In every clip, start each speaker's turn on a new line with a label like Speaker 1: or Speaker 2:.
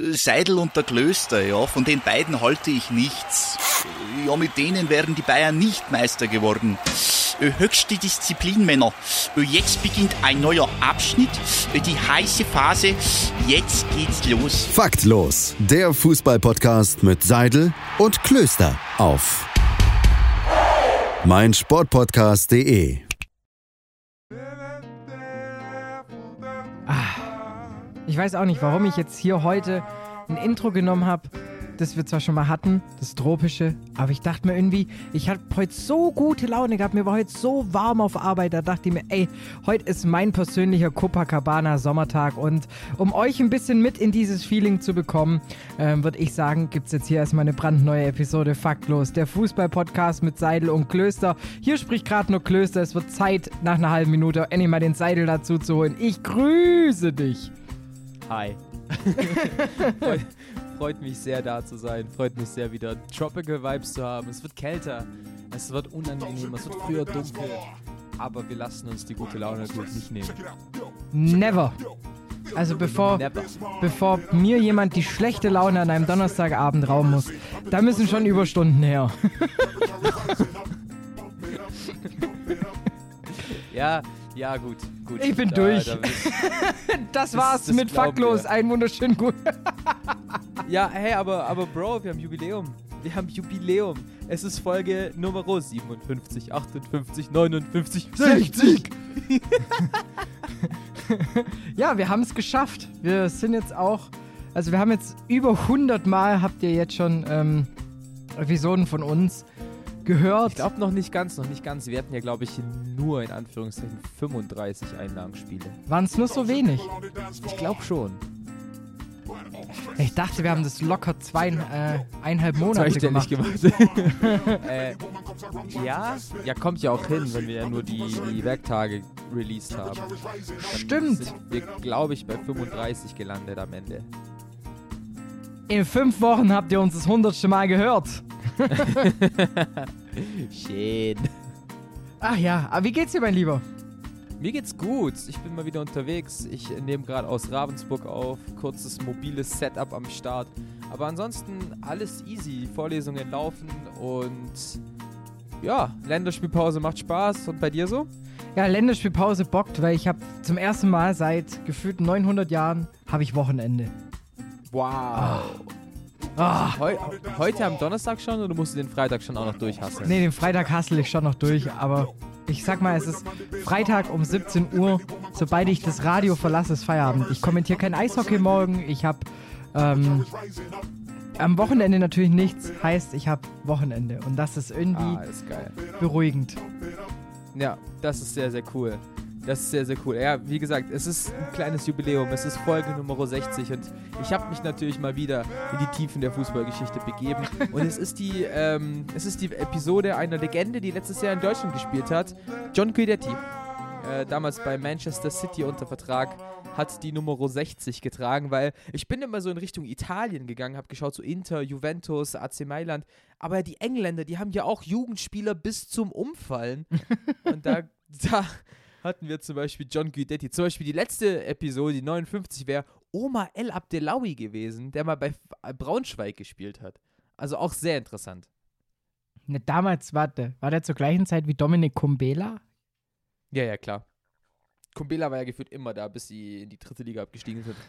Speaker 1: Äh, Seidel und der Klöster, ja, von den beiden halte ich nichts. Ja, mit denen wären die Bayern nicht Meister geworden. Äh, höchste Disziplin, Männer. Äh, jetzt beginnt ein neuer Abschnitt, die heiße Phase. Jetzt geht's los.
Speaker 2: Faktlos, der Fußballpodcast mit Seidel und Klöster auf meinsportpodcast.de.
Speaker 3: Ich weiß auch nicht, warum ich jetzt hier heute ein Intro genommen habe, das wir zwar schon mal hatten, das tropische, aber ich dachte mir irgendwie, ich habe heute so gute Laune gehabt, mir war heute so warm auf Arbeit, da dachte ich mir, ey, heute ist mein persönlicher Copacabana Sommertag und um euch ein bisschen mit in dieses Feeling zu bekommen, ähm, würde ich sagen, gibt es jetzt hier erstmal eine brandneue Episode Faktlos, der Fußball-Podcast mit Seidel und Klöster. Hier spricht gerade nur Klöster, es wird Zeit, nach einer halben Minute endlich mal den Seidel dazu zu holen. Ich grüße dich.
Speaker 4: Hi. freut, freut mich sehr, da zu sein. Freut mich sehr, wieder Tropical Vibes zu haben. Es wird kälter, es wird unangenehmer, es wird früher dunkel. Aber wir lassen uns die gute Laune natürlich nicht nehmen.
Speaker 3: Never. Also bevor,
Speaker 4: Never.
Speaker 3: bevor mir jemand die schlechte Laune an einem Donnerstagabend rauben muss, da müssen schon Überstunden her.
Speaker 4: Ja, ja, gut. gut.
Speaker 3: Ich bin
Speaker 4: Da-
Speaker 3: durch.
Speaker 4: da
Speaker 3: Das
Speaker 4: Das-
Speaker 3: war's
Speaker 4: das
Speaker 3: mit Faktlos.
Speaker 4: wir.
Speaker 3: Ein wunderschön gut.
Speaker 4: ja, hey, aber, aber Bro, wir haben Jubiläum. Wir haben Jubiläum. Es ist Folge Nummer 57, 58, 59, 60.
Speaker 3: Ja, wir haben es geschafft. Wir sind jetzt auch, also wir haben jetzt über 100 Mal, habt ihr jetzt schon ähm, Episoden von uns gehört.
Speaker 4: Ich glaube noch nicht ganz, noch nicht ganz. Wir hatten ja, glaube ich, nur in Anführungszeichen 35 Einlagenspiele.
Speaker 3: Waren es nur so wenig?
Speaker 4: Ich glaube schon.
Speaker 3: Ich dachte, wir haben das locker zweieinhalb Monate
Speaker 4: Zweistellig
Speaker 3: gemacht.
Speaker 4: gemacht. äh, ja, ja, kommt ja auch hin, wenn wir ja nur die, die Werktage released haben.
Speaker 3: Stimmt.
Speaker 4: Sind wir, glaube ich, bei 35 gelandet am Ende.
Speaker 3: In fünf Wochen habt ihr uns das hundertste Mal gehört.
Speaker 4: Schön.
Speaker 3: Ach ja, aber wie geht's dir, mein Lieber?
Speaker 4: Mir geht's gut. Ich bin mal wieder unterwegs. Ich nehme gerade aus Ravensburg auf. Kurzes mobiles Setup am Start. Aber ansonsten alles easy. Vorlesungen laufen und ja, Länderspielpause macht Spaß. Und bei dir so?
Speaker 3: Ja, Länderspielpause bockt, weil ich habe zum ersten Mal seit gefühlt 900 Jahren habe ich Wochenende.
Speaker 4: Wow.
Speaker 3: Ah,
Speaker 4: Heu heute am Donnerstag schon oder musst du den Freitag schon auch noch durchhasseln?
Speaker 3: nee, den Freitag hassel ich schon noch durch, aber ich sag mal, es ist Freitag um 17 Uhr. Sobald ich das Radio verlasse, ist Feierabend. Ich kommentiere kein Eishockey morgen. Ich habe ähm, am Wochenende natürlich nichts. Heißt, ich habe Wochenende. Und das ist irgendwie
Speaker 4: Ah, ist
Speaker 3: beruhigend.
Speaker 4: Ja, das ist sehr, sehr cool. Das ist sehr, sehr cool. Ja, wie gesagt, es ist ein kleines Jubiläum. Es ist Folge Nummer 60 und ich habe mich natürlich mal wieder in die Tiefen der Fußballgeschichte begeben. Und es ist die, ähm, es ist die Episode einer Legende, die letztes Jahr in Deutschland gespielt hat. John Guidetti. Äh, damals bei Manchester City unter Vertrag hat die Nummer 60 getragen, weil ich bin immer so in Richtung Italien gegangen, habe geschaut, so Inter, Juventus, AC Mailand, aber die Engländer, die haben ja auch Jugendspieler bis zum Umfallen. Und da, da hatten wir zum Beispiel John Guidetti. Zum Beispiel die letzte Episode, die 59, wäre Omar El Abdelawi gewesen, der mal bei F- Braunschweig gespielt hat. Also auch sehr interessant.
Speaker 3: Ne, damals, warte, war der zur gleichen Zeit wie Dominik Kumbela?
Speaker 4: Ja, ja, klar. Kumbela war ja gefühlt immer da, bis sie in die dritte Liga abgestiegen sind.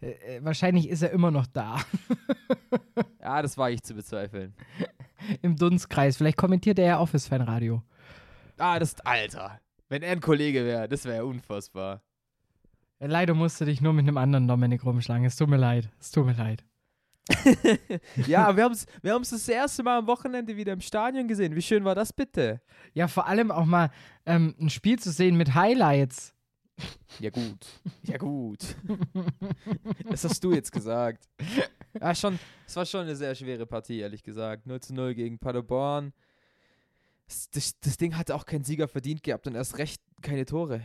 Speaker 3: Äh, äh, wahrscheinlich ist er immer noch da.
Speaker 4: Ja, das war ich zu bezweifeln.
Speaker 3: Im Dunstkreis. Vielleicht kommentiert er ja Office-Fan-Radio.
Speaker 4: Ah, das, Alter. Wenn er ein Kollege wäre, das wäre ja unfassbar.
Speaker 3: Leider musste dich nur mit einem anderen Dominik rumschlagen. Es tut mir leid. Es tut mir leid.
Speaker 4: ja, wir haben es wir haben's das erste Mal am Wochenende wieder im Stadion gesehen. Wie schön war das bitte?
Speaker 3: Ja, vor allem auch mal ähm, ein Spiel zu sehen mit Highlights.
Speaker 4: Ja, gut. Ja, gut. das hast du jetzt gesagt. Ja, schon, es war schon eine sehr schwere Partie, ehrlich gesagt. 0 zu 0 gegen Paderborn. Das, das, Ding hatte auch keinen Sieger verdient gehabt und erst recht keine Tore.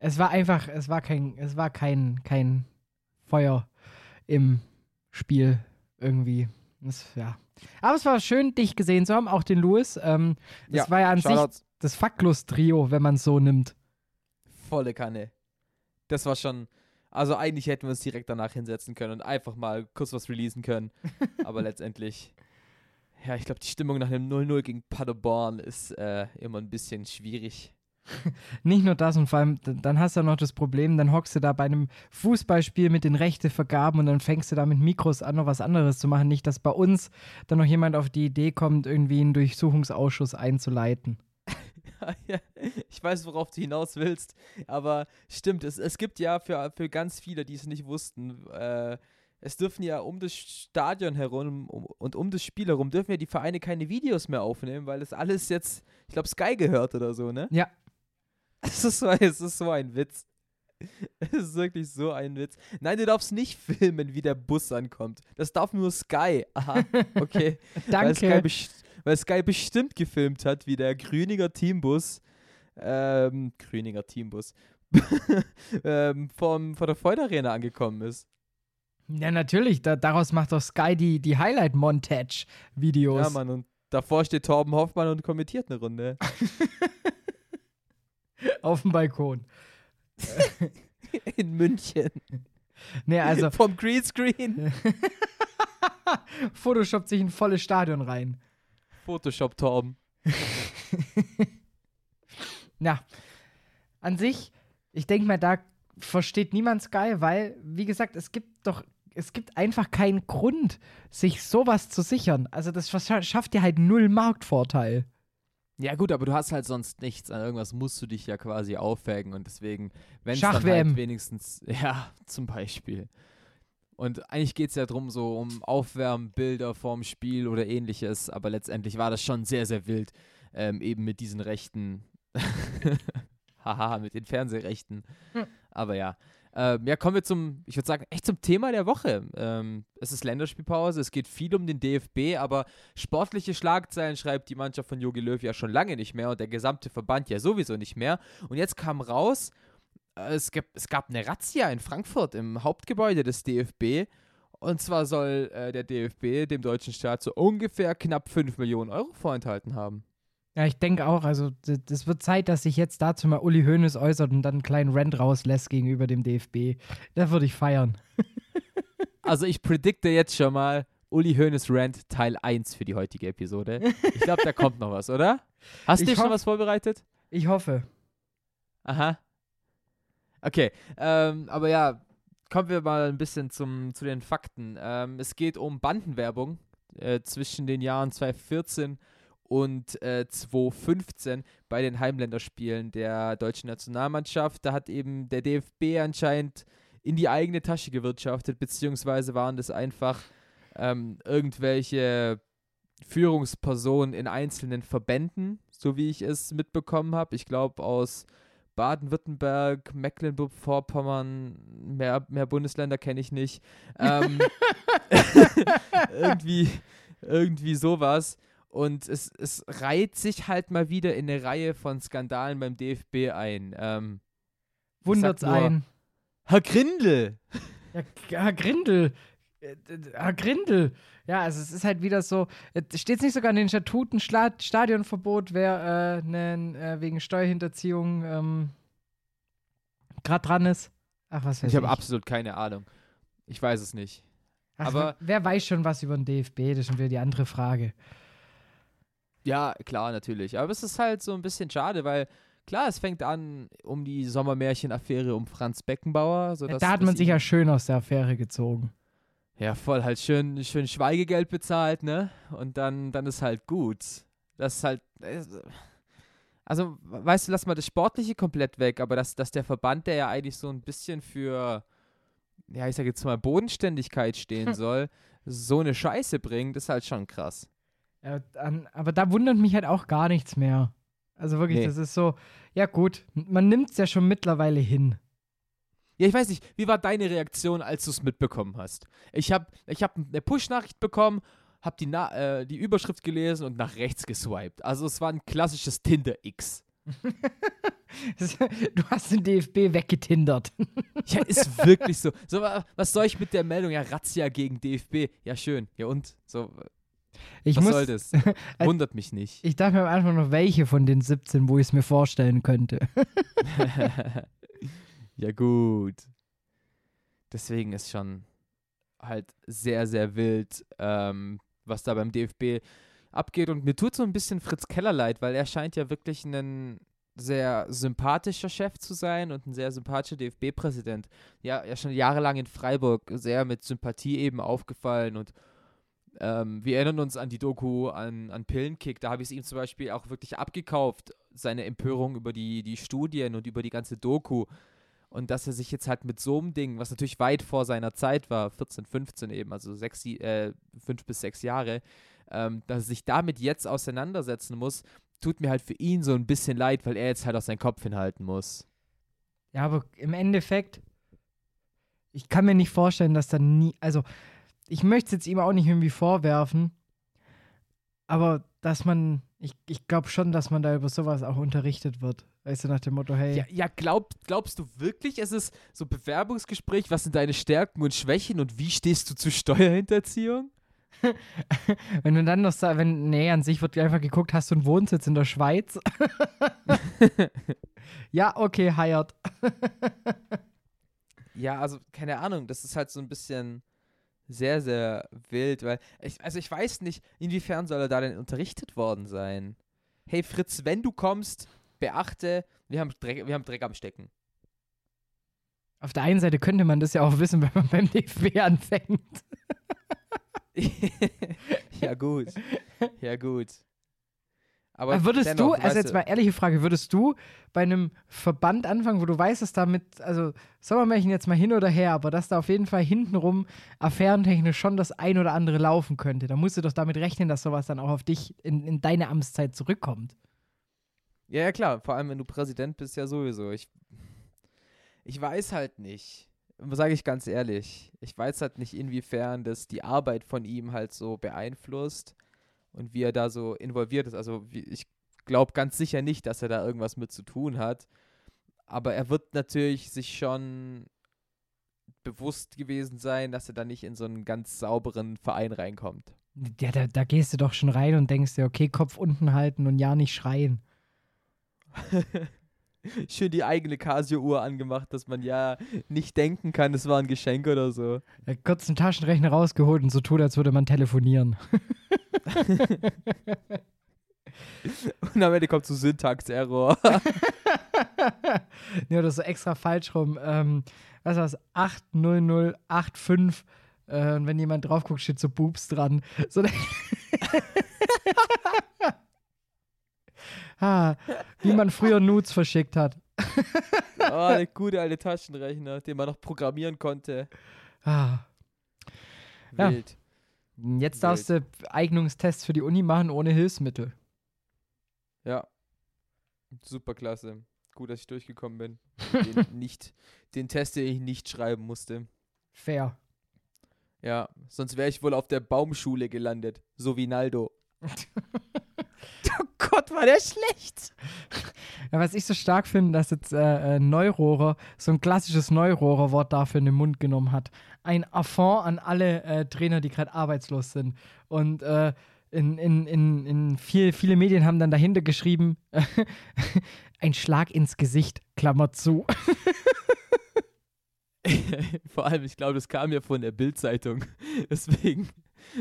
Speaker 3: Es war einfach, es war kein, es war kein, kein Feuer im Spiel irgendwie. Das, ja. Aber es war schön, dich gesehen zu haben, auch den Louis. Ähm, das
Speaker 4: Ja,
Speaker 3: war ja an sich
Speaker 4: Shoutouts.
Speaker 3: das Faktlos-Trio, wenn man es so nimmt.
Speaker 4: Volle Kanne. Das war schon. Also eigentlich hätten wir uns direkt danach hinsetzen können und einfach mal kurz was releasen können. Aber letztendlich, ja, ich glaube, die Stimmung nach einem 0-0 gegen Paderborn ist äh, immer ein bisschen schwierig.
Speaker 3: Nicht nur das und vor allem, dann hast du ja noch das Problem, dann hockst du da bei einem Fußballspiel mit den Rechtevergaben und dann fängst du da mit Mikros an, noch was anderes zu machen. Nicht, dass bei uns dann noch jemand auf die Idee kommt, irgendwie einen Durchsuchungsausschuss einzuleiten.
Speaker 4: ja, ich weiß, worauf du hinaus willst, aber stimmt, es, es gibt ja für, für ganz viele, die es nicht wussten, äh, es dürfen ja um das Stadion herum um, und um das Spiel herum dürfen ja die Vereine keine Videos mehr aufnehmen, weil das alles jetzt, ich glaube, Sky gehört oder so, ne?
Speaker 3: Ja.
Speaker 4: Es ist, es ist so ein Witz. Es ist wirklich so ein Witz. Nein, du darfst nicht filmen, wie der Bus ankommt. Das darf nur Sky. Aha, okay. Weil Sky,
Speaker 3: Danke.
Speaker 4: weil Sky bestimmt gefilmt hat, wie der Grüninger Teambus, ähm, Grüninger Teambus, ähm, vom, von der Freude Arena angekommen ist.
Speaker 3: Ja, natürlich. Da, daraus macht doch Sky die, die Highlight-Montage-Videos.
Speaker 4: Ja, Mann, und davor steht Torben Hoffmann und kommentiert eine Runde.
Speaker 3: auf dem Balkon.
Speaker 4: In München.
Speaker 3: Nee, also
Speaker 4: Vom Greenscreen.
Speaker 3: Photoshop sich ein volles Stadion rein.
Speaker 4: Photoshop Torben.
Speaker 3: Ja, an sich, ich denke mal, da versteht niemand Sky, weil, wie gesagt, es gibt doch, es gibt einfach keinen Grund, sich sowas zu sichern. Also das schafft dir halt null Marktvorteil.
Speaker 4: Ja gut, aber du hast halt sonst nichts. An irgendwas musst du dich ja quasi aufwägen und deswegen, wenn es dann halt wenigstens, ja, zum Beispiel. Und eigentlich geht es ja drum so um Aufwärmbilder vorm Spiel oder ähnliches, aber letztendlich war das schon sehr, sehr wild, ähm, eben mit diesen Rechten. Haha, mit den Fernsehrechten.
Speaker 3: Hm.
Speaker 4: Aber ja. Ähm, ja, kommen wir zum, ich würde sagen, echt zum Thema der Woche. Ähm, es ist Länderspielpause, es geht viel um den DFB, aber sportliche Schlagzeilen schreibt die Mannschaft von Jogi Löw ja schon lange nicht mehr und der gesamte Verband ja sowieso nicht mehr. Und jetzt kam raus, äh, es, gab, es gab eine Razzia in Frankfurt im Hauptgebäude des DFB. Und zwar soll äh, der DFB dem deutschen Staat so ungefähr knapp 5 Millionen Euro vorenthalten haben.
Speaker 3: Ja, ich denke auch, also das wird Zeit, dass sich jetzt dazu mal Uli Hoeneß äußert und dann einen kleinen Rant rauslässt gegenüber dem DFB. Da würde ich feiern.
Speaker 4: Also ich predikte jetzt schon mal Uli Hoeneß Rant Teil 1 für die heutige Episode. Ich glaube, da kommt noch was, oder? Hast du dir schon was vorbereitet?
Speaker 3: Ich hoffe.
Speaker 4: Aha. Okay, ähm, aber ja, kommen wir mal ein bisschen zum, zu den Fakten. Ähm, es geht um Bandenwerbung äh, zwischen den Jahren 2014 und äh, 2015 bei den Heimländerspielen der deutschen Nationalmannschaft. Da hat eben der DFB anscheinend in die eigene Tasche gewirtschaftet, beziehungsweise waren das einfach ähm, irgendwelche Führungspersonen in einzelnen Verbänden, so wie ich es mitbekommen habe. Ich glaube aus Baden-Württemberg, Mecklenburg-Vorpommern, mehr, mehr Bundesländer kenne ich nicht. Ähm, irgendwie, irgendwie sowas. Und es, es reiht sich halt mal wieder in eine Reihe von Skandalen beim DFB ein. Ähm,
Speaker 3: Wundert's
Speaker 4: nur-
Speaker 3: ein.
Speaker 4: Herr Grindel!
Speaker 3: Ja, Herr Grindel. Äh, äh, Herr Grindel. Ja, also es ist halt wieder so. Steht es nicht sogar in den Statuten Schla Stadionverbot, wer äh, äh, wegen Steuerhinterziehung ähm, gerade dran ist? Ach, was weiß
Speaker 4: Ich
Speaker 3: ich.
Speaker 4: habe absolut keine Ahnung. Ich weiß es nicht.
Speaker 3: Ach,
Speaker 4: aber-
Speaker 3: wer weiß schon was über den DFB? Das ist schon wieder die andere Frage.
Speaker 4: Ja, klar, natürlich. Aber es ist halt so ein bisschen schade, weil klar, es fängt an um die Sommermärchen-Affäre um Franz Beckenbauer. So
Speaker 3: Ja,
Speaker 4: dass-
Speaker 3: da hat man sich ja schön aus der Affäre gezogen.
Speaker 4: Ja, voll halt schön, schön Schweigegeld bezahlt, ne? Und dann, dann ist halt gut. Das ist halt. äh, Also, weißt du, lass mal das Sportliche komplett weg, aber dass, dass der Verband, der ja eigentlich so ein bisschen für, ja, ich sag jetzt mal, Bodenständigkeit stehen soll, so eine Scheiße bringt, ist halt schon krass.
Speaker 3: Ja, an, aber da wundert mich halt auch gar nichts mehr. Also wirklich,
Speaker 4: Nee.
Speaker 3: das ist so, ja gut, man nimmt es ja schon mittlerweile hin.
Speaker 4: Ja, ich weiß nicht, wie war deine Reaktion, als du es mitbekommen hast? Ich habe ich hab eine Push-Nachricht bekommen, habe die, äh, die Überschrift gelesen und nach rechts geswiped. Also es war ein klassisches Tinder-X.
Speaker 3: Du hast den DFB weggetindert.
Speaker 4: Ja, ist wirklich so. so. wa- Was soll ich mit der Meldung? Ja, Razzia gegen DFB. Ja, schön. Ja, und? So,
Speaker 3: Ich
Speaker 4: was
Speaker 3: muss,
Speaker 4: soll das? Wundert mich nicht.
Speaker 3: ich dachte mir am Anfang noch, welche von den 17, wo ich es mir vorstellen könnte.
Speaker 4: ja, gut. deswegen ist schon halt sehr, sehr wild, ähm, was da beim DFB abgeht. Und mir tut so ein bisschen Fritz Keller leid, weil er scheint ja wirklich ein sehr sympathischer Chef zu sein und ein sehr sympathischer DFB-Präsident. Ja, ja schon jahrelang in Freiburg sehr mit Sympathie eben aufgefallen und ähm, wir erinnern uns an die Doku an, an Pillenkick. Da habe ich es ihm zum Beispiel auch wirklich abgekauft, seine Empörung über die, die Studien und über die ganze Doku. Und dass er sich jetzt halt mit so einem Ding, was natürlich weit vor seiner Zeit war, 14, 15 eben, also sechs, äh, fünf bis sechs Jahre, ähm, dass er sich damit jetzt auseinandersetzen muss, tut mir halt für ihn so ein bisschen leid, weil er jetzt halt auch seinen Kopf hinhalten muss.
Speaker 3: Ja, aber im Endeffekt, ich kann mir nicht vorstellen, dass da nie, also ich möchte es jetzt ihm auch nicht irgendwie vorwerfen, aber dass man, ich, ich glaube schon, dass man da über sowas auch unterrichtet wird. Weißt du, nach dem Motto, hey.
Speaker 4: Ja, ja glaub, glaubst du wirklich, es ist so Bewerbungsgespräch, was sind deine Stärken und Schwächen und wie stehst du zu Steuerhinterziehung?
Speaker 3: wenn du dann noch sagst, wenn, nee, an sich wird einfach geguckt, hast du einen Wohnsitz in der Schweiz? ja, okay, hired.
Speaker 4: ja, also keine Ahnung, das ist halt so ein bisschen sehr, sehr wild, weil ich, also ich weiß nicht, inwiefern soll er da denn unterrichtet worden sein? Hey Fritz, wenn du kommst, beachte, wir haben Dreck, wir haben Dreck am Stecken.
Speaker 3: Auf der einen Seite könnte man das ja auch wissen, wenn man beim DFB anfängt.
Speaker 4: ja, gut. Ja, gut.
Speaker 3: Aber, würdest dennoch, du, also jetzt mal ehrliche Frage, würdest du bei einem Verband anfangen, wo du weißt, dass damit, also Sommermärchen jetzt mal hin oder her, aber dass da auf jeden Fall hintenrum affärentechnisch schon das ein oder andere laufen könnte, da musst du doch damit rechnen, dass sowas dann auch auf dich in, in deine Amtszeit zurückkommt.
Speaker 4: Ja, ja, klar, vor allem wenn du Präsident bist, ja sowieso. Ich, ich weiß halt nicht sage ich ganz ehrlich, ich weiß halt nicht, inwiefern das die Arbeit von ihm halt so beeinflusst und wie er da so involviert ist. Also ich glaube ganz sicher nicht, dass er da irgendwas mit zu tun hat. Aber er wird natürlich sich schon bewusst gewesen sein, dass er da nicht in so einen ganz sauberen Verein reinkommt.
Speaker 3: Ja, da, da gehst du doch schon rein und denkst dir, okay, Kopf unten halten und ja nicht schreien.
Speaker 4: schön die eigene Casio-Uhr angemacht, dass man ja nicht denken kann, es war ein Geschenk oder so.
Speaker 3: Ja, kurz einen Taschenrechner rausgeholt und so tut, als würde man telefonieren.
Speaker 4: und am Ende kommt so Syntax-Error.
Speaker 3: ja, oder so extra falsch rum. Ähm, was war das? 80085. Äh, und wenn jemand drauf guckt, steht so Boobs dran. So, Ha, wie man früher Nudes verschickt hat.
Speaker 4: oh, der gute alte Taschenrechner, den man noch programmieren konnte.
Speaker 3: Ah.
Speaker 4: Wild.
Speaker 3: Ja. Jetzt darfst du Eignungstests für die Uni machen ohne Hilfsmittel.
Speaker 4: Ja. Super klasse. Gut, dass ich durchgekommen bin. Den, nicht, den Test, den ich nicht schreiben musste.
Speaker 3: Fair.
Speaker 4: Ja, sonst wäre ich wohl auf der Baumschule gelandet. So wie Naldo.
Speaker 3: oh Gott, war der schlecht. Ja, was ich so stark finde, dass jetzt äh, äh, Neurohrer so ein klassisches Neurohrer-Wort dafür in den Mund genommen hat. Ein Affront an alle äh, Trainer, die gerade arbeitslos sind. Und äh, in, in, in, in viel, viele Medien haben dann dahinter geschrieben, ein Schlag ins Gesicht, Klammer zu.
Speaker 4: Vor allem, ich glaube, das kam ja von der Bildzeitung. Deswegen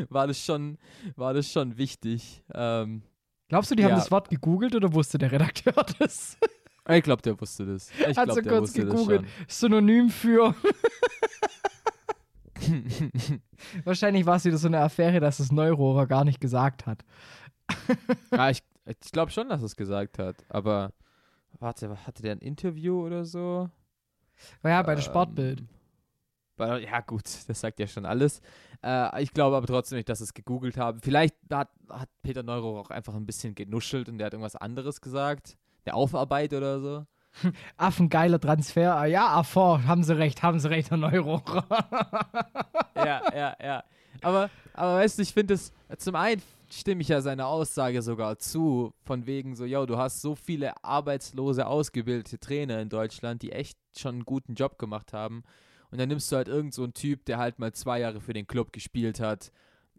Speaker 4: war das schon, war das schon wichtig. Ähm,
Speaker 3: Glaubst du, die ja. haben das Wort gegoogelt oder wusste der Redakteur das?
Speaker 4: Ich glaube, der wusste das. Ich
Speaker 3: Hat glaub, so kurz gegoogelt. Synonym für. Wahrscheinlich war es wieder so eine Affäre, dass es Neurohrer gar nicht gesagt hat.
Speaker 4: ja, ich, ich glaube schon, dass es gesagt hat. Aber warte, hatte der ein Interview oder so?
Speaker 3: Ja, bei der ähm, Sportbild.
Speaker 4: Ja, gut, das sagt ja schon alles. Äh, ich glaube aber trotzdem nicht, dass es gegoogelt haben. Vielleicht hat, hat Peter Neuro auch einfach ein bisschen genuschelt und der hat irgendwas anderes gesagt. Der Aufarbeit oder so.
Speaker 3: Affengeiler Transfer. Ah, ja, Afford, haben sie recht, haben sie recht, Herr Neuro.
Speaker 4: ja, ja, ja. Aber, aber weißt du, ich finde es, zum einen stimme ich ja seiner Aussage sogar zu, von wegen so, yo, du hast so viele arbeitslose, ausgebildete Trainer in Deutschland, die echt schon einen guten Job gemacht haben. Und dann nimmst du halt irgend so einen Typ, der halt mal zwei Jahre für den Club gespielt hat.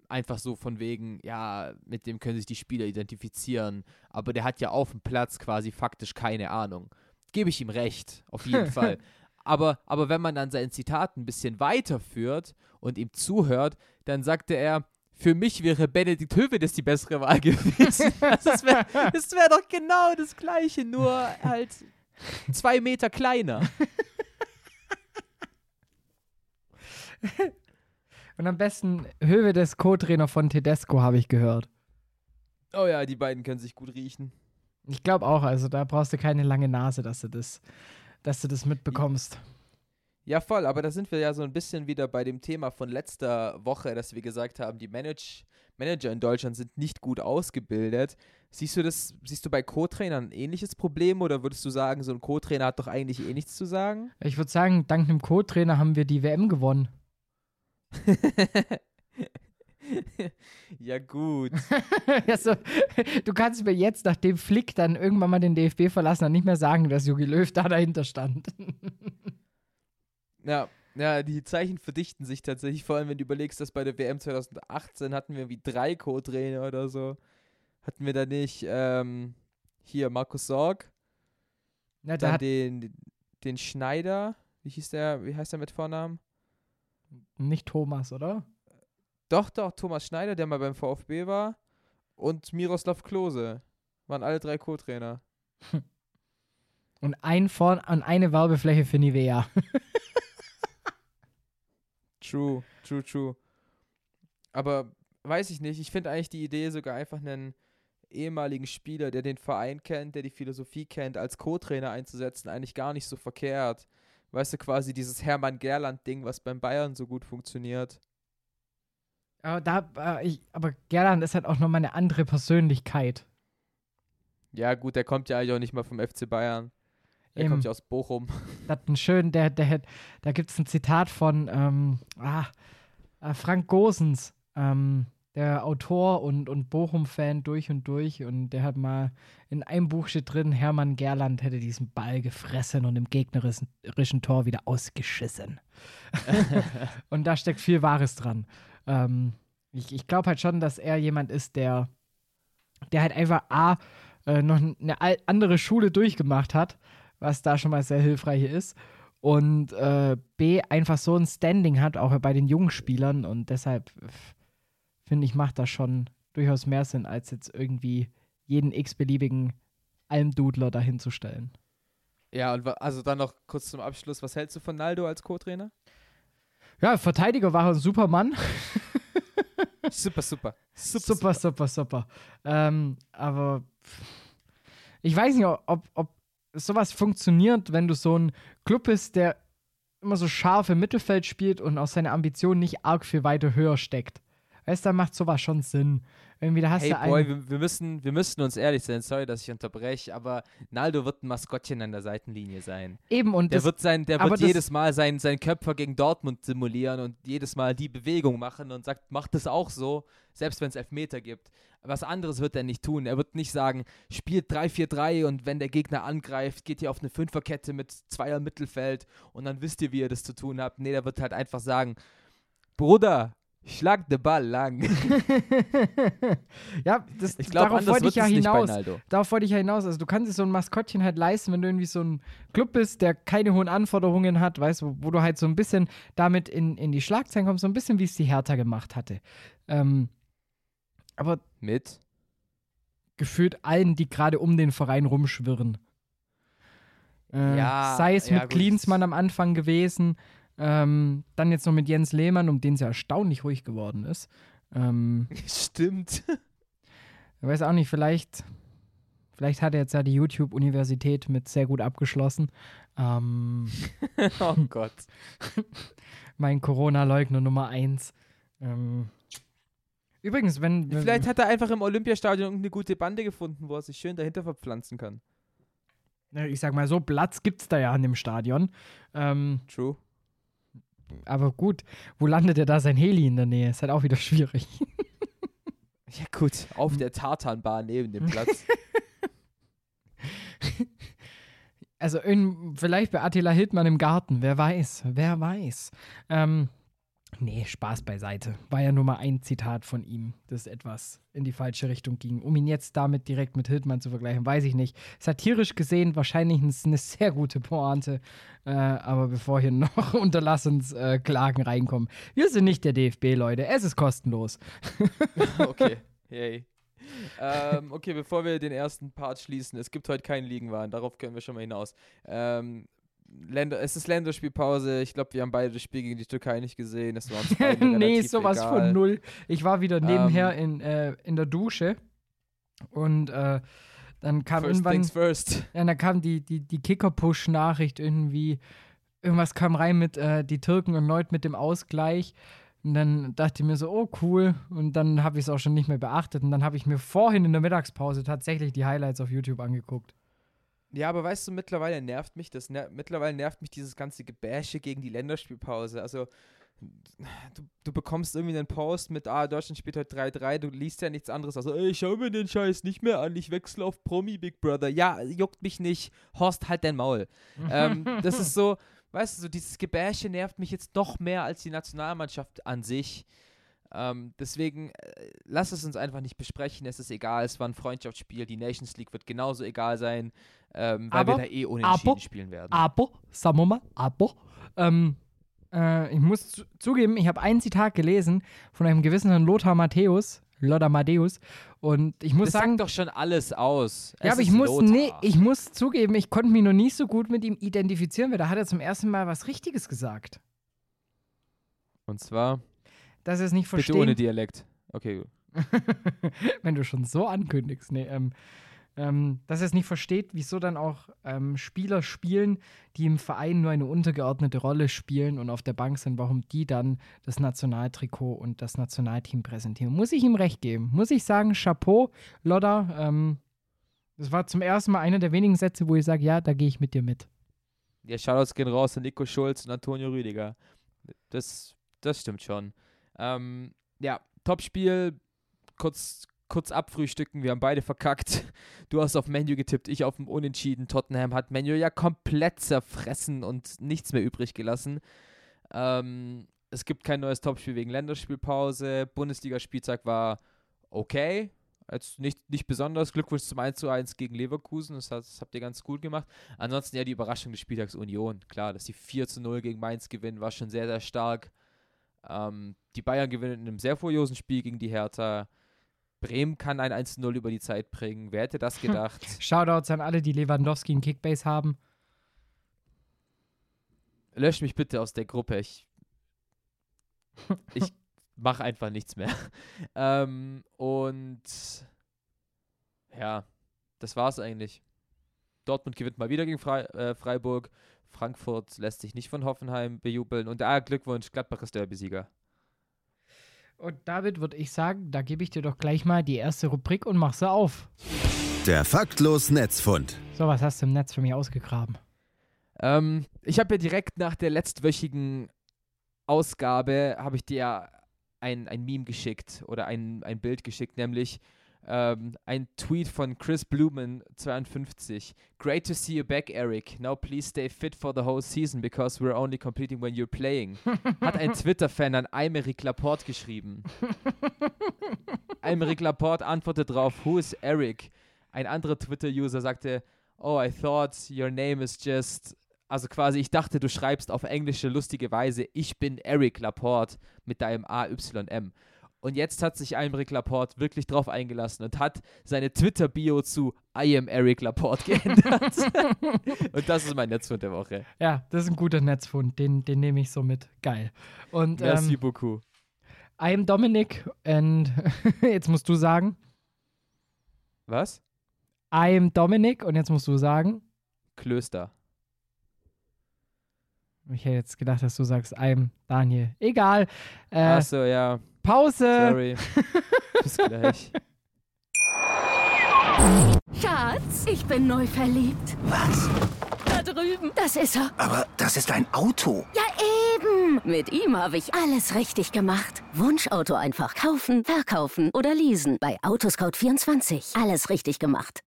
Speaker 4: Einfach so von wegen, ja, mit dem können sich die Spieler identifizieren. Aber der hat ja auf dem Platz quasi faktisch keine Ahnung. Gebe ich ihm recht, auf jeden Fall. Aber, aber wenn man dann sein Zitat ein bisschen weiterführt und ihm zuhört, dann sagte er, für mich wäre Benedikt Hövedes die bessere Wahl gewesen. Also das wäre wär doch genau das Gleiche, nur halt zwei Meter kleiner.
Speaker 3: Und am besten Hövedes Co-Trainer von Tedesco, habe ich gehört.
Speaker 4: Oh ja, die beiden können sich gut riechen.
Speaker 3: Ich glaube auch, also da brauchst du keine lange Nase, dass du das, dass du das mitbekommst.
Speaker 4: Ja, voll, aber da sind wir ja so ein bisschen wieder bei dem Thema von letzter Woche, dass wir gesagt haben, die Manage Manager in Deutschland sind nicht gut ausgebildet. Siehst du das, siehst du bei Co-Trainern ein ähnliches Problem oder würdest du sagen, so ein Co-Trainer hat doch eigentlich eh nichts zu sagen?
Speaker 3: Ich würde sagen, dank einem Co-Trainer haben wir die WM gewonnen.
Speaker 4: ja, gut.
Speaker 3: also, du kannst mir jetzt, nachdem Flick dann irgendwann mal den DFB verlassen hat, nicht mehr sagen, dass Jogi Löw da dahinter stand.
Speaker 4: ja, ja, die Zeichen verdichten sich tatsächlich, vor allem wenn du überlegst, dass bei der WM 2018 hatten wir wie drei Co-Trainer oder so. Hatten wir da nicht ähm, hier Markus Sorg,
Speaker 3: ja,
Speaker 4: dann den, den Schneider, wie hieß der, wie heißt der mit Vornamen?
Speaker 3: Nicht Thomas, oder?
Speaker 4: Doch, doch, Thomas Schneider, der mal beim VfB war, und Miroslav Klose. Waren alle drei Co-Trainer.
Speaker 3: Und ein Vorn eine Werbefläche für Nivea.
Speaker 4: true, true, true. Aber weiß ich nicht, ich finde eigentlich die Idee sogar einfach einen ehemaligen Spieler, der den Verein kennt, der die Philosophie kennt, als Co-Trainer einzusetzen, eigentlich gar nicht so verkehrt. Weißt du, quasi dieses Hermann Gerland-Ding, was beim Bayern so gut funktioniert.
Speaker 3: Aber, da, äh, ich, aber Gerland ist halt auch nochmal eine andere Persönlichkeit.
Speaker 4: Ja, gut, der kommt ja eigentlich auch nicht mal vom FC Bayern. Eben. kommt ja aus Bochum.
Speaker 3: Das hat einen schönen, der, der, da gibt es ein Zitat von ähm, ah, äh, Frank Gosens. Ähm, der Autor und, und Bochum-Fan durch und durch. Und der hat mal in einem Buch steht drin, Hermann Gerland hätte diesen Ball gefressen und im gegnerischen Tor wieder ausgeschissen. und da steckt viel Wahres dran. Ähm, ich ich glaube halt schon, dass er jemand ist, der, der halt einfach A, äh, noch eine andere Schule durchgemacht hat, was da schon mal sehr hilfreich ist. Und äh, B, einfach so ein Standing hat, auch bei den jungen Spielern. Und deshalb finde ich, macht das schon durchaus mehr Sinn, als jetzt irgendwie jeden x-beliebigen Almdudler dahinzustellen.
Speaker 4: Ja, und also dann noch kurz zum Abschluss, was hältst du von Naldo als Co-Trainer?
Speaker 3: Ja, Verteidiger war ein super Mann.
Speaker 4: super, super.
Speaker 3: Super, super, super. super. Ähm, aber ich weiß nicht, ob, ob sowas funktioniert, wenn du so ein Club bist, der immer so scharf im Mittelfeld spielt und aus seiner Ambition nicht arg viel weiter höher steckt. Weißt du, macht sowas schon Sinn. Irgendwie, da hast
Speaker 4: hey
Speaker 3: du
Speaker 4: Boy, wir, wir, müssen, wir müssen uns ehrlich sein, sorry, dass ich unterbreche, aber Naldo wird ein Maskottchen an der Seitenlinie sein.
Speaker 3: Eben, und
Speaker 4: der
Speaker 3: das,
Speaker 4: wird, sein, der wird jedes Mal seinen sein Köpfer gegen Dortmund simulieren und jedes Mal die Bewegung machen und sagt, macht das auch so, selbst wenn es Elfmeter gibt. Was anderes wird er nicht tun. Er wird nicht sagen, spielt 3-4-3 und wenn der Gegner angreift, geht ihr auf eine Fünferkette mit Zweier Mittelfeld und dann wisst ihr, wie ihr das zu tun habt. Nee, der wird halt einfach sagen, Bruder, Schlag den Ball lang.
Speaker 3: ja, das, ich glaub, darauf wollte ich ja hinaus. Darauf wollte ich ja hinaus. Also du kannst dir so ein Maskottchen halt leisten, wenn du irgendwie so ein Club bist, der keine hohen Anforderungen hat, weißt du, wo du halt so ein bisschen damit in, in die Schlagzeilen kommst, so ein bisschen wie es die Hertha gemacht hatte. Ähm, aber
Speaker 4: mit
Speaker 3: gefühlt allen, die gerade um den Verein rumschwirren. Äh, ja, sei es ja, mit Klinsmann am Anfang gewesen, ähm, dann jetzt noch mit Jens Lehmann, um den es ja erstaunlich ruhig geworden ist. Ähm,
Speaker 4: Stimmt.
Speaker 3: Ich weiß auch nicht, vielleicht, vielleicht hat er jetzt ja die YouTube-Universität mit sehr gut abgeschlossen. Ähm,
Speaker 4: oh Gott.
Speaker 3: mein Corona-Leugner Nummer eins. Ähm, übrigens, wenn.
Speaker 4: Vielleicht hat er einfach im Olympiastadion eine gute Bande gefunden, wo er sich schön dahinter verpflanzen kann.
Speaker 3: Ich sag mal so, Platz gibt's da ja an dem Stadion. Ähm,
Speaker 4: True
Speaker 3: aber gut, wo landet er da sein Heli in der Nähe? Ist halt auch wieder schwierig.
Speaker 4: ja, gut, auf der Tartanbahn neben dem Platz.
Speaker 3: also in, vielleicht bei Attila Hildmann im Garten, wer weiß, wer weiß. Ähm, nee, Spaß beiseite. War ja nur mal ein Zitat von ihm, das etwas in die falsche Richtung ging. Um ihn jetzt damit direkt mit Hildmann zu vergleichen, weiß ich nicht. Satirisch gesehen wahrscheinlich eine sehr gute Pointe. Äh, aber bevor hier noch Unterlassungsklagen äh, reinkommen, wir sind nicht der DFB, Leute. Es ist kostenlos.
Speaker 4: okay, yay. ähm, okay, bevor wir den ersten Part schließen, es gibt heute keinen Liegenwahn, darauf können wir schon mal hinaus. Ähm, Länder, es ist Länderspielpause. Ich glaube, wir haben beide das Spiel gegen die Türkei nicht gesehen. Es war uns
Speaker 3: Nee, sowas egal. von null. Ich war wieder nebenher ähm, in, äh, in der Dusche und äh, dann kam
Speaker 4: first
Speaker 3: irgendwann.
Speaker 4: Things first.
Speaker 3: Ja, dann kam die, die, die Kicker-Push-Nachricht irgendwie. Irgendwas kam rein mit äh, die Türken erneut mit dem Ausgleich. Und dann dachte ich mir so, oh cool. Und dann habe ich es auch schon nicht mehr beachtet. Und dann habe ich mir vorhin in der Mittagspause tatsächlich die Highlights auf YouTube angeguckt.
Speaker 4: Ja, aber weißt du, mittlerweile nervt mich das. Ner mittlerweile nervt mich dieses ganze Gebäsche gegen die Länderspielpause. Also, du, du bekommst irgendwie einen Post mit, ah, Deutschland spielt heute 3-3, du liest ja nichts anderes. Also, ich schau mir den Scheiß nicht mehr an, ich wechsle auf Promi Big Brother. Ja, juckt mich nicht. Horst, halt dein Maul. ähm, das ist so, weißt du, so dieses Gebäsche nervt mich jetzt noch mehr als die Nationalmannschaft an sich. Ähm, deswegen äh, lass es uns einfach nicht besprechen. Es ist egal, es war ein Freundschaftsspiel. Die Nations League wird genauso egal sein, ähm, weil
Speaker 3: aber,
Speaker 4: wir da eh unentschieden aber, spielen werden.
Speaker 3: Aber, sagen wir mal, aber, ähm, äh, ich muss zugeben, ich habe ein Zitat gelesen von einem gewissen Herrn Lothar Matthäus. Lothar Matthäus. Und ich muss
Speaker 4: das
Speaker 3: sagen.
Speaker 4: sagt doch schon alles aus.
Speaker 3: Ja, aber ich muss, nee, ich muss zugeben, ich konnte mich noch nicht so gut mit ihm identifizieren, weil da hat er zum ersten Mal was Richtiges gesagt.
Speaker 4: Und zwar
Speaker 3: dass er es nicht versteht.
Speaker 4: Bitte ohne Dialekt. Okay.
Speaker 3: Wenn du schon so ankündigst. Nee, ähm, ähm, dass er es nicht versteht, wieso dann auch ähm, Spieler spielen, die im Verein nur eine untergeordnete Rolle spielen und auf der Bank sind, warum die dann das Nationaltrikot und das Nationalteam präsentieren. Muss ich ihm recht geben. Muss ich sagen, Chapeau, Lodder. Ähm, das war zum ersten Mal einer der wenigen Sätze, wo ich sage, ja, da gehe ich mit dir mit.
Speaker 4: Ja, Shoutouts gehen raus an Nico Schulz und Antonio Rüdiger. Das, das stimmt schon. Ähm, ja, Topspiel, kurz, kurz abfrühstücken. Wir haben beide verkackt. Du hast auf Menu getippt, ich auf dem Unentschieden. Tottenham hat Menu ja komplett zerfressen und nichts mehr übrig gelassen. Ähm, es gibt kein neues Topspiel wegen Länderspielpause. Bundesligaspieltag war okay. Jetzt nicht, nicht besonders. Glückwunsch zum 1 zu 1 gegen Leverkusen. Das, das, habt ihr ganz gut gemacht. Ansonsten ja die Überraschung des Spieltags Union. Klar, dass die 4 zu 0 gegen Mainz gewinnen, war schon sehr, sehr stark. Ähm, die Bayern gewinnen in einem sehr furiosen Spiel gegen die Hertha. Bremen kann ein 1-0 über die Zeit bringen. Wer hätte das gedacht?
Speaker 3: Shoutouts an alle, die Lewandowski in Kickbase haben.
Speaker 4: Lösch mich bitte aus der Gruppe. Ich, ich mache einfach nichts mehr. ähm, und ja, das war's eigentlich. Dortmund gewinnt mal wieder gegen Fre äh, Freiburg. Frankfurt lässt sich nicht von Hoffenheim bejubeln. Und ah, Glückwunsch, Gladbach ist Derby-Sieger.
Speaker 3: Und David, würde ich sagen, da gebe ich dir doch gleich mal die erste Rubrik und mach sie auf.
Speaker 2: Der faktlos Netzfund.
Speaker 3: So, was hast du im Netz für mich ausgegraben?
Speaker 4: Ähm, ich habe ja direkt nach der letztwöchigen Ausgabe, habe ich dir ein, ein Meme geschickt oder ein, ein Bild geschickt, nämlich ähm, ein Tweet von Chris Blumen 52. Great to see you back, Eric. Now please stay fit for the whole season because we're only competing when you're playing. Hat ein Twitter-Fan an Aymeric Laporte geschrieben. Aymeric Laporte antwortet drauf, who is Eric? Ein anderer Twitter-User sagte, oh, I thought your name is just also quasi, ich dachte, du schreibst auf englische lustige Weise, ich bin Eric Laporte mit deinem AYM. Und jetzt hat sich Aymeric Laporte wirklich drauf eingelassen und hat seine Twitter-Bio zu I am Eric Laporte geändert. und das ist mein Netzfund der Woche.
Speaker 3: Ja, das ist ein guter Netzfund. Den, den nehme ich so mit. Geil. Und,
Speaker 4: Merci
Speaker 3: ähm,
Speaker 4: beaucoup.
Speaker 3: I am Dominic und jetzt musst du sagen.
Speaker 4: Was?
Speaker 3: I am Dominic und jetzt musst du sagen.
Speaker 4: Klöster.
Speaker 3: Ich hätte jetzt gedacht, dass du sagst, I am Daniel. Egal.
Speaker 4: Äh, Achso, ja.
Speaker 3: Pause.
Speaker 4: Sorry. Bis gleich.
Speaker 5: Schatz, ich bin neu verliebt.
Speaker 6: Was?
Speaker 5: Da drüben. Das ist er.
Speaker 6: Aber das ist ein Auto.
Speaker 5: Ja, eben. Mit ihm habe ich alles richtig gemacht. Wunschauto einfach kaufen, verkaufen oder leasen. Bei Autoscout24. Alles richtig gemacht.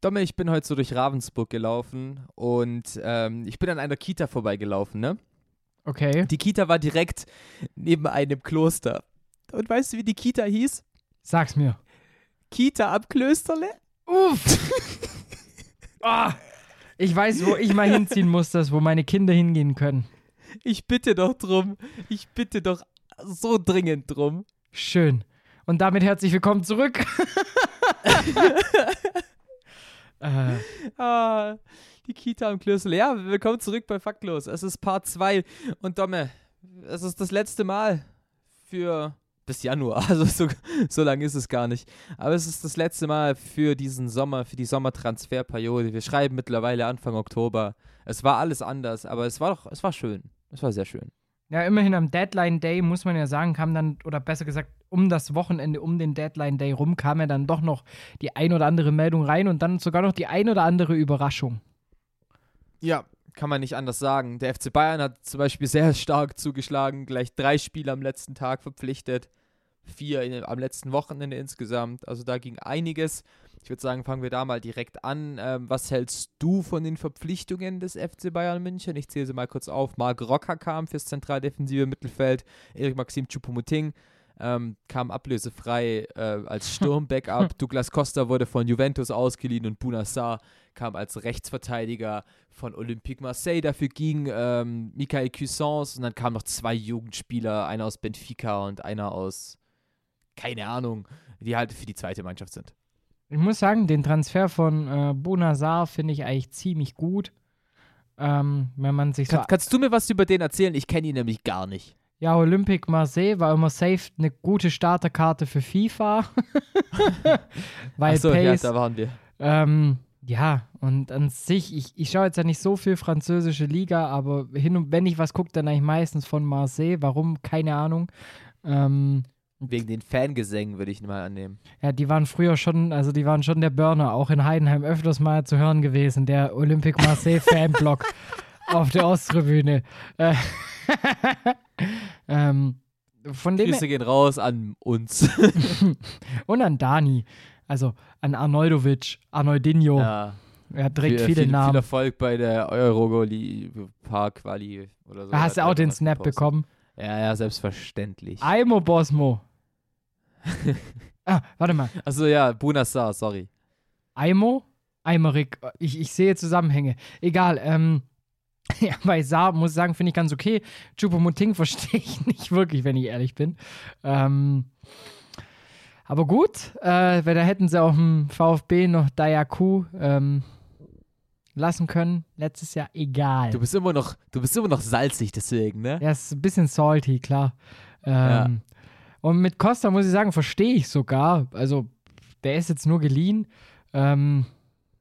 Speaker 4: Domme, ich bin heute so durch Ravensburg gelaufen und ähm, ich bin an einer Kita vorbeigelaufen, ne?
Speaker 3: Okay.
Speaker 4: Die Kita war direkt neben einem Kloster. Und weißt du, wie die Kita hieß?
Speaker 3: Sag's mir.
Speaker 4: Kita am Klösterle?
Speaker 3: Uff. Ah, ich weiß, wo ich mal hinziehen muss, das, wo meine Kinder hingehen können.
Speaker 4: Ich bitte doch drum. Ich bitte doch so dringend drum.
Speaker 3: Schön. Und damit herzlich willkommen zurück. äh,
Speaker 4: Ah, die Kita am Klösterle. Ja, willkommen zurück bei Faktlos. Es ist Part 2. Und Domme, es ist das letzte Mal für bis Januar. Also so, so lange ist es gar nicht. Aber es ist das letzte Mal für diesen Sommer, für die Sommertransferperiode. Wir schreiben mittlerweile Anfang Oktober. Es war alles anders, aber es war doch, es war schön. Es war sehr schön.
Speaker 3: ja, immerhin am Deadline Day, muss man ja sagen, kam dann, oder besser gesagt, um das Wochenende, um den Deadline Day rum, kam ja dann doch noch die ein oder andere Meldung rein und dann sogar noch die ein oder andere Überraschung.
Speaker 4: Ja, kann man nicht anders sagen. Der FC Bayern hat zum Beispiel sehr stark zugeschlagen, gleich drei Spiele am letzten Tag verpflichtet, vier in, am letzten Wochenende insgesamt. Also da ging einiges. Ich würde sagen, fangen wir da mal direkt an. Ähm, was hältst du von den Verpflichtungen des FC Bayern München? Ich zähle sie mal kurz auf. Marc Rocker kam fürs zentraldefensive Mittelfeld, Erik Maxim Choupo-Moting ähm, kam ablösefrei äh, als Sturm-Backup. Douglas Costa wurde von Juventus ausgeliehen und Bunassar kam als Rechtsverteidiger von Olympique Marseille. Dafür ging ähm, Michael Cuisance und dann kamen noch zwei Jugendspieler, einer aus Benfica und einer aus, keine Ahnung, die halt für die zweite Mannschaft sind.
Speaker 3: Ich muss sagen, den Transfer von äh, Bonazar finde ich eigentlich ziemlich gut. Ähm, wenn man sich so.
Speaker 4: Kann, kannst du mir was über den erzählen? Ich kenne ihn nämlich gar nicht.
Speaker 3: Ja, Olympique Marseille war immer safe eine gute Starterkarte für FIFA. Weil
Speaker 4: Achso, ja,
Speaker 3: Pace.
Speaker 4: da waren wir.
Speaker 3: Ähm, ja, und an sich, ich, ich schaue jetzt ja nicht so viel französische Liga, aber hin und wenn ich was gucke, dann eigentlich meistens von Marseille. Warum? Keine Ahnung. Ähm,
Speaker 4: Wegen den Fangesängen würde ich mal annehmen.
Speaker 3: ja, die waren früher schon, also die waren schon der Burner, auch in Heidenheim öfters mal zu hören gewesen, der Olympique Marseille Fanblock auf der Osttribüne. Äh, ähm, von dem
Speaker 4: Grüße gehen raus an uns.
Speaker 3: und an Dani, also an Arnoldovic, Arnoldinho,
Speaker 4: ja.
Speaker 3: er hat direkt
Speaker 4: viel,
Speaker 3: viele
Speaker 4: viel,
Speaker 3: Namen.
Speaker 4: Viel Erfolg bei der Eurogoli Park Quali oder so.
Speaker 3: Da hast du auch den Snap
Speaker 4: gepostet.
Speaker 3: bekommen.
Speaker 4: Ja, ja, selbstverständlich.
Speaker 3: Aimo Bosmo. ah, warte mal.
Speaker 4: Also ja, Bunassar, sorry.
Speaker 3: Aimo? Eimerik. Ich, ich sehe Zusammenhänge. Egal, ähm. Ja, bei Saar muss ich sagen, finde ich ganz okay. Chupomoting verstehe ich nicht wirklich, wenn ich ehrlich bin. Ähm, aber gut, äh, weil da hätten sie auch im VfB noch Dayaku ähm, lassen können. Letztes Jahr egal.
Speaker 4: Du bist immer noch, du bist immer noch salzig deswegen, ne?
Speaker 3: Ja, ist ein bisschen salty, klar. Ähm,
Speaker 4: Ja.
Speaker 3: Und mit Costa muss ich sagen, verstehe ich sogar. Also, der ist jetzt nur geliehen. Ähm,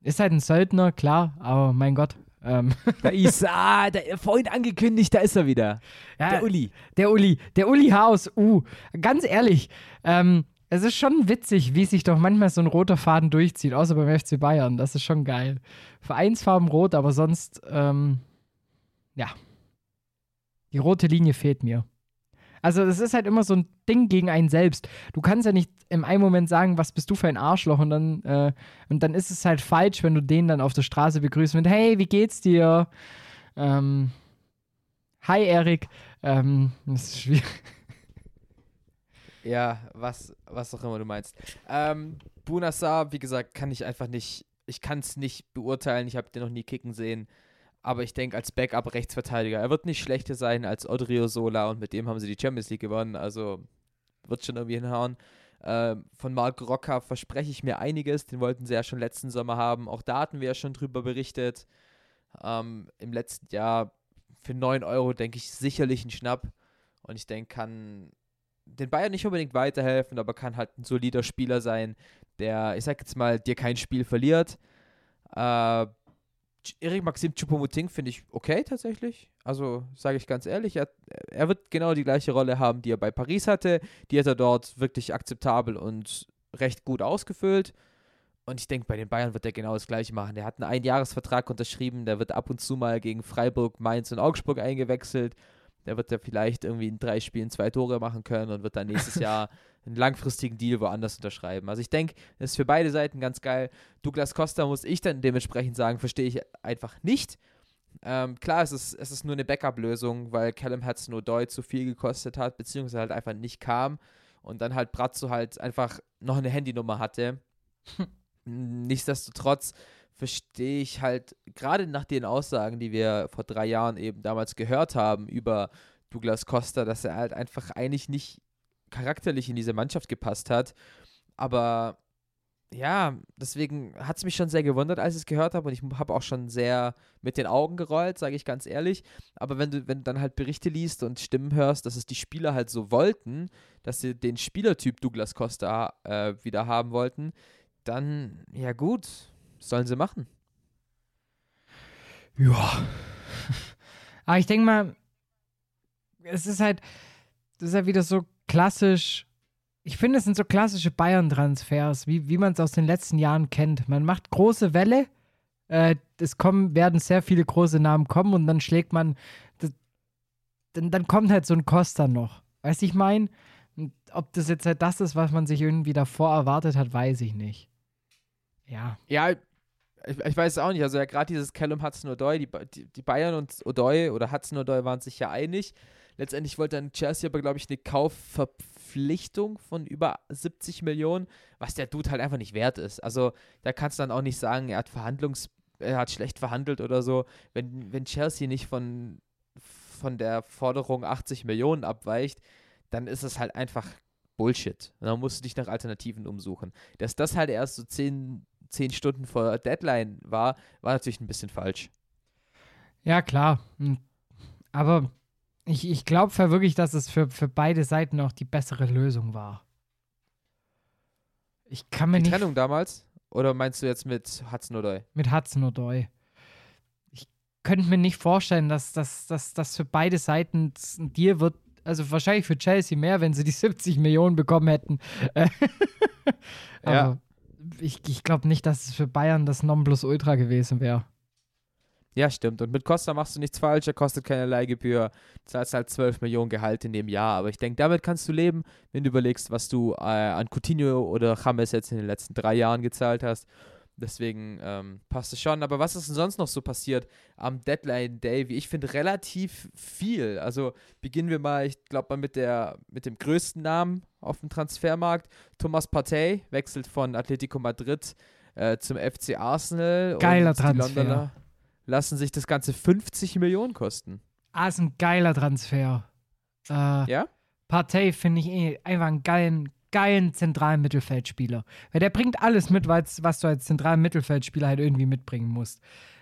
Speaker 3: ist halt ein Söldner, klar, aber mein Gott. Ähm,
Speaker 4: Da ist, ah, der, vorhin angekündigt, da ist er wieder.
Speaker 3: ja,
Speaker 4: Der Uli.
Speaker 3: Der Uli, der Uli Haus, uh, ganz ehrlich, ähm, es ist schon witzig, wie sich doch manchmal so ein roter Faden durchzieht, außer beim FC Bayern. Das ist schon geil. Vereinsfarben rot, aber sonst, ähm, ja. Die rote Linie fehlt mir. Also, das ist halt immer so ein Ding gegen einen selbst. Du kannst ja nicht im einen Moment sagen, was bist du für ein Arschloch und dann, äh, und dann ist es halt falsch, wenn du den dann auf der Straße begrüßt mit, hey, wie geht's dir? Ähm, hi, Erik. Ähm, das ist schwierig.
Speaker 4: Ja, was, was auch immer du meinst. Ähm, Bunassar, wie gesagt, kann ich einfach nicht, ich kann es nicht beurteilen. Ich habe den noch nie kicken sehen. Aber ich denke, als Backup-Rechtsverteidiger, er wird nicht schlechter sein als Odriozola und mit dem haben sie die Champions League gewonnen. Also wird schon irgendwie hinhauen. Ähm, von Marc Rocca verspreche ich mir einiges. Den wollten sie ja schon letzten Sommer haben. Auch da hatten wir ja schon drüber berichtet. Ähm, Im letzten Jahr für 9 Euro, denke ich, sicherlich ein Schnapp. Und ich denke, kann den Bayern nicht unbedingt weiterhelfen, aber kann halt ein solider Spieler sein, der, ich sag jetzt mal, dir kein Spiel verliert. Äh, Erik Maxim Choupo-Moting finde ich okay tatsächlich. Also sage ich ganz ehrlich, er, er wird genau die gleiche Rolle haben, die er bei Paris hatte. Die hat er dort wirklich akzeptabel und recht gut ausgefüllt. Und ich denke, bei den Bayern wird er genau das gleiche machen. Der hat einen Einjahresvertrag unterschrieben, der wird ab und zu mal gegen Freiburg, Mainz und Augsburg eingewechselt. Der wird ja vielleicht irgendwie in drei Spielen zwei Tore machen können und wird dann nächstes Jahr einen langfristigen Deal woanders unterschreiben. Also ich denke, das ist für beide Seiten ganz geil. Douglas Costa muss ich dann dementsprechend sagen, verstehe ich einfach nicht. Ähm, klar, es ist, es ist nur eine Backup-Lösung, weil Callum Hudson-Odoi zu viel gekostet hat, beziehungsweise halt einfach nicht kam und dann halt Brazzo halt einfach noch eine Handynummer hatte. Nichtsdestotrotz verstehe ich halt, gerade nach den Aussagen, die wir vor drei Jahren eben damals gehört haben über Douglas Costa, dass er halt einfach eigentlich nicht charakterlich in diese Mannschaft gepasst hat. Aber ja, deswegen hat es mich schon sehr gewundert, als ich es gehört habe und ich habe auch schon sehr mit den Augen gerollt, sage ich ganz ehrlich. Aber wenn du, wenn du dann halt Berichte liest und Stimmen hörst, dass es die Spieler halt so wollten, dass sie den Spielertyp Douglas Costa äh, wieder haben wollten, dann, ja gut, sollen sie machen.
Speaker 3: Ja. Aber ich denke mal, es ist halt, das ist ja halt wieder so klassisch ich finde, es sind so klassische Bayern-Transfers, wie, wie man es aus den letzten Jahren kennt. Man macht große Welle, äh, es kommen, werden sehr viele große Namen kommen und dann schlägt man, das, dann, dann kommt halt so ein Costa noch. Weißt du, ich meine? Ob das jetzt halt das ist, was man sich irgendwie davor erwartet hat, weiß ich nicht. Ja.
Speaker 4: Ja, ich, ich weiß es auch nicht. Also ja, gerade dieses Callum Hudson-Odoi, die, die, die, Bayern und Odoi oder Hudson-Odoi waren sich ja einig. Letztendlich wollte dann Chelsea aber, glaube ich, eine Kaufverpflichtung Verpflichtung von über 70 Millionen, was der Dude halt einfach nicht wert ist. Also da kannst du dann auch nicht sagen, er hat Verhandlungs, er hat schlecht verhandelt oder so. Wenn, wenn Chelsea nicht von, von der Forderung 80 Millionen abweicht, dann ist es halt einfach Bullshit. Und dann musst du dich nach Alternativen umsuchen. Dass das halt erst so 10, 10 Stunden vor Deadline war, war natürlich ein bisschen falsch.
Speaker 3: Ja, klar. Hm. Aber ich, ich glaube wirklich, dass es für, für beide Seiten auch die bessere Lösung war. Ich kann mir
Speaker 4: die
Speaker 3: nicht.
Speaker 4: Trennung damals? Oder meinst du jetzt mit Hudson O'Doy?
Speaker 3: Mit Hudson O'Doy. Ich könnte mir nicht vorstellen, dass das dass, dass für beide Seiten ein Deal wird. Also wahrscheinlich für Chelsea mehr, wenn sie die 70 Millionen bekommen hätten. Aber ja. ich, ich glaube nicht, dass es für Bayern das Nonplusultra gewesen wäre.
Speaker 4: Ja, stimmt. Und mit Costa machst du nichts falsch, er kostet keine Leihgebühr. Du zahlst halt 12 Millionen Gehalt in dem Jahr. Aber ich denke, damit kannst du leben, wenn du überlegst, was du äh, an Coutinho oder James jetzt in den letzten drei Jahren gezahlt hast. Deswegen ähm, passt es schon. Aber was ist denn sonst noch so passiert am Deadline Day? Wie ich finde, relativ viel. Also beginnen wir mal, ich glaube mal mit, der, mit dem größten Namen auf dem Transfermarkt. Thomas Partey wechselt von Atletico Madrid äh, zum FC Arsenal.
Speaker 3: Geiler Transfer
Speaker 4: lassen sich das Ganze 50 Millionen kosten.
Speaker 3: Ah, ist ein geiler Transfer.
Speaker 4: Äh, ja?
Speaker 3: Partey finde ich eh einfach einen geilen, geilen zentralen Mittelfeldspieler. Weil der bringt alles mit, was du als zentralen Mittelfeldspieler halt irgendwie mitbringen musst.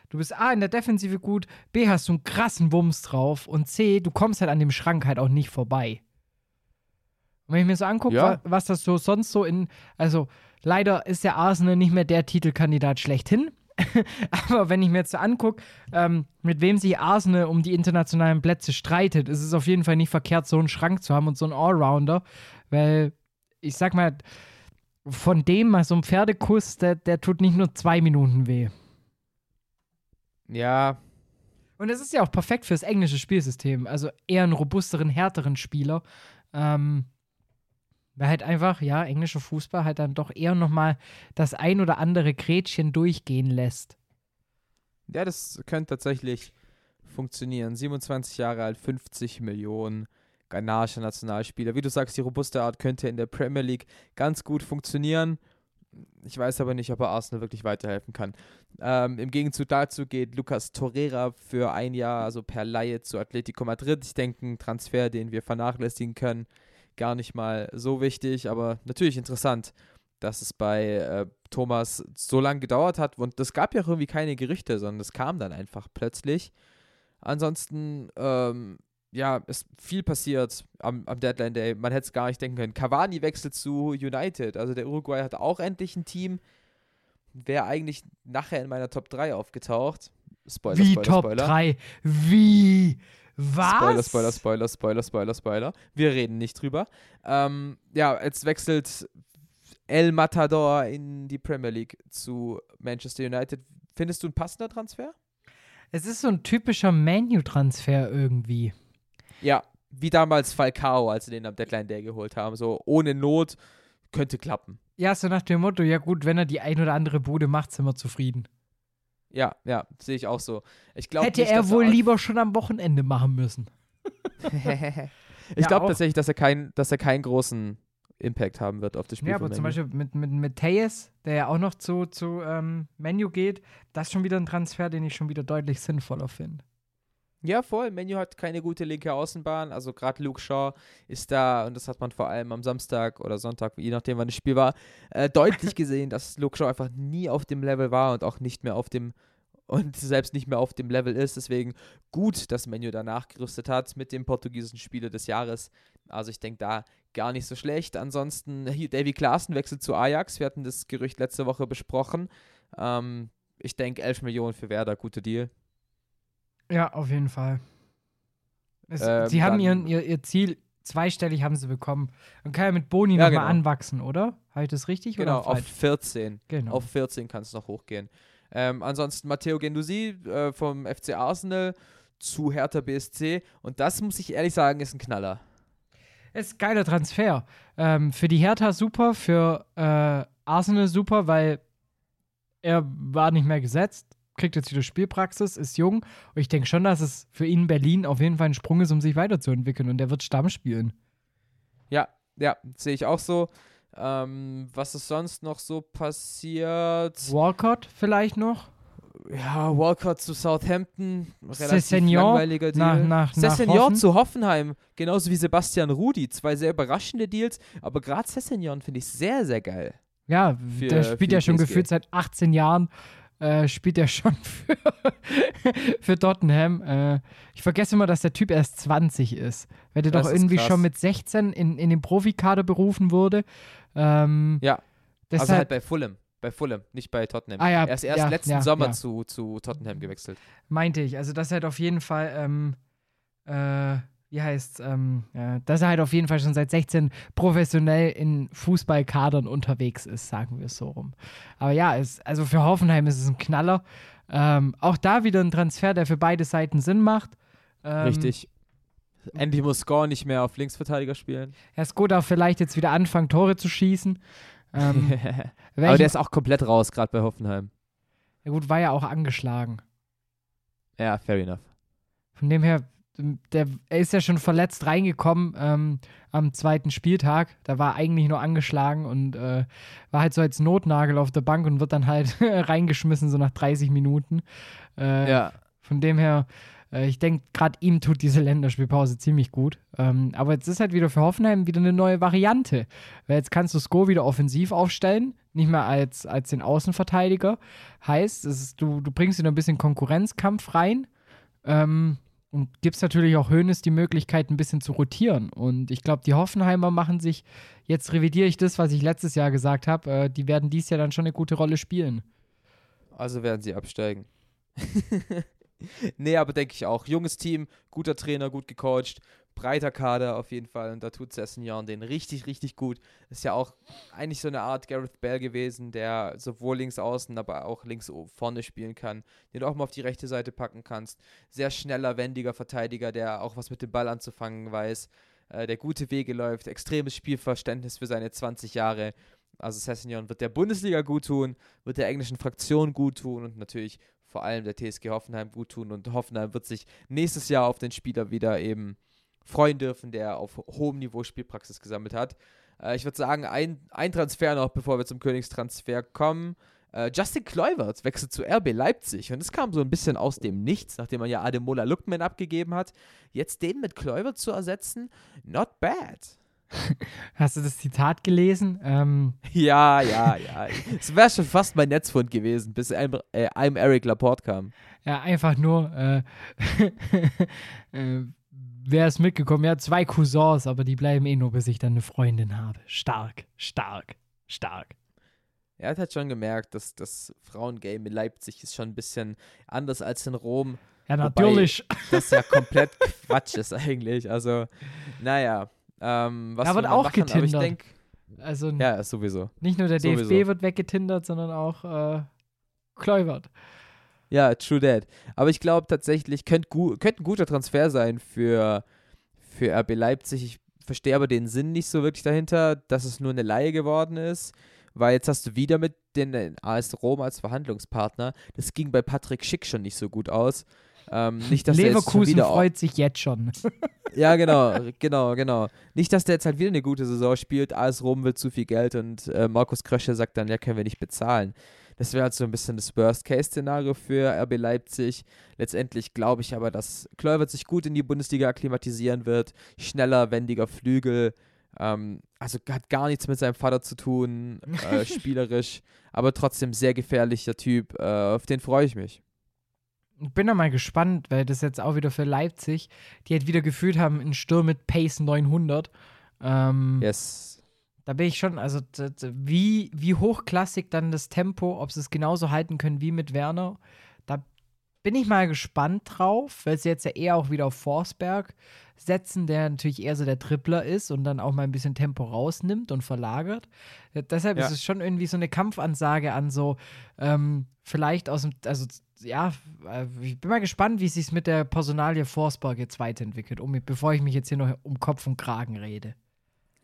Speaker 3: Du bist A in der Defensive gut, B hast du einen krassen Wumms drauf und C, du kommst halt an dem Schrank halt auch nicht vorbei. Und wenn ich mir so angucke, ja. was das so sonst so in, also leider ist der Arsenal nicht mehr der Titelkandidat schlechthin, Aber wenn ich mir jetzt so angucke, ähm, mit wem sich Arsenal um die internationalen Plätze streitet, ist es auf jeden Fall nicht verkehrt, so einen Schrank zu haben und so einen Allrounder. Weil, ich sag mal, von dem mal so ein Pferdekuss, der, der tut nicht nur zwei Minuten weh.
Speaker 4: Ja.
Speaker 3: Und es ist ja auch perfekt fürs englische Spielsystem. Also eher einen robusteren, härteren Spieler. Ähm, weil halt einfach, ja, englischer Fußball halt dann doch eher nochmal das ein oder andere Gretchen durchgehen lässt.
Speaker 4: Ja, das könnte tatsächlich funktionieren. 27 Jahre alt, 50 Millionen, ghanaischer Nationalspieler. Wie du sagst, die robuste Art könnte in der Premier League ganz gut funktionieren. Ich weiß aber nicht, ob er Arsenal wirklich weiterhelfen kann. Ähm, Im Gegenzug dazu geht Lucas Torreira für ein Jahr, also per Laie zu Atletico Madrid. Ich denke, ein Transfer, den wir vernachlässigen können gar nicht mal so wichtig, aber natürlich interessant, dass es bei äh, Thomas so lange gedauert hat. Und es gab ja irgendwie keine Gerüchte, sondern es kam dann einfach plötzlich. Ansonsten, ähm, ja, ist viel passiert am, am Deadline Day. Man hätte es gar nicht denken können. Cavani wechselt zu United. Also der Uruguay hat auch endlich ein Team. Wäre eigentlich nachher in meiner Top 3 aufgetaucht.
Speaker 3: Spoiler, Wie Spoiler, Top Spoiler. 3? Wie? Was?
Speaker 4: Spoiler, Spoiler, Spoiler, Spoiler, Spoiler, Spoiler. Wir reden nicht drüber. Ähm, ja, jetzt wechselt El Matador in die Premier League zu Manchester United. Findest du ein passender Transfer?
Speaker 3: Es ist so ein typischer Menu-Transfer irgendwie.
Speaker 4: Ja, wie damals Falcao, als sie den am Deadline Day geholt haben. So ohne Not könnte klappen.
Speaker 3: Ja, so nach dem Motto, ja gut, wenn er die ein oder andere Bude macht, sind wir zufrieden.
Speaker 4: Ja, ja, sehe ich auch so. Ich glaube
Speaker 3: Hätte
Speaker 4: nicht,
Speaker 3: er wohl
Speaker 4: auch-
Speaker 3: lieber schon am Wochenende machen müssen.
Speaker 4: ich
Speaker 3: Ja,
Speaker 4: glaube tatsächlich, dass er, kein, dass er keinen großen Impact haben wird auf das Spiel.
Speaker 3: Ja, aber zum. Beispiel mit, mit, mit Tejes, der ja auch noch zu, zu ähm, Menu geht, das ist schon wieder ein Transfer, den ich schon wieder deutlich sinnvoller finde.
Speaker 4: Ja, voll. Menu hat keine gute linke Außenbahn. Also gerade Luke Shaw ist da, und das hat man vor allem am Samstag oder Sonntag, je nachdem wann das Spiel war, äh, deutlich gesehen, dass Luke Shaw einfach nie auf dem Level war und auch nicht mehr auf dem und selbst nicht mehr auf dem Level ist. Deswegen gut, dass Menu da nachgerüstet hat mit dem portugiesischen Spieler des Jahres. Also ich denke da gar nicht so schlecht. Ansonsten, hier, Davy Klaassen wechselt zu Ajax. Wir hatten das Gerücht letzte Woche besprochen. Ähm, ich denke 11 Millionen für Werder, guter Deal.
Speaker 3: Ja, auf jeden Fall. Es,
Speaker 4: Ähm,
Speaker 3: sie haben
Speaker 4: dann-
Speaker 3: ihren, ihr, ihr Ziel, zweistellig haben sie bekommen. Man kann ja mit Boni
Speaker 4: Ja,
Speaker 3: nochmal
Speaker 4: genau.
Speaker 3: anwachsen, oder? Habe ich das richtig
Speaker 4: Genau,
Speaker 3: oder
Speaker 4: auf
Speaker 3: falsch?
Speaker 4: 14.
Speaker 3: Genau.
Speaker 4: Auf 14 kann es noch hochgehen. Ähm, ansonsten Matteo Gendusi äh, vom FC Arsenal zu Hertha BSC. Und das muss ich ehrlich sagen, ist ein Knaller.
Speaker 3: Ist geiler Transfer. Ähm, für die Hertha super, für äh, Arsenal super, weil er war nicht mehr gesetzt, kriegt jetzt wieder Spielpraxis, ist jung. Und ich denke schon, dass es für ihn in Berlin auf jeden Fall ein Sprung ist, um sich weiterzuentwickeln. Und der wird Stamm spielen.
Speaker 4: Ja, ja, sehe ich auch so. Ähm, was ist sonst noch so passiert?
Speaker 3: Walcott vielleicht noch?
Speaker 4: Ja, Walcott zu Southampton, relativ
Speaker 3: Sessegnon
Speaker 4: langweiliger
Speaker 3: nach-
Speaker 4: Deal.
Speaker 3: nach- nach
Speaker 4: Sessegnon
Speaker 3: Hoffen.
Speaker 4: zu Hoffenheim, genauso wie Sebastian Rudi. Zwei sehr überraschende Deals, aber gerade Sessegnon finde ich sehr, sehr geil.
Speaker 3: Ja,
Speaker 4: Für-
Speaker 3: der spielt ja schon
Speaker 4: PSG.
Speaker 3: gefühlt seit 18 Jahren. Äh, spielt er schon für, für Tottenham. Äh, ich vergesse immer, dass der Typ erst 20 ist. Weil der
Speaker 4: Das
Speaker 3: doch
Speaker 4: ist
Speaker 3: irgendwie
Speaker 4: krass.
Speaker 3: schon mit 16 in, in den Profikader berufen wurde. Ähm,
Speaker 4: Ja,
Speaker 3: deshalb,
Speaker 4: also halt bei Fulham. Bei Fulham, nicht bei Tottenham.
Speaker 3: Ah ja,
Speaker 4: er ist erst
Speaker 3: ja,
Speaker 4: letzten
Speaker 3: ja,
Speaker 4: Sommer
Speaker 3: ja.
Speaker 4: Zu, zu Tottenham gewechselt.
Speaker 3: meinte ich. Also, dass er halt auf jeden Fall, ähm, äh, wie heißt ähm, ja, dass er halt auf jeden Fall schon seit 16 professionell in Fußballkadern unterwegs ist, sagen wir es so rum. Aber ja, es, also für Hoffenheim ist es ein Knaller. Ähm, auch da wieder ein Transfer, der für beide Seiten Sinn macht. Ähm,
Speaker 4: Richtig. Endlich muss Score nicht mehr auf Linksverteidiger spielen.
Speaker 3: Herr Skoda vielleicht jetzt wieder anfangen, Tore zu schießen. Ähm,
Speaker 4: Aber der ist auch komplett raus, gerade bei Hoffenheim.
Speaker 3: ja gut, war ja auch angeschlagen.
Speaker 4: Ja, fair enough.
Speaker 3: Von dem her, der, er ist ja schon verletzt reingekommen ähm, am zweiten Spieltag. Da war er eigentlich nur angeschlagen und äh, war halt so als Notnagel auf der Bank und wird dann halt reingeschmissen, so nach 30 Minuten. Äh,
Speaker 4: Ja,
Speaker 3: Von dem her, äh, ich denke, gerade ihm tut diese Länderspielpause ziemlich gut. Ähm, aber jetzt ist halt wieder für Hoffenheim wieder eine neue Variante. Weil jetzt kannst du Sko wieder offensiv aufstellen, nicht mehr als, als den Außenverteidiger. Heißt, es ist, du, du bringst wieder ein bisschen Konkurrenzkampf rein. Ähm, und gibst natürlich auch Hönes die Möglichkeit, ein bisschen zu rotieren. Und ich glaube, die Hoffenheimer machen sich, jetzt revidiere ich das, was ich letztes Jahr gesagt habe, äh, die werden dies Jahr dann schon eine gute Rolle spielen.
Speaker 4: also werden sie absteigen. nee, aber denke ich auch. Junges Team, guter Trainer, gut gecoacht, breiter Kader auf jeden Fall. Und da tut Sessignon den richtig, richtig gut. Ist ja auch eigentlich so eine Art Gareth Bell gewesen, der sowohl links außen, aber auch links vorne spielen kann, den du auch mal auf die rechte Seite packen kannst. Sehr schneller, wendiger Verteidiger, der auch was mit dem Ball anzufangen weiß, äh, der gute Wege läuft, extremes Spielverständnis für seine 20 Jahre. Also Sessignon wird der Bundesliga gut tun, wird der englischen Fraktion gut tun und natürlich vor allem der TSG Hoffenheim gut tun. Und Hoffenheim wird sich nächstes Jahr auf den Spieler wieder eben freuen dürfen, der auf hohem Niveau Spielpraxis gesammelt hat. Äh, ich würde sagen, ein, ein Transfer noch, bevor wir zum Königstransfer kommen. Äh, Justin Kluivert wechselt zu RB Leipzig und es kam so ein bisschen aus dem Nichts, nachdem man ja Ademola Lookman abgegeben hat. Jetzt den mit Kluivert zu ersetzen, not bad.
Speaker 3: Hast du das Zitat gelesen? Ähm,
Speaker 4: Ja, ja, ja. Es wäre schon fast mein Netzfund gewesen, bis einem, äh, einem Eric Laporte kam.
Speaker 3: Ja, einfach nur, äh, äh, wer ist mitgekommen? Ja, zwei Cousins, aber die bleiben eh nur, bis ich dann eine Freundin habe. Stark, stark, stark.
Speaker 4: Er hat halt schon gemerkt, dass das Frauengame in Leipzig ist schon ein bisschen anders als in Rom.
Speaker 3: Ja,
Speaker 4: Wobei-
Speaker 3: natürlich.
Speaker 4: Das ja komplett Quatsch ist eigentlich. Also, naja. Ähm, was
Speaker 3: Da wird auch
Speaker 4: machen? Aber ich
Speaker 3: getindert.
Speaker 4: denke,
Speaker 3: Also
Speaker 4: ja, sowieso.
Speaker 3: nicht nur der
Speaker 4: sowieso.
Speaker 3: DFB wird weggetindert, sondern auch äh, Kluivert.
Speaker 4: Ja, true that. Aber ich glaube tatsächlich, könnte gu könnte ein guter Transfer sein für, für RB Leipzig. Ich verstehe aber den Sinn nicht so wirklich dahinter, dass es nur eine Laie geworden ist. weil jetzt hast du wieder mit den AS Rom als Verhandlungspartner. Das ging bei Patrick Schick schon nicht so gut aus. Ähm, nicht, dass
Speaker 3: Leverkusen
Speaker 4: wieder
Speaker 3: freut sich jetzt schon.
Speaker 4: ja, genau, genau, genau. Nicht, dass der jetzt halt wieder eine gute Saison spielt, AS Rom will zu viel Geld und äh, Markus Krösche sagt dann, ja, können wir nicht bezahlen. Das wäre halt so ein bisschen das Worst-Case-Szenario für RB Leipzig. Letztendlich glaube ich aber, dass Kluivert sich gut in die Bundesliga akklimatisieren wird. Schneller, wendiger Flügel. Ähm, also hat gar nichts mit seinem Vater zu tun, äh, spielerisch, aber trotzdem sehr gefährlicher Typ. Äh, auf den freue ich mich.
Speaker 3: Ich bin da mal gespannt, weil das jetzt auch wieder für Leipzig, die halt wieder gefühlt haben, einen Sturm mit Pace 900. Ähm,
Speaker 4: Yes.
Speaker 3: Da bin ich schon, also wie, wie hochklassig dann das Tempo, ob sie es genauso halten können wie mit Werner, da bin ich mal gespannt drauf, weil sie jetzt ja eher auch wieder auf Forsberg setzen, der natürlich eher so der Tripler ist und dann auch mal ein bisschen Tempo rausnimmt und verlagert. Ja, deshalb
Speaker 4: Ja.
Speaker 3: ist es schon irgendwie so eine Kampfansage an so, ähm, vielleicht aus dem, also ja, äh, ich bin mal gespannt, wie es sich mit der Personalie Forsberg jetzt weiterentwickelt, um, bevor ich mich jetzt hier noch um Kopf und Kragen rede.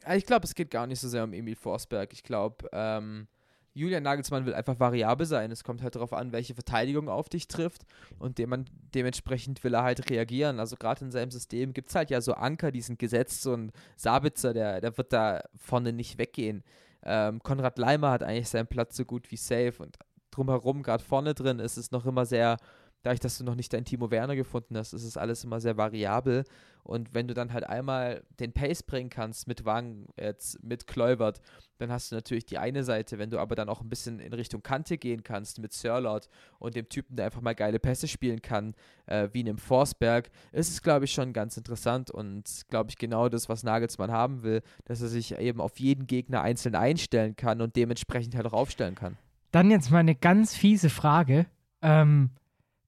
Speaker 4: Ja, Ich glaube, es geht gar nicht so sehr um Emil Forsberg. Ich glaube, ähm, Julian Nagelsmann will einfach variabel sein. Es kommt halt darauf an, welche Verteidigung auf dich trifft und dem dementsprechend will er halt reagieren. Also gerade in seinem System gibt es halt ja so Anker, die sind gesetzt. So ein Sabitzer, der, der wird da vorne nicht weggehen. Ähm, Konrad Leimer hat eigentlich seinen Platz so gut wie safe und drumherum, gerade vorne drin, ist es noch immer sehr, dadurch, dass du noch nicht deinen Timo Werner gefunden hast, ist es alles immer sehr variabel. Und wenn du dann halt einmal den Pace bringen kannst mit Wang, jetzt mit Kluivert, dann hast du natürlich die eine Seite. Wenn du aber dann auch ein bisschen in Richtung Kante gehen kannst mit Sirlot und dem Typen, der einfach mal geile Pässe spielen kann, äh, wie einem Forsberg, ist es, glaube ich, schon ganz interessant und, glaube ich, genau das, was Nagelsmann haben will, dass er sich eben auf jeden Gegner einzeln einstellen kann und dementsprechend halt auch aufstellen kann.
Speaker 3: Dann jetzt mal eine ganz fiese Frage. Ähm,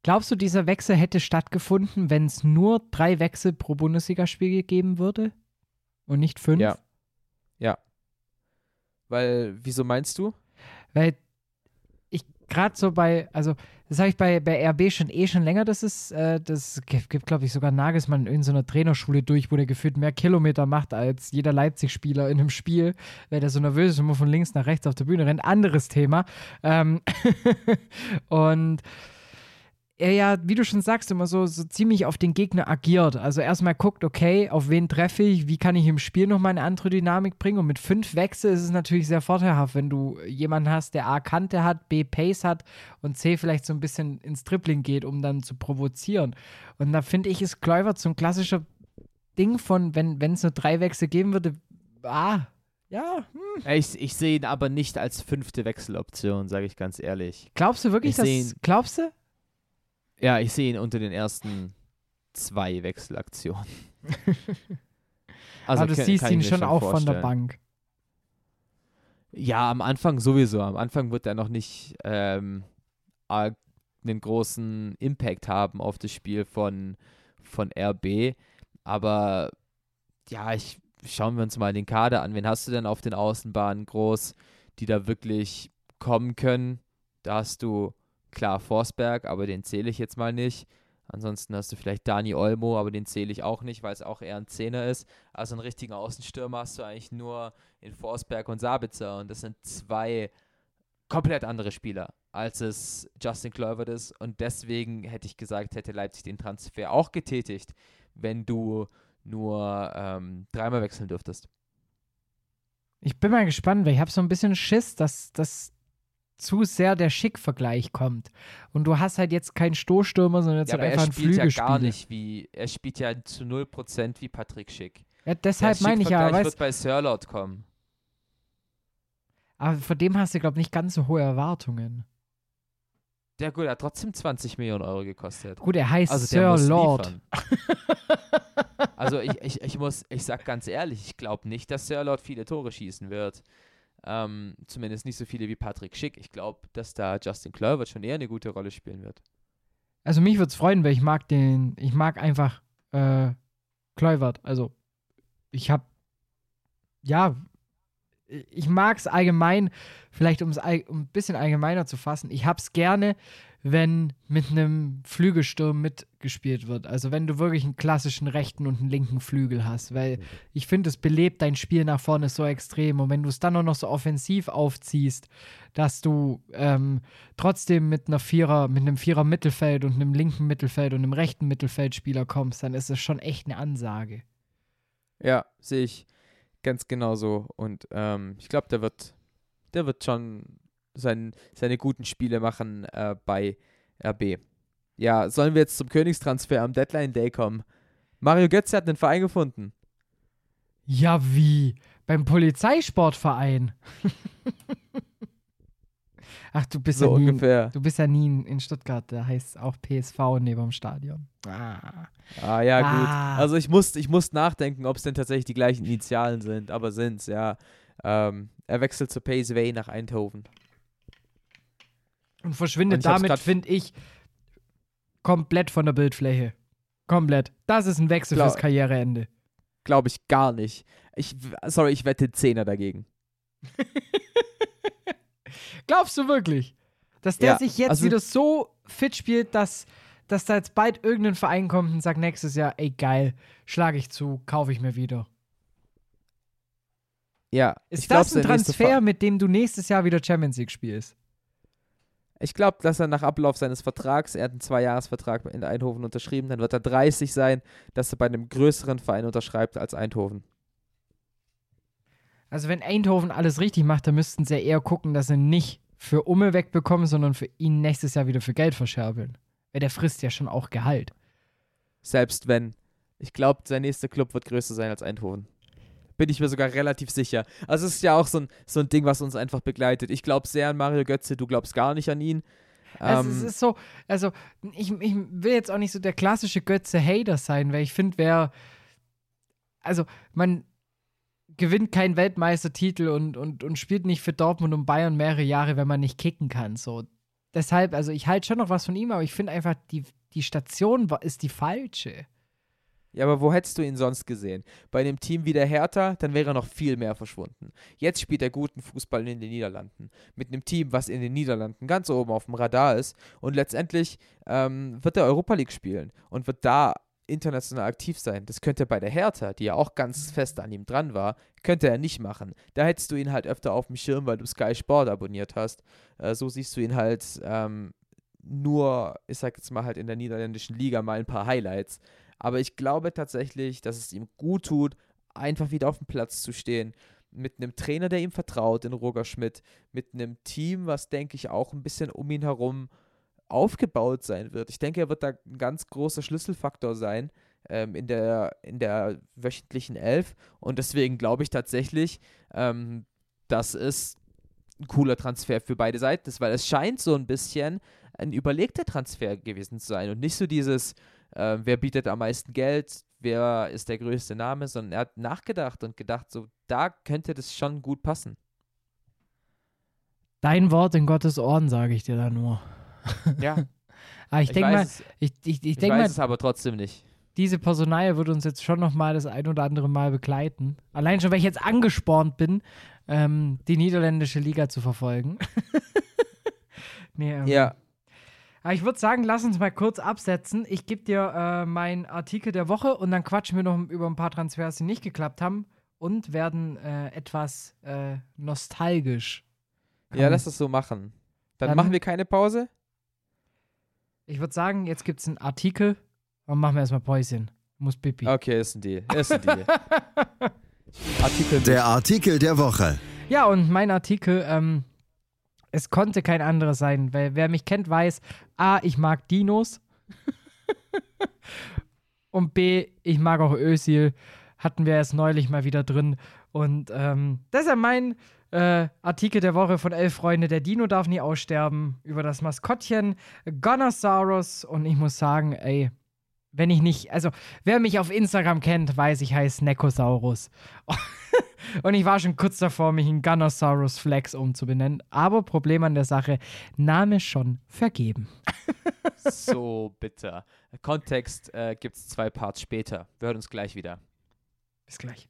Speaker 3: glaubst du, dieser Wechsel hätte stattgefunden, wenn es nur drei Wechsel pro Bundesligaspiel gegeben würde? Und nicht fünf?
Speaker 4: Ja. Ja. Weil, wieso meinst du?
Speaker 3: Weil ich gerade so bei, also das habe ich bei, bei RB schon eh schon länger, das ist, äh, das gibt, glaube ich, sogar Nagelsmann in irgendeiner Trainerschule durch, wo der gefühlt mehr Kilometer macht als jeder Leipzig-Spieler in einem Spiel, weil der so nervös ist und immer von links nach rechts auf der Bühne rennt. Anderes Thema. Ähm und er ja, wie du schon sagst, immer so, so ziemlich auf den Gegner agiert. Also erstmal guckt, okay, auf wen treffe ich, wie kann ich im Spiel noch mal eine andere Dynamik bringen. Und mit fünf Wechsel ist es natürlich sehr vorteilhaft, wenn du jemanden hast, der A Kante hat, B Pace hat und C vielleicht so ein bisschen ins Dribbling geht, um dann zu provozieren. Und da finde ich, ist Kluivert so ein klassischer Ding von, wenn es nur drei Wechsel geben würde, ah, ja, hm.
Speaker 4: Ich, ich sehe ihn aber nicht als fünfte Wechseloption, sage ich ganz ehrlich.
Speaker 3: Glaubst du wirklich,
Speaker 4: Ich
Speaker 3: dass, glaubst du?
Speaker 4: Ja, ich sehe ihn unter den ersten zwei Wechselaktionen. Also
Speaker 3: Aber du
Speaker 4: kann-
Speaker 3: siehst ihn
Speaker 4: mir
Speaker 3: schon auch von der
Speaker 4: vorstellen.
Speaker 3: Bank.
Speaker 4: Ja, am Anfang sowieso. Am Anfang wird er noch nicht ähm, einen großen Impact haben auf das Spiel von, von RB. Aber ja, ich schauen wir uns mal den Kader an. Wen hast du denn auf den Außenbahnen groß, die da wirklich kommen können? Da hast du klar Forsberg, aber den zähle ich jetzt mal nicht. Ansonsten hast du vielleicht Dani Olmo, aber den zähle ich auch nicht, weil es auch eher ein Zehner ist. Also einen richtigen Außenstürmer hast du eigentlich nur in Forsberg und Sabitzer und das sind zwei komplett andere Spieler, als es Justin Kluivert ist und deswegen hätte ich gesagt, hätte Leipzig den Transfer auch getätigt, wenn du nur ähm, dreimal wechseln dürftest.
Speaker 3: Ich bin mal gespannt, weil ich habe so ein bisschen Schiss, dass das zu sehr der Schick-Vergleich kommt. Und du hast halt jetzt keinen Stoßstürmer, sondern jetzt
Speaker 4: Ja,
Speaker 3: halt einfach
Speaker 4: er
Speaker 3: einen
Speaker 4: spielt ja
Speaker 3: Flügelspieler.
Speaker 4: gar nicht wie, er spielt ja zu 0% wie Patrick Schick.
Speaker 3: Ja, deshalb meine ich ja, weißt,
Speaker 4: wird bei Sirlot kommen.
Speaker 3: aber von dem hast du, glaube ich, nicht ganz so hohe Erwartungen.
Speaker 4: Der gut, er hat trotzdem 20 Millionen Euro gekostet.
Speaker 3: Gut, er heißt
Speaker 4: Also
Speaker 3: Sir Lord.
Speaker 4: Also ich, ich, ich muss, ich sag ganz ehrlich, ich glaube nicht, dass Sir Lord viele Tore schießen wird. Ähm, zumindest nicht so viele wie Patrick Schick. Ich glaube, dass da Justin Kluivert schon eher eine gute Rolle spielen wird.
Speaker 3: Also mich würde es freuen, weil ich mag den, ich mag einfach äh, Kluivert. Also ich habe, ja, ich mag es allgemein, vielleicht um es um ein bisschen allgemeiner zu fassen, ich hab's gerne, wenn mit einem Flügelsturm mitgespielt wird. Also wenn du wirklich einen klassischen rechten und einen linken Flügel hast, weil ich finde, es belebt dein Spiel nach vorne so extrem. Und wenn du es dann auch noch so offensiv aufziehst, dass du ähm, trotzdem mit einer Vierer, mit einem Vierer Mittelfeld und einem linken Mittelfeld und einem rechten Mittelfeldspieler kommst, dann ist es schon echt eine Ansage.
Speaker 4: Ja, sehe ich ganz genauso. Und ähm, ich glaube, der wird, der wird schon sein, seine guten Spiele machen äh, bei RB. Ja, sollen wir jetzt zum Königstransfer am Deadline Day kommen? Mario Götze hat einen Verein gefunden.
Speaker 3: Ja, wie? Beim Polizeisportverein. Ach, du bist
Speaker 4: So
Speaker 3: ja nie,
Speaker 4: ungefähr.
Speaker 3: Du bist ja nie in Stuttgart, da heißt auch PSV neben dem Stadion. Ah.
Speaker 4: Ah, ja,
Speaker 3: Ah.
Speaker 4: gut. Also ich muss, ich muss nachdenken, ob es denn tatsächlich die gleichen Initialen sind, aber sind's, ja. Ähm, er wechselt zu PSV nach Eindhoven.
Speaker 3: Und verschwindet
Speaker 4: Und
Speaker 3: damit, finde ich, komplett von der Bildfläche. Komplett. Das ist ein Wechsel
Speaker 4: Klar.
Speaker 3: fürs Karriereende.
Speaker 4: Glaube ich gar nicht. Ich, sorry, ich wette Zehner dagegen.
Speaker 3: Glaubst du wirklich, dass der
Speaker 4: Ja,
Speaker 3: sich jetzt
Speaker 4: also-
Speaker 3: wieder so fit spielt, dass, dass da jetzt bald irgendein Verein kommt und sagt nächstes Jahr, ey geil, schlage ich zu, kaufe ich mir wieder.
Speaker 4: Ja.
Speaker 3: Ist
Speaker 4: ich glaub,
Speaker 3: das ein Transfer, mit dem du nächstes Jahr wieder Champions League spielst?
Speaker 4: Ich glaube, dass er nach Ablauf seines Vertrags, er hat einen Zweijahresvertrag in Eindhoven unterschrieben, dann wird er 30 sein, dass er bei einem größeren Verein unterschreibt als Eindhoven.
Speaker 3: Also wenn Eindhoven alles richtig macht, dann müssten sie ja eher gucken, dass sie nicht für Umme wegbekommen, sondern für ihn nächstes Jahr wieder für Geld verscherbeln. Weil der frisst ja schon auch Gehalt.
Speaker 4: Selbst wenn. Ich glaube, sein nächster Club wird größer sein als Eindhoven. Bin ich mir sogar relativ sicher. Also es ist ja auch so ein, so ein Ding, was uns einfach begleitet. Ich glaube sehr an Mario Götze, du glaubst gar nicht an ihn.
Speaker 3: Also
Speaker 4: Ähm,
Speaker 3: es ist so, also ich, ich will jetzt auch nicht so der klassische Götze-Hater sein, weil ich finde, wer, also man gewinnt keinen Weltmeistertitel und, und, und spielt nicht für Dortmund und Bayern mehrere Jahre, wenn man nicht kicken kann. So. Deshalb, also ich halte schon noch was von ihm, aber ich finde einfach, die, die Station ist die falsche.
Speaker 4: Ja, aber wo hättest du ihn sonst gesehen? Bei einem Team wie der Hertha, dann wäre er noch viel mehr verschwunden. Jetzt spielt er guten Fußball in den Niederlanden. Mit einem Team, was in den Niederlanden ganz oben auf dem Radar ist. Und letztendlich ähm, wird er Europa League spielen und wird da international aktiv sein. Das könnte er bei der Hertha, die ja auch ganz fest an ihm dran war, könnte er nicht machen. Da hättest du ihn halt öfter auf dem Schirm, weil du Sky Sport abonniert hast. Äh, so siehst du ihn halt ähm, nur, ich sag jetzt mal halt in der niederländischen Liga mal ein paar Highlights. Aber ich glaube tatsächlich, dass es ihm gut tut, einfach wieder auf dem Platz zu stehen. Mit einem Trainer, der ihm vertraut, in Roger Schmidt. Mit einem Team, was, denke ich, auch ein bisschen um ihn herum aufgebaut sein wird. Ich denke, er wird da ein ganz großer Schlüsselfaktor sein ähm, in, der, in der wöchentlichen Elf. Und deswegen glaube ich tatsächlich, ähm, dass es ein cooler Transfer für beide Seiten ist, weil es scheint so ein bisschen ein überlegter Transfer gewesen zu sein und nicht so dieses, äh, wer bietet am meisten Geld, wer ist der größte Name, sondern er hat nachgedacht und gedacht, so da könnte das schon gut passen.
Speaker 3: Dein Wort in Gottes Ohren, sage ich dir da nur.
Speaker 4: Ja,
Speaker 3: Aber ich
Speaker 4: ich,
Speaker 3: denke mal, ich, ich, ich denke
Speaker 4: weiß
Speaker 3: mal,
Speaker 4: es aber trotzdem nicht.
Speaker 3: diese Personalie wird uns jetzt schon noch mal das ein oder andere Mal begleiten. Allein schon, weil ich jetzt angespornt bin, ähm, die niederländische Liga zu verfolgen. nee, ähm,
Speaker 4: Ja,
Speaker 3: Aber ich würde sagen, lass uns mal kurz absetzen. Ich gebe dir äh, meinen Artikel der Woche und dann quatschen wir noch über ein paar Transfers, die nicht geklappt haben und werden äh, etwas äh, nostalgisch.
Speaker 4: ja,
Speaker 3: Komm.
Speaker 4: lass es so machen. Dann,
Speaker 3: Dann-
Speaker 4: machen wir keine Pause.
Speaker 3: Ich würde sagen, jetzt gibt es einen Artikel und machen wir erstmal Päuschen. Muss Pipi.
Speaker 4: Okay, ist ein Deal. Ist ein Deal. Artikel
Speaker 2: Der Artikel der Woche.
Speaker 3: Ja, und mein Artikel, ähm, es konnte kein anderes sein, weil wer mich kennt, weiß, A, ich mag Dinos und B, ich mag auch Ösil. Hatten wir erst neulich mal wieder drin. Und ähm, das ist ja mein äh, Artikel der Woche von Elf Freunde. Der Dino darf nie aussterben. Über das Maskottchen Gonosaurus. Und ich muss sagen, ey, wenn ich nicht, also wer mich auf Instagram kennt, weiß, ich heiße Nekosaurus. Und ich war schon kurz davor, mich in Gunnosaurus Flex umzubenennen. Aber Problem an der Sache, Name schon vergeben.
Speaker 4: so bitter. Kontext äh, gibt es zwei Parts später. Wir hören uns gleich wieder.
Speaker 3: Bis gleich.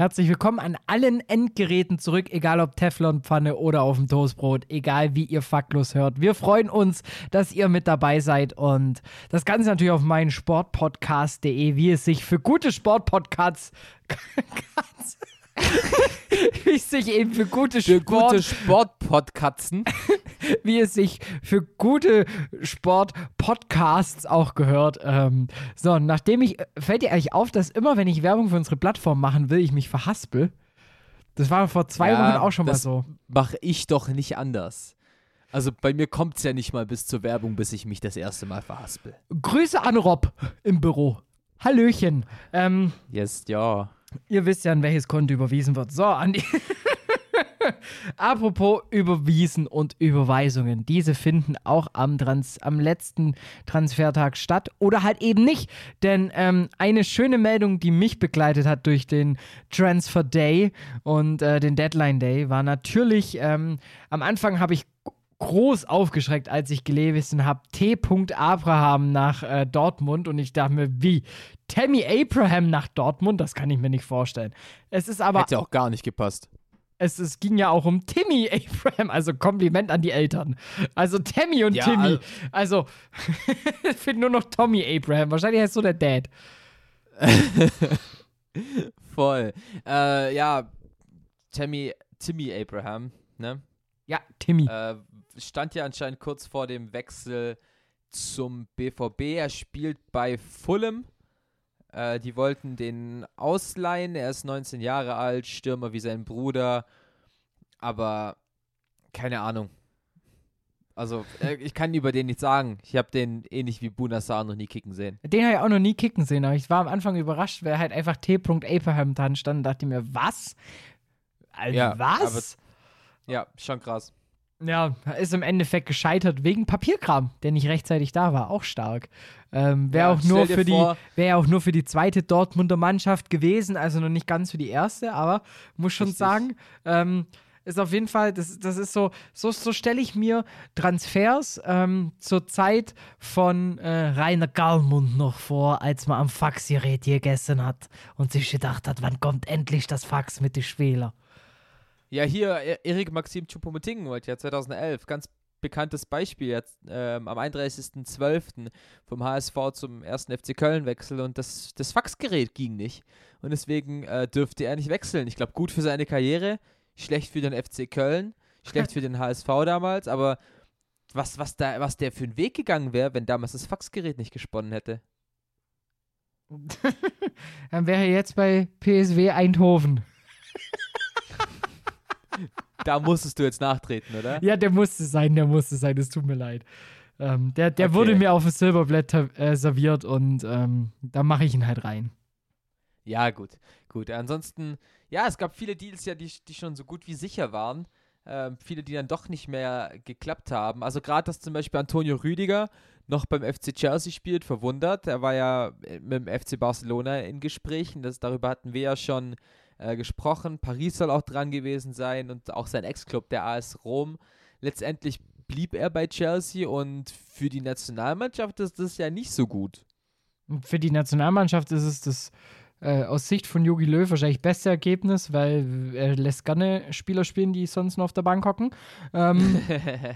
Speaker 3: Herzlich willkommen an allen Endgeräten zurück, egal ob Teflonpfanne oder auf dem Toastbrot, egal wie ihr faktlos hört. Wir freuen uns, dass ihr mit dabei seid und das Ganze natürlich auf meinen Sportpodcast.de, wie es sich für gute Sportpodcasts wie es sich eben für gute
Speaker 4: Für
Speaker 3: Sport,
Speaker 4: gute Sportpodcasten.
Speaker 3: wie es sich für gute Sport-Podcasts auch gehört. Ähm, so, nachdem ich, fällt dir eigentlich auf, dass immer, wenn ich Werbung für unsere Plattform machen will, ich mich verhaspel? Das war vor zwei
Speaker 4: Ja,
Speaker 3: Wochen auch schon mal so.
Speaker 4: Mache ich doch nicht anders. Also bei mir kommt es ja nicht mal bis zur Werbung, bis ich mich das erste Mal verhaspel.
Speaker 3: Grüße an Rob im Büro. Hallöchen. Ähm,
Speaker 4: Yes, ja.
Speaker 3: ihr wisst ja, an welches Konto überwiesen wird. So, Andi. Apropos Überwiesen und Überweisungen. Diese finden auch am, Trans am letzten Transfertag statt oder halt eben nicht. Denn ähm, eine schöne Meldung, die mich begleitet hat durch den Transfer Day und äh, den Deadline Day, war natürlich, ähm, am Anfang habe ich groß aufgeschreckt, als ich gelesen habe, T. Abraham nach äh, Dortmund und ich dachte mir, wie? Tammy Abraham nach Dortmund? Das kann ich mir nicht vorstellen. Es ist aber
Speaker 4: Hätte auch gar nicht gepasst.
Speaker 3: Es, es ging ja auch um Timmy Abraham, also Kompliment an die Eltern. Also Tammy und
Speaker 4: Ja,
Speaker 3: Timmy.
Speaker 4: al-
Speaker 3: Also, ich finde nur noch Tommy Abraham. Wahrscheinlich heißt so der Dad.
Speaker 4: Voll. Äh, ja, Tammy, Timmy Abraham, ne?
Speaker 3: Ja, Timmy.
Speaker 4: Äh, stand ja anscheinend kurz vor dem Wechsel zum BVB. Er spielt bei Fulham. Äh, die wollten den ausleihen. Er ist 19 Jahre alt, Stürmer wie sein Bruder. Aber keine Ahnung. Also, äh, ich kann über den nichts sagen. Ich habe den ähnlich wie Bunassar noch nie kicken sehen.
Speaker 3: Den habe ich auch noch nie kicken sehen, aber ich war am Anfang überrascht, weil halt einfach T. Abraham dran stand und dachte mir, was? Also,
Speaker 4: Ja,
Speaker 3: was?
Speaker 4: Ja, schon krass.
Speaker 3: Ja, ist im Endeffekt gescheitert wegen Papierkram, der nicht rechtzeitig da war. Auch stark. Ähm, wäre
Speaker 4: Ja,
Speaker 3: auch nur für die, wäre auch nur für die zweite Dortmunder Mannschaft gewesen, also noch nicht ganz für die erste, aber muss schon
Speaker 4: Richtig.
Speaker 3: sagen, ähm, ist auf jeden Fall, das, das ist so, so, so stelle ich mir Transfers ähm, zur Zeit von äh, Rainer Gallmund noch vor, als man am Faxgerät gegessen hat und sich gedacht hat, wann kommt endlich das Fax mit den Schwäler.
Speaker 4: Ja, hier, E- Erik Maxim Choupo-Moting wollte ja 2011, ganz bekanntes Beispiel jetzt ähm, am 31.12. vom HSV zum 1. FC Köln wechsel und das, das Faxgerät ging nicht. Und deswegen äh, dürfte er nicht wechseln. Ich glaube, gut für seine Karriere, schlecht für den FC Köln, schlecht für den HSV damals, aber was, was, da, was der für einen Weg gegangen wäre, wenn damals das Faxgerät nicht gesponnen hätte.
Speaker 3: Dann wäre er jetzt bei PSW Eindhoven.
Speaker 4: Da musstest du jetzt nachtreten, oder?
Speaker 3: Ja, der musste sein, der musste sein, es tut mir leid. Ähm, der der
Speaker 4: Okay.
Speaker 3: wurde mir auf dem Silberblatt äh, serviert und ähm, da mache ich ihn halt rein.
Speaker 4: Ja, gut. Gut. Ansonsten, ja, es gab viele Deals ja, die, die schon so gut wie sicher waren. Ähm, viele, die dann doch nicht mehr geklappt haben. Also gerade, dass zum Beispiel Antonio Rüdiger noch beim FC Chelsea spielt, verwundert. Er war ja äh, mit dem FC Barcelona in Gesprächen. Das, darüber hatten wir ja schon äh, gesprochen. Paris soll auch dran gewesen sein und auch sein Ex-Club, der AS Rom. Letztendlich blieb er bei Chelsea und für die Nationalmannschaft ist das ja nicht so gut.
Speaker 3: Für die Nationalmannschaft ist es das äh, aus Sicht von Jogi Löw wahrscheinlich beste Ergebnis, weil er lässt gerne Spieler spielen, die sonst nur auf der Bank hocken. Ähm,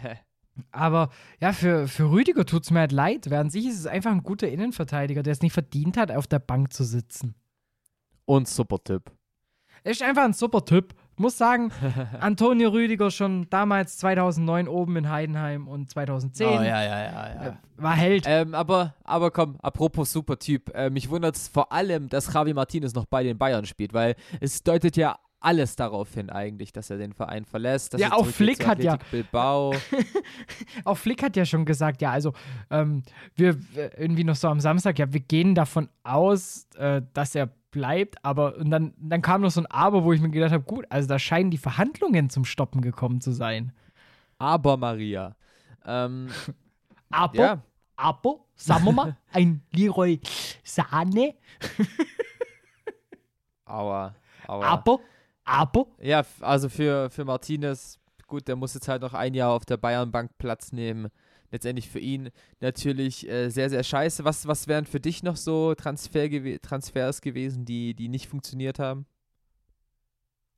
Speaker 3: aber ja, für, für Rüdiger tut es mir halt leid. Während sich ist es einfach ein guter Innenverteidiger, der es nicht verdient hat, auf der Bank zu sitzen.
Speaker 4: und super Tipp.
Speaker 3: Er ist einfach ein super Typ. Muss sagen, Antonio Rüdiger schon damals 2009 oben in Heidenheim und 2010
Speaker 4: Oh, ja, ja, ja, ja.
Speaker 3: äh, war Held.
Speaker 4: Ähm, aber, aber komm, apropos super Typ, äh, mich wundert es vor allem, dass Javi Martinez noch bei den Bayern spielt, weil es deutet ja alles darauf hin eigentlich, dass er den Verein verlässt. Dass
Speaker 3: Ja, auch Flick hat ja-
Speaker 4: Bilbao.
Speaker 3: Auch Flick hat ja schon gesagt, ja, also ähm, wir wir- irgendwie noch so am Samstag, ja, wir gehen davon aus, äh, dass er bleibt, aber und dann, dann kam noch so ein Aber, wo ich mir gedacht habe, gut, also da scheinen die Verhandlungen zum Stoppen gekommen zu sein.
Speaker 4: aber Maria. Ähm,
Speaker 3: Aber
Speaker 4: ja,
Speaker 3: aber, sagen wir mal, ein Leroy Sahne.
Speaker 4: Aua. Aua.
Speaker 3: Aber, aber,
Speaker 4: Ja, also für, für Martinez, gut, der muss jetzt halt noch ein Jahr auf der Bayernbank Platz nehmen. Letztendlich für ihn natürlich äh, sehr, sehr scheiße. Was, was wären für dich noch so Transfer gewe Transfers gewesen, die, die nicht funktioniert haben?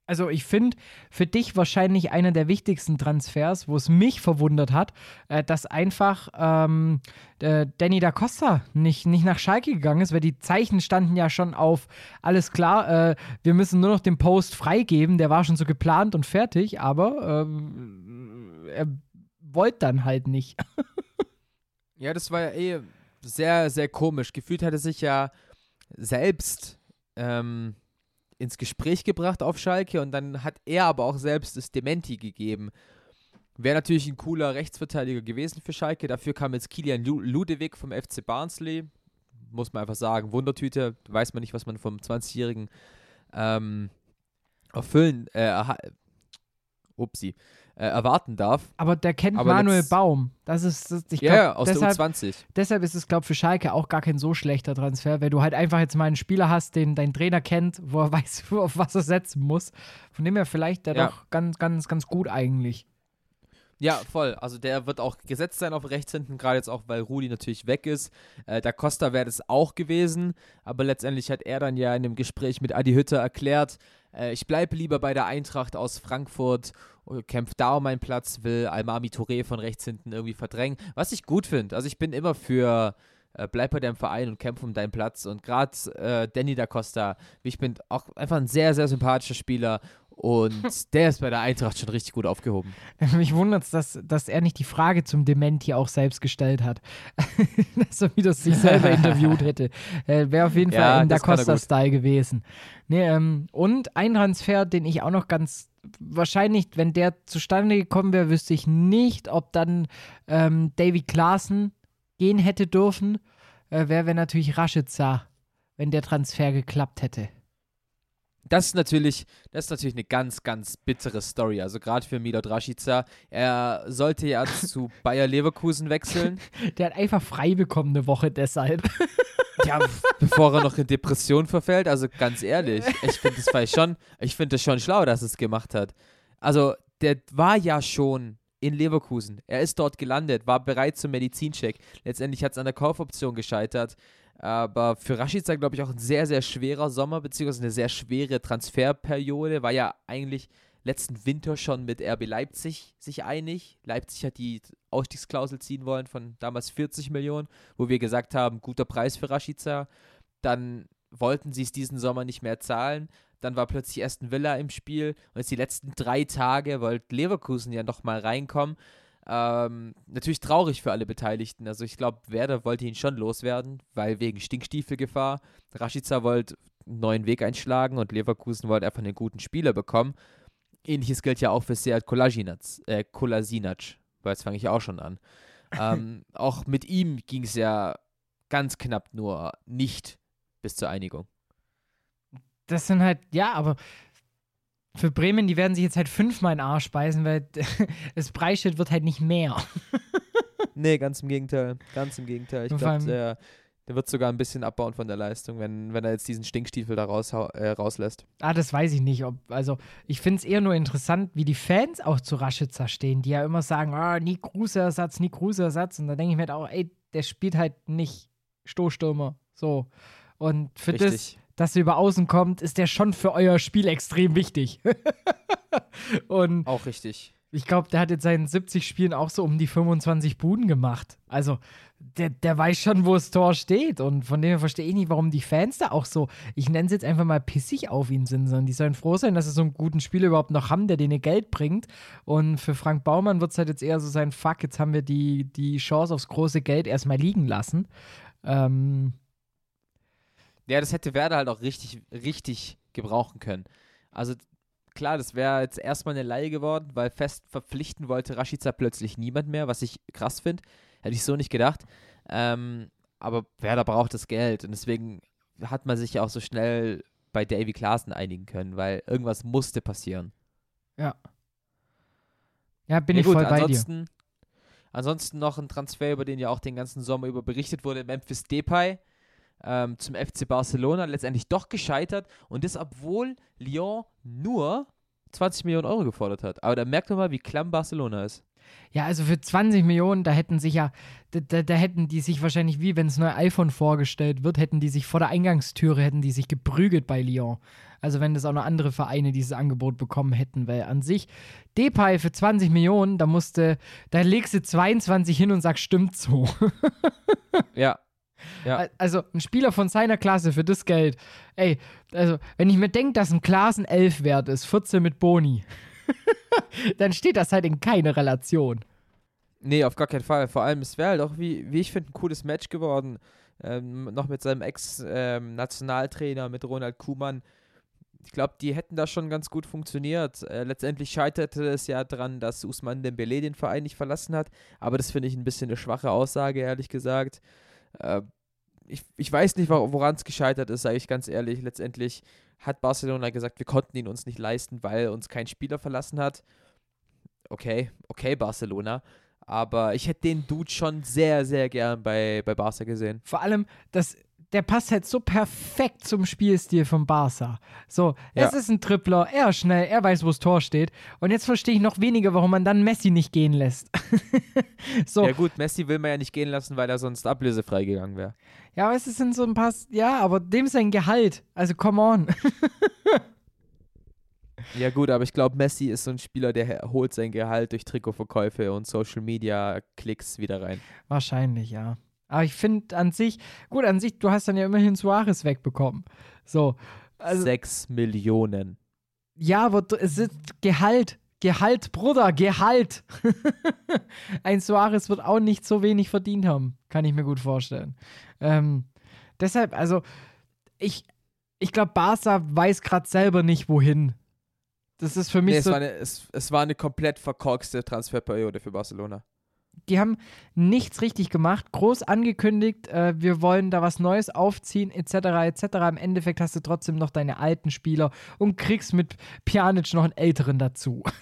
Speaker 3: Also ich finde für dich wahrscheinlich einer der wichtigsten Transfers, wo es mich verwundert hat, äh, dass einfach ähm, äh, Danny da Costa nicht, nicht nach Schalke gegangen ist, weil die Zeichen standen ja schon auf, alles klar, äh, wir müssen nur noch den Post freigeben, der war schon so geplant und fertig, aber ähm, er wollte dann halt nicht.
Speaker 4: Ja, das war ja eh sehr, sehr komisch. Gefühlt hat er sich ja selbst ähm, ins Gespräch gebracht auf Schalke und dann hat er aber auch selbst das Dementi gegeben. Wäre natürlich ein cooler Rechtsverteidiger gewesen für Schalke. Dafür kam jetzt Kilian Lu Ludewig vom FC Barnsley. Muss man einfach sagen, Wundertüte. Weiß man nicht, was man vom 20-Jährigen ähm, erfüllen, äh, erha- upsi, äh, erwarten darf.
Speaker 3: Aber der kennt
Speaker 4: Aber
Speaker 3: Manuel Baum. Das ist, das, ich
Speaker 4: Ja,
Speaker 3: glaube,
Speaker 4: ja, aus
Speaker 3: deshalb,
Speaker 4: der U20.
Speaker 3: deshalb ist es, glaube ich, für Schalke auch gar kein so schlechter Transfer, weil du halt einfach jetzt mal einen Spieler hast, den dein Trainer kennt, wo er weiß, auf was er setzen muss. Von dem her vielleicht der
Speaker 4: Ja.
Speaker 3: doch ganz, ganz, ganz gut eigentlich.
Speaker 4: Ja, voll. Also der wird auch gesetzt sein auf rechts hinten, gerade jetzt auch, weil Rudi natürlich weg ist. Äh, der Costa wäre das auch gewesen, aber letztendlich hat er dann ja in dem Gespräch mit Adi Hütter erklärt, äh, ich bleibe lieber bei der Eintracht aus Frankfurt, äh, kämpfe da um meinen Platz, will Almami Touré von rechts hinten irgendwie verdrängen, was ich gut finde. Also ich bin immer für äh, bleib bei deinem Verein und kämpf um deinen Platz. Und gerade äh, Danny da Costa, ich bin auch einfach ein sehr, sehr sympathischer Spieler und der ist bei der Eintracht schon richtig gut aufgehoben.
Speaker 3: Mich wundert es, dass, dass er nicht die Frage zum Dementi auch selbst gestellt hat. dass er wieder sich selber interviewt hätte. Äh, Wäre auf jeden
Speaker 4: Ja,
Speaker 3: Fall im Da. Costa-Style gewesen. Nee, ähm, und ein Transfer, den ich auch noch ganz wahrscheinlich, wenn der zustande gekommen wäre, wüsste ich nicht, ob dann ähm, Davy Klaassen gehen hätte dürfen. Äh, Wäre wär natürlich Rashica, wenn der Transfer geklappt hätte.
Speaker 4: Das ist natürlich, das ist natürlich eine ganz, ganz bittere Story. Also gerade für Milot Rashica. Er sollte ja zu Bayer Leverkusen wechseln.
Speaker 3: Der hat einfach frei bekommen eine Woche deshalb.
Speaker 4: ja, bevor er noch in Depression verfällt. Also ganz ehrlich, ich finde das vielleicht schon, ich finde das schon schlau, dass er es gemacht hat. Also der war ja schon in Leverkusen. Er ist dort gelandet, war bereit zum Medizincheck. Letztendlich hat es an der Kaufoption gescheitert. Aber für Rashica, glaube ich, auch ein sehr, sehr schwerer Sommer, beziehungsweise eine sehr schwere Transferperiode. War ja eigentlich letzten Winter schon mit RB Leipzig sich einig. Leipzig hat die Ausstiegsklausel ziehen wollen von damals 40 Millionen, wo wir gesagt haben, guter Preis für Rashica. Dann wollten sie es diesen Sommer nicht mehr zahlen. Dann war plötzlich Aston Villa im Spiel und jetzt die letzten drei Tage wollte Leverkusen ja nochmal reinkommen. Ähm, natürlich traurig für alle Beteiligten. Also ich glaube, Werder wollte ihn schon loswerden, weil wegen Stinkstiefelgefahr. Rashica wollte einen neuen Weg einschlagen und Leverkusen wollte einfach einen guten Spieler bekommen. Ähnliches gilt ja auch für Seat Kolasinac, äh, Kolasinac, weil jetzt fange ich auch schon an. ähm, auch mit ihm ging es ja ganz knapp nur nicht bis zur Einigung.
Speaker 3: Das sind halt, ja, aber für Bremen, die werden sich jetzt halt fünfmal in den Arsch beißen, weil das Preisschild wird halt nicht mehr.
Speaker 4: Nee, ganz im Gegenteil. Ganz im Gegenteil. Ich glaube, der, der wird sogar ein bisschen abbauen von der Leistung, wenn, wenn er jetzt diesen Stinkstiefel da raus, äh, rauslässt.
Speaker 3: Ah, das weiß ich nicht. Ob, also, ich finde es eher nur interessant, wie die Fans auch zu Rashica stehen, die ja immer sagen, ah, nie Kruse-Ersatz, nie Kruse-Ersatz. Und da denke ich mir halt auch, ey, der spielt halt nicht Stoßstürmer. So. Und für das,
Speaker 4: Richtig.
Speaker 3: Dass er über außen kommt, ist der schon für euer Spiel extrem wichtig. Und
Speaker 4: Auch richtig.
Speaker 3: ich glaube, der hat jetzt seinen 70 Spielen auch so um die 25 Buden gemacht. Also, der, der weiß schon, wo das Tor steht. Und von dem her verstehe ich nicht, warum die Fans da auch so, ich nenne es jetzt einfach mal pissig auf ihn sind, sondern die sollen froh sein, dass sie so einen guten Spieler überhaupt noch haben, der denen Geld bringt. Und für Frank Baumann wird es halt jetzt eher so sein, fuck, jetzt haben wir die, die Chance aufs große Geld erstmal liegen lassen. Ähm,
Speaker 4: Ja, das hätte Werder halt auch richtig, richtig gebrauchen können. Also klar, das wäre jetzt erstmal eine Laie geworden, weil fest verpflichten wollte Rashica plötzlich niemand mehr, was ich krass finde. Hätte ich so nicht gedacht. Ähm, aber Werder braucht das Geld und deswegen hat man sich ja auch so schnell bei Davy Klaassen einigen können, weil irgendwas musste passieren.
Speaker 3: ja. Ja, bin
Speaker 4: Ja,
Speaker 3: ich
Speaker 4: gut,
Speaker 3: voll bei dir.
Speaker 4: ansonsten, Ansonsten noch ein Transfer, über den ja auch den ganzen Sommer über berichtet wurde, Memphis Depay ähm, zum FC Barcelona, letztendlich doch gescheitert und das, obwohl Lyon nur 20 Millionen Euro gefordert hat. Aber da merkt man mal, wie klamm Barcelona ist.
Speaker 3: Ja, also für 20 Millionen, da hätten sich ja, da, da, da hätten die sich wahrscheinlich, wie wenn das neue iPhone vorgestellt wird, hätten die sich vor der Eingangstüre, hätten die sich geprügelt bei Lyon. Also wenn das auch noch andere Vereine dieses Angebot bekommen hätten, weil an sich Depay für 20 Millionen, da musste, da legst du 22 hin und sagst, stimmt so.
Speaker 4: Ja. Ja.
Speaker 3: Also ein Spieler von seiner Klasse für das Geld. Ey, also wenn ich mir denke, dass ein Klassen 11 wert ist, 14 mit Boni, dann steht das halt in keine Relation.
Speaker 4: Nee, auf gar keinen Fall. Vor allem, es wäre halt auch, wie, wie ich finde, ein cooles Match geworden. Ähm, noch mit seinem Ex-Nationaltrainer, mit Ronald Kuhmann. Ich glaube, die hätten da schon ganz gut funktioniert. Äh, letztendlich scheiterte es ja daran, dass Usman Dembele den Verein nicht verlassen hat. Aber das finde ich ein bisschen eine schwache Aussage, ehrlich gesagt. Äh, ich, ich weiß nicht, woran es gescheitert ist, sage ich ganz ehrlich. Letztendlich hat Barcelona gesagt, wir konnten ihn uns nicht leisten, weil uns kein Spieler verlassen hat. Okay, okay, Barcelona. Aber ich hätte den Dude schon sehr, sehr gern bei, bei Barca gesehen.
Speaker 3: Vor allem, das, der passt halt so perfekt zum Spielstil von Barca. So,
Speaker 4: Ja.
Speaker 3: es ist ein Tripler, er ist schnell, er weiß, wo das Tor steht. Und jetzt verstehe ich noch weniger, warum man dann Messi nicht gehen lässt. so,
Speaker 4: Ja gut, Messi will man ja nicht gehen lassen, weil er sonst ablösefrei gegangen wäre.
Speaker 3: ja, aber es sind so ein paar, ja, aber dem sein Gehalt. Also, come on.
Speaker 4: Ja gut, aber ich glaube, Messi ist so ein Spieler, der holt sein Gehalt durch Trikotverkäufe und Social Media Klicks wieder rein.
Speaker 3: Wahrscheinlich, ja. Aber ich finde an sich, gut, an sich, du hast dann ja immerhin Suarez wegbekommen. So. Also,
Speaker 4: Sechs Millionen.
Speaker 3: ja, aber es ist Gehalt. Gehalt, Bruder, Gehalt. Ein Suarez wird auch nicht so wenig verdient haben. Kann ich mir gut vorstellen. Ähm, deshalb, also, ich, ich glaube, Barca weiß gerade selber nicht, wohin. Das ist für mich
Speaker 4: Nee, es,
Speaker 3: so.
Speaker 4: war eine, es, es war eine komplett verkorkste Transferperiode für Barcelona.
Speaker 3: Die haben nichts richtig gemacht, groß angekündigt, äh, wir wollen da was Neues aufziehen, etc., etc. Im Endeffekt hast du trotzdem noch deine alten Spieler und kriegst mit Pjanic noch einen älteren dazu.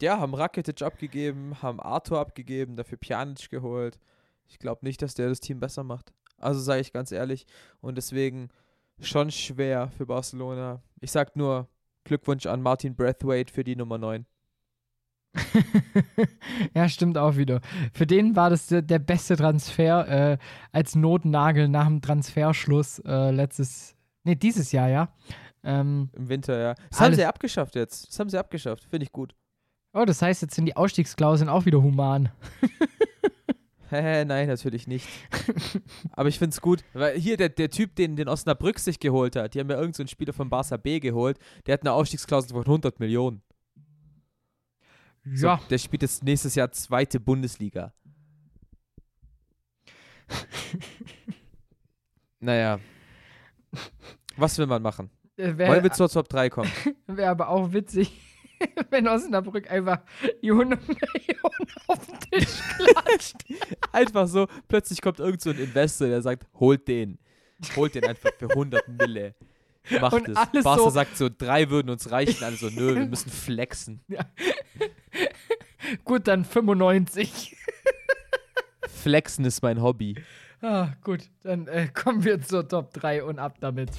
Speaker 4: Ja, haben Rakitic abgegeben, haben Arthur abgegeben, dafür Pjanic geholt. Ich glaube nicht, dass der das Team besser macht. Also sage ich ganz ehrlich. Und deswegen schon schwer für Barcelona. Ich sag nur Glückwunsch an Martin Brathwaite für die Nummer 9.
Speaker 3: ja, stimmt auch wieder. Für den war das der, der beste Transfer äh, als Notnagel nach dem Transferschluss äh, letztes, nee, dieses Jahr, ja. Ähm,
Speaker 4: Im Winter, ja. Das haben sie abgeschafft jetzt. Das haben sie abgeschafft. Finde ich gut.
Speaker 3: oh, das heißt, jetzt sind die Ausstiegsklauseln auch wieder human.
Speaker 4: Nein, natürlich nicht. Aber ich finde es gut, weil hier der, der Typ, den, den Osnabrück sich geholt hat, die haben ja irgendeinen so einen Spieler von Barca B geholt, der hat eine Ausstiegsklausel von 100 Millionen. So,
Speaker 3: Ja,
Speaker 4: Der spielt jetzt nächstes Jahr zweite Bundesliga. naja. Was will man machen?
Speaker 3: äh,
Speaker 4: Wollen wir
Speaker 3: wäre
Speaker 4: zur Top 3 kommen?
Speaker 3: wär aber auch witzig, wenn Osnabrück einfach die 100 Millionen auf den Tisch klatscht.
Speaker 4: Einfach so, plötzlich kommt irgend so ein Investor, der sagt, holt den. Holt den einfach für 100 Mille. Macht
Speaker 3: Und
Speaker 4: es. Barca
Speaker 3: so-
Speaker 4: sagt so, drei würden uns reichen. Alle so, nö, wir müssen flexen.
Speaker 3: Gut, dann 95.
Speaker 4: Flexen ist mein Hobby.
Speaker 3: Ah, gut, dann äh, kommen wir zur Top 3 und ab damit.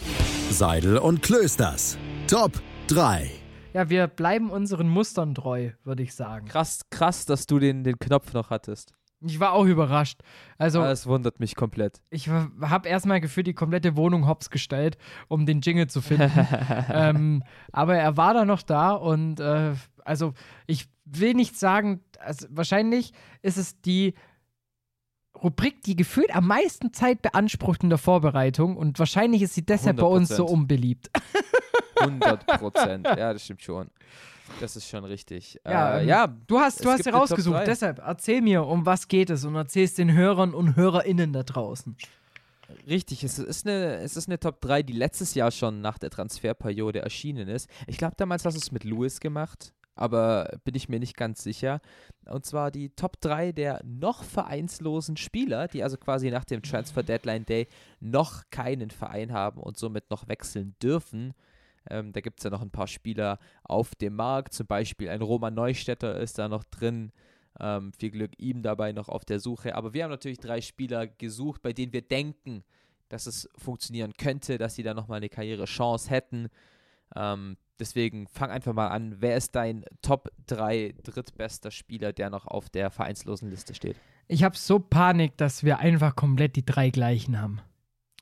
Speaker 2: Seidel und Klösters. Top 3.
Speaker 3: Ja, wir bleiben unseren Mustern treu, würde ich sagen.
Speaker 4: Krass, krass, dass du den, den Knopf noch hattest.
Speaker 3: Ich war auch überrascht. Also,
Speaker 4: Das wundert mich komplett.
Speaker 3: ich habe erstmal gefühlt die komplette Wohnung hops gestellt, um den Jingle zu finden. ähm, aber er war da noch da und äh, also ich will nicht sagen, also wahrscheinlich ist es die Rubrik, die gefühlt am meisten Zeit beansprucht in der Vorbereitung und wahrscheinlich ist sie deshalb bei uns so
Speaker 4: 100%.
Speaker 3: unbeliebt.
Speaker 4: 100 Prozent. ja, das stimmt schon. Das ist schon richtig.
Speaker 3: Ja,
Speaker 4: äh,
Speaker 3: ähm,
Speaker 4: ja
Speaker 3: Du hast, du hast
Speaker 4: Top
Speaker 3: rausgesucht, deshalb erzähl mir, um was geht es und erzähl es den Hörern und HörerInnen da draußen.
Speaker 4: Richtig, es ist, eine, es ist eine Top 3, die letztes Jahr schon nach der Transferperiode erschienen ist. Ich glaube, damals hast du es mit Lewis gemacht, aber bin ich mir nicht ganz sicher. Und zwar die Top 3 der noch vereinslosen Spieler, die also quasi nach dem Transfer Deadline Day noch keinen Verein haben und somit noch wechseln dürfen. Ähm, da gibt es ja noch ein paar Spieler auf dem Markt, zum Beispiel ein Roman Neustädter ist da noch drin. Ähm, viel Glück ihm dabei noch auf der Suche. Aber wir haben natürlich drei Spieler gesucht, bei denen wir denken, dass es funktionieren könnte, dass sie da nochmal eine Karrierechance hätten. Ähm, deswegen fang einfach mal an. Wer ist dein Top 3 drittbester Spieler, der noch auf der vereinslosen Liste steht?
Speaker 3: Ich habe so Panik, dass wir einfach komplett die drei gleichen haben.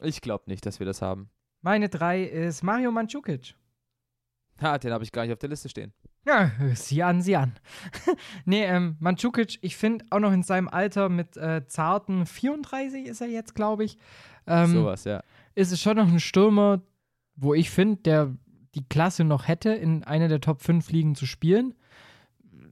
Speaker 4: Ich glaube nicht, dass wir das haben.
Speaker 3: Meine drei ist Mario Mandzukic.
Speaker 4: Ha, den habe ich gar nicht auf der Liste stehen.
Speaker 3: Ja, sieh an, sieh an. nee, ähm, Mandzukic, ich finde auch noch in seinem Alter mit äh, zarten 34 ist er jetzt, glaube ich. Ähm,
Speaker 4: Sowas, ja.
Speaker 3: Ist es schon noch ein Stürmer, wo ich finde, der die Klasse noch hätte, in einer der Top 5 Ligen zu spielen.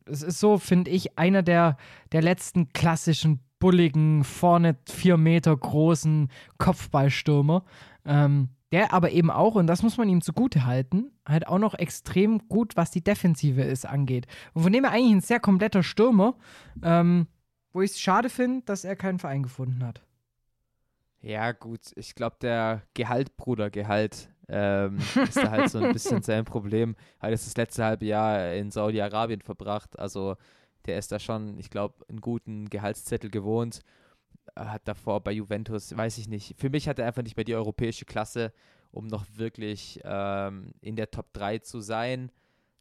Speaker 3: Es ist so, finde ich, einer der, der letzten klassischen, bulligen, vorne vier Meter großen Kopfballstürmer. Ähm, der aber eben auch, und das muss man ihm zugute halten, halt auch noch extrem gut, was die Defensive ist, angeht. Und von dem er eigentlich ein sehr kompletter Stürmer, ähm, wo ich es schade finde, dass er keinen Verein gefunden hat.
Speaker 4: Ja, gut, ich glaube, der Gehalt, Bruder, Gehalt, ähm, ist da halt so ein bisschen sein Problem. Hat jetzt das letzte halbe Jahr in Saudi-Arabien verbracht, also der ist da schon, ich glaube, einen guten Gehaltszettel gewohnt. Hat davor bei Juventus, weiß ich nicht. Für mich hat er einfach nicht mehr die europäische Klasse, um noch wirklich ähm, in der Top 3 zu sein.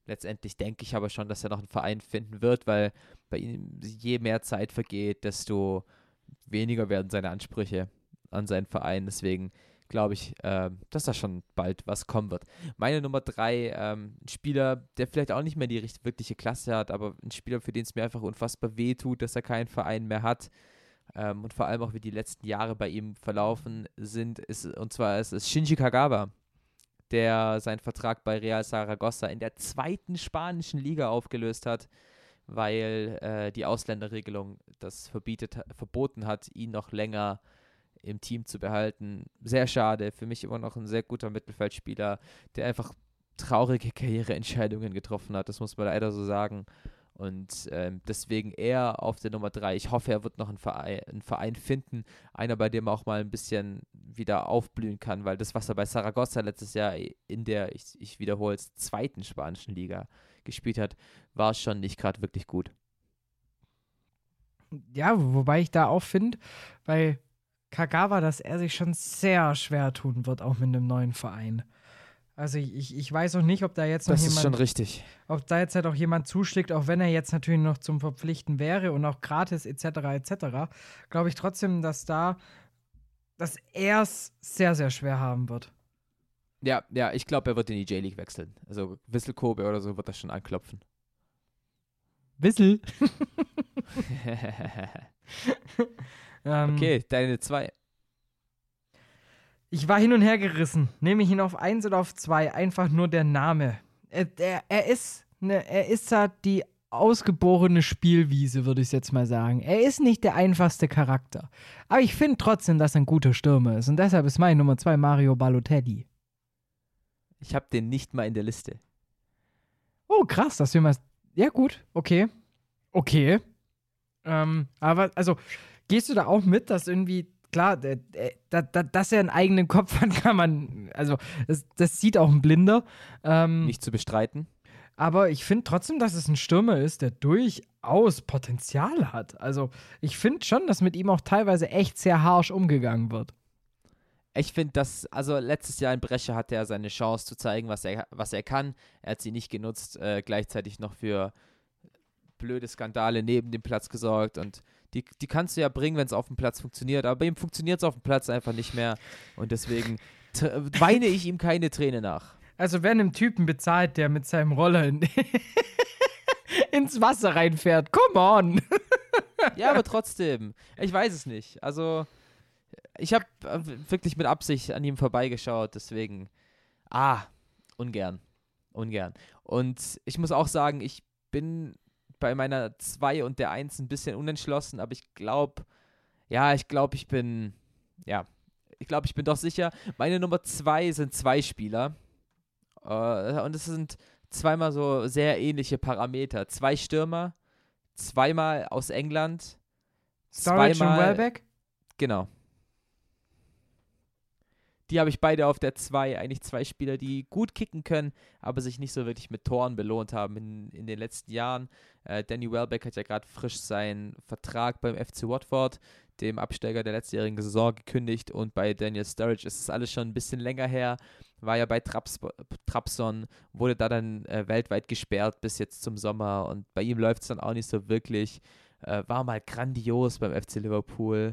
Speaker 4: Letztendlich denke ich aber schon, dass er noch einen Verein finden wird, weil bei ihm je mehr Zeit vergeht, desto weniger werden seine Ansprüche an seinen Verein. Deswegen glaube ich, äh, dass da schon bald was kommen wird. Meine Nummer drei, ähm, ein Spieler, der vielleicht auch nicht mehr die richtig, wirkliche Klasse hat, aber ein Spieler, für den es mir einfach unfassbar weh tut, dass er keinen Verein mehr hat. Ähm, und vor allem auch, wie die letzten Jahre bei ihm verlaufen sind, ist, und zwar ist es Shinji Kagawa, der seinen Vertrag bei Real Saragossa in der zweiten spanischen Liga aufgelöst hat, weil äh, die Ausländerregelung das verbietet, verboten hat, ihn noch länger im Team zu behalten. Sehr schade. Für mich immer noch ein sehr guter Mittelfeldspieler, der einfach traurige Karriereentscheidungen getroffen hat. Das muss man leider so sagen. Und ähm, deswegen er auf der Nummer 3. Ich hoffe, er wird noch einen Verein, einen Verein, finden. Einer, bei dem er auch mal ein bisschen wieder aufblühen kann, weil das, was er bei Saragossa letztes Jahr in der, ich, ich wiederhole es, zweiten spanischen Liga gespielt hat, war schon nicht gerade wirklich gut.
Speaker 3: Ja, wobei ich da auch finde, weil Kagawa, dass er sich schon sehr schwer tun wird, auch mit einem neuen Verein. Also ich, ich weiß auch nicht, ob da jetzt noch
Speaker 4: das
Speaker 3: jemand.
Speaker 4: Das ist schon richtig.
Speaker 3: Ob da jetzt halt auch jemand zuschlägt, auch wenn er jetzt natürlich noch zum Verpflichten wäre und auch gratis etc. etc. Glaube ich trotzdem, dass da, dass er es sehr, sehr schwer haben wird.
Speaker 4: Ja, ja, ich glaube, er wird in die J-League wechseln. Also Wisselkobe oder so wird das schon anklopfen.
Speaker 3: Wissel? Ähm,
Speaker 4: okay, deine zwei.
Speaker 3: Ich war hin und her gerissen. Nehme ich ihn auf eins oder auf zwei? Einfach nur der Name. Er, er, er ist ne, er ist da die ausgeborene Spielwiese, würde ich jetzt mal sagen. Er ist nicht der einfachste Charakter. Aber ich finde trotzdem, dass er ein guter Stürmer ist. Und deshalb ist mein Nummer zwei Mario Balotelli.
Speaker 4: Ich habe den nicht mal in der Liste.
Speaker 3: Oh, krass, dass wir mal. Ja, gut, okay. Okay. Ähm, aber, also, Gehst du da auch mit, dass irgendwie, klar, der, der, der, dass er einen eigenen Kopf hat, kann man, also das, das sieht auch ein Blinder. Ähm,
Speaker 4: Nicht zu bestreiten.
Speaker 3: Aber ich finde trotzdem, dass es ein Stürmer ist, der durchaus Potenzial hat. Also ich finde schon, dass mit ihm auch teilweise echt sehr harsch umgegangen wird.
Speaker 4: Ich finde, dass, also letztes Jahr in Brescia hatte er seine Chance zu zeigen, was er, was er kann. Er hat sie nicht genutzt, äh, gleichzeitig noch für blöde Skandale neben dem Platz gesorgt und die, die kannst du ja bringen, wenn es auf dem Platz funktioniert, aber bei ihm funktioniert es auf dem Platz einfach nicht mehr und deswegen weine ich ihm keine Träne nach.
Speaker 3: Also wer einem Typen bezahlt, der mit seinem Roller in ins Wasser reinfährt, come on!
Speaker 4: ja, aber trotzdem, ich weiß es nicht. Also ich habe äh, wirklich mit Absicht an ihm vorbeigeschaut, deswegen, ah, ungern, ungern. Und ich muss auch sagen, ich bin bei meiner 2 und der 1 ein bisschen unentschlossen, aber ich glaube, ja, ich glaube, ich bin, ja, ich glaube, ich bin doch sicher. Meine Nummer 2 sind zwei Spieler. Äh, und es sind zweimal so sehr ähnliche Parameter. Zwei Stürmer, zweimal aus England.
Speaker 3: Zweimal, und Welbeck?
Speaker 4: Genau. Die habe ich beide auf der 2. Eigentlich zwei Spieler, die gut kicken können, aber sich nicht so wirklich mit Toren belohnt haben in, in den letzten Jahren. Äh, Danny Welbeck hat ja gerade frisch seinen Vertrag beim FC Watford, dem Absteiger der letztjährigen Saison, gekündigt. Und bei Daniel Sturridge ist es alles schon ein bisschen länger her. War ja bei Traps, Trapson, wurde da dann äh, weltweit gesperrt bis jetzt zum Sommer. Und bei ihm läuft es dann auch nicht so wirklich. Äh, war mal grandios beim FC Liverpool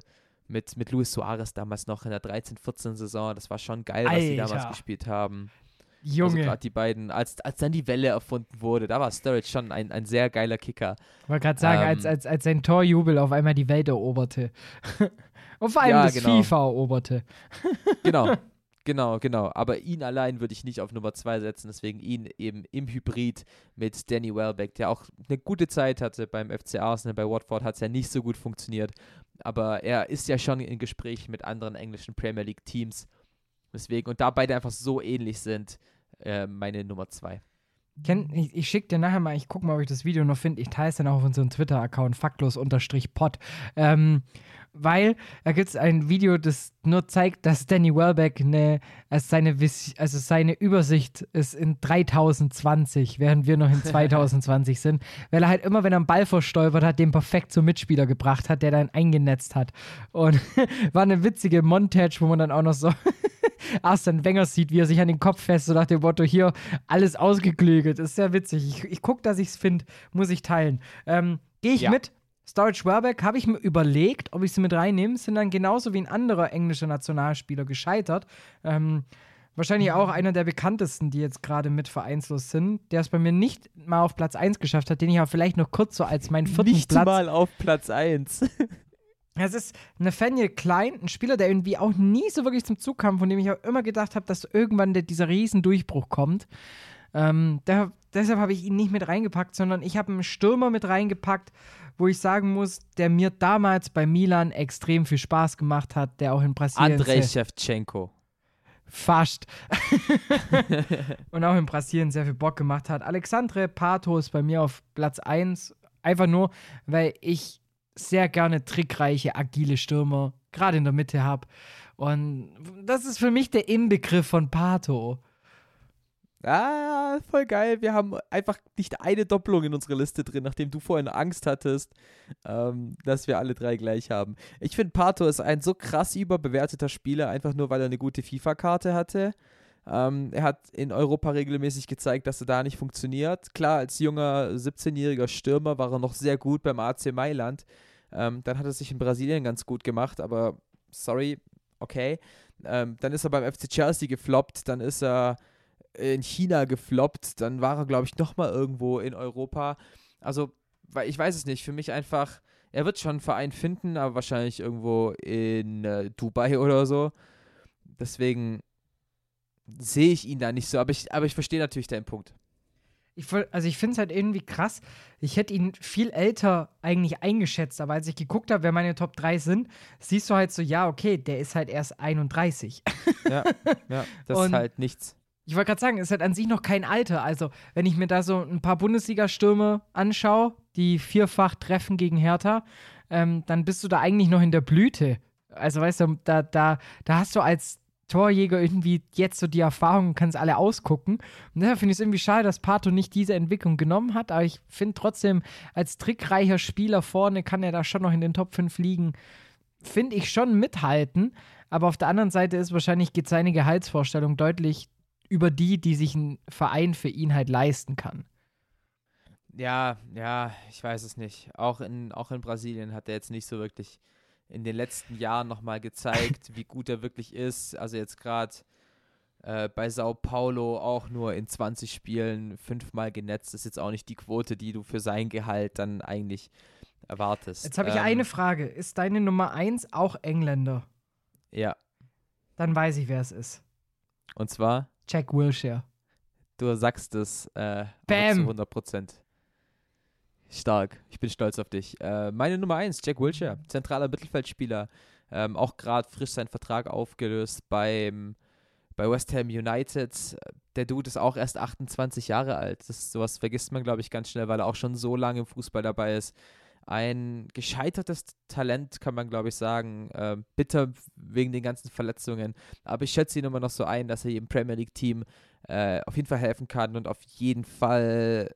Speaker 4: mit, mit Luis Suarez damals noch in der 13-14-Saison. Das war schon geil, was sie damals gespielt haben. Also Junge. Also gerade die beiden, als, als dann die Welle erfunden wurde, da war Sturridge schon ein, ein sehr geiler Kicker.
Speaker 3: Ich wollte gerade sagen, ähm, als, als, als sein Torjubel auf einmal die Welt eroberte. Und vor allem ja, das genau. FIFA eroberte.
Speaker 4: genau, genau, genau. Aber ihn allein würde ich nicht auf Nummer 2 setzen, deswegen ihn eben im Hybrid mit Danny Welbeck, der auch eine gute Zeit hatte beim FC Arsenal, bei Watford hat es ja nicht so gut funktioniert. Aber er ist ja schon in Gesprächen mit anderen englischen Premier League Teams Deswegen, und da beide einfach so ähnlich sind, äh, meine Nummer zwei.
Speaker 3: ich, ich schicke dir nachher mal, ich gucke mal, ob ich das Video noch finde. Ich teile es dann auch auf unserem Twitter-Account, faktlos-pod. Ähm, weil da gibt es ein Video, das nur zeigt, dass Danny Welbeck eine, also seine, also seine Übersicht ist in 3020, während wir noch in 2020 sind, weil er halt immer, wenn er einen Ball verstolpert hat, den perfekt zum Mitspieler gebracht hat, der dann eingenetzt hat. Und war eine witzige Montage, wo man dann auch noch so Arsene Wenger sieht, wie er sich an den Kopf fest, so nach dem Motto, hier, alles ausgeklügelt. Ist sehr witzig. Ich, ich gucke, dass ich es finde, muss ich teilen. Ähm, Gehe ich ja. mit? Storage Welbeck habe ich mir überlegt, ob ich sie mit reinnehme, sind dann genauso wie ein anderer englischer Nationalspieler gescheitert. Ähm, wahrscheinlich auch einer der bekanntesten, die jetzt gerade mit vereinslos sind, der es bei mir nicht mal auf Platz 1 geschafft hat, den ich aber vielleicht noch kurz so als meinen vierten
Speaker 4: nicht
Speaker 3: Platz.
Speaker 4: Nicht mal auf Platz 1.
Speaker 3: Es ist Nathaniel Klein, ein Spieler, der irgendwie auch nie so wirklich zum Zug kam, von dem ich auch immer gedacht habe, dass irgendwann der, dieser Riesendurchbruch kommt. Ähm, der, deshalb habe ich ihn nicht mit reingepackt, sondern ich habe einen Stürmer mit reingepackt, wo ich sagen muss, der mir damals bei Milan extrem viel Spaß gemacht hat, der auch in Brasilien.
Speaker 4: Andrei Shevchenko.
Speaker 3: Fast. und auch in Brasilien sehr viel Bock gemacht hat. Alexandre Pato ist bei mir auf Platz 1. Einfach nur, weil ich sehr gerne trickreiche, agile Stürmer, gerade in der Mitte habe. Und das ist für mich der Inbegriff von Pato.
Speaker 4: Ah, voll geil. Wir haben einfach nicht eine Doppelung in unserer Liste drin, nachdem du vorhin Angst hattest, ähm, dass wir alle drei gleich haben. Ich finde, Pato ist ein so krass überbewerteter Spieler, einfach nur, weil er eine gute FIFA-Karte hatte. Ähm, er hat in Europa regelmäßig gezeigt, dass er da nicht funktioniert. Klar, als junger 17-jähriger Stürmer war er noch sehr gut beim AC Mailand. Ähm, dann hat er sich in Brasilien ganz gut gemacht, aber sorry, okay. Ähm, dann ist er beim FC Chelsea gefloppt, dann ist er in China gefloppt, dann war er, glaube ich, nochmal irgendwo in Europa. Also, weil ich weiß es nicht, für mich einfach, er wird schon einen Verein finden, aber wahrscheinlich irgendwo in äh, Dubai oder so. Deswegen sehe ich ihn da nicht so, aber ich, aber ich verstehe natürlich deinen Punkt.
Speaker 3: Ich, also ich finde es halt irgendwie krass. Ich hätte ihn viel älter eigentlich eingeschätzt, aber als ich geguckt habe, wer meine Top 3 sind, siehst du halt so, ja, okay, der ist halt erst 31.
Speaker 4: Ja, ja das ist halt nichts.
Speaker 3: Ich wollte gerade sagen, es ist halt an sich noch kein Alter. Also, wenn ich mir da so ein paar Bundesliga-Stürme anschaue, die vierfach treffen gegen Hertha, ähm, dann bist du da eigentlich noch in der Blüte. Also, weißt du, da, da, da hast du als Torjäger irgendwie jetzt so die Erfahrung und kannst alle ausgucken. Und daher finde ich es irgendwie schade, dass Pato nicht diese Entwicklung genommen hat, aber ich finde trotzdem, als trickreicher Spieler vorne kann er da schon noch in den Top 5 liegen. Finde ich schon mithalten, aber auf der anderen Seite ist wahrscheinlich geht seine Gehaltsvorstellung deutlich über die, die sich ein Verein für ihn halt leisten kann.
Speaker 4: Ja, ja, ich weiß es nicht. Auch in, auch in Brasilien hat er jetzt nicht so wirklich in den letzten Jahren nochmal gezeigt, wie gut er wirklich ist. Also jetzt gerade äh, bei Sao Paulo auch nur in 20 Spielen fünfmal genetzt. Das ist jetzt auch nicht die Quote, die du für sein Gehalt dann eigentlich erwartest.
Speaker 3: Jetzt habe ich ähm, eine Frage. Ist deine Nummer 1 auch Engländer?
Speaker 4: Ja.
Speaker 3: Dann weiß ich, wer es ist.
Speaker 4: Und zwar?
Speaker 3: Jack Wilshere.
Speaker 4: Du sagst es äh, zu 100 Prozent. Stark. Ich bin stolz auf dich. Äh, meine Nummer 1, Jack Wilshere, zentraler Mittelfeldspieler. Ähm, auch gerade frisch seinen Vertrag aufgelöst beim, bei West Ham United. Der Dude ist auch erst 28 Jahre alt. Das, sowas vergisst man, glaube ich, ganz schnell, weil er auch schon so lange im Fußball dabei ist. ein gescheitertes Talent, kann man glaube ich sagen. Äh, bitter wegen den ganzen Verletzungen. Aber ich schätze ihn immer noch so ein, dass er im Premier League-Team äh, auf jeden Fall helfen kann und auf jeden Fall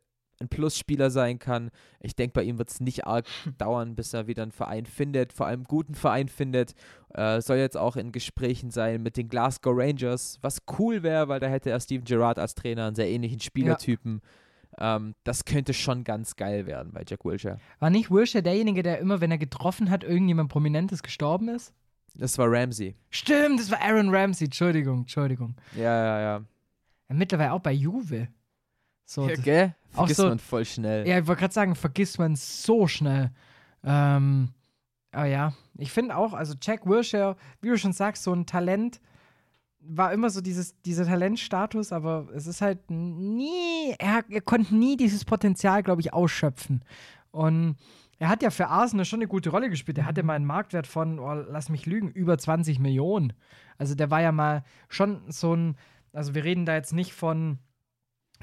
Speaker 4: ein Plusspieler sein kann. Ich denke, bei ihm wird es nicht arg dauern, bis er wieder einen Verein findet, vor allem einen guten Verein findet. Äh, soll jetzt auch in Gesprächen sein mit den Glasgow Rangers, was cool wäre, weil da hätte er Steven Gerrard als Trainer, einen sehr ähnlichen Spielertypen. Ja. Ähm, das könnte schon ganz geil werden bei Jack Wilshere.
Speaker 3: War nicht Wilshere derjenige, der immer, wenn er getroffen hat, irgendjemand Prominentes gestorben ist?
Speaker 4: Das war Ramsey.
Speaker 3: Stimmt, das war Aaron Ramsey. Entschuldigung, Entschuldigung.
Speaker 4: Ja, ja, ja.
Speaker 3: ja mittlerweile auch bei Juve.
Speaker 4: So, ja, gell? Vergisst so, man voll schnell.
Speaker 3: Ja, ich wollte gerade sagen, vergisst man so schnell. Ähm, aber ja, ich finde auch, also Jack Wilshere, wie du schon sagst, so ein Talent war immer so dieses, dieser Talentstatus, aber es ist halt nie, er, er konnte nie dieses Potenzial, glaube ich, ausschöpfen. Und er hat ja für Arsenal schon eine gute Rolle gespielt. Er hatte mal einen Marktwert von, oh, lass mich lügen, über 20 Millionen. Also der war ja mal schon so ein, also wir reden da jetzt nicht von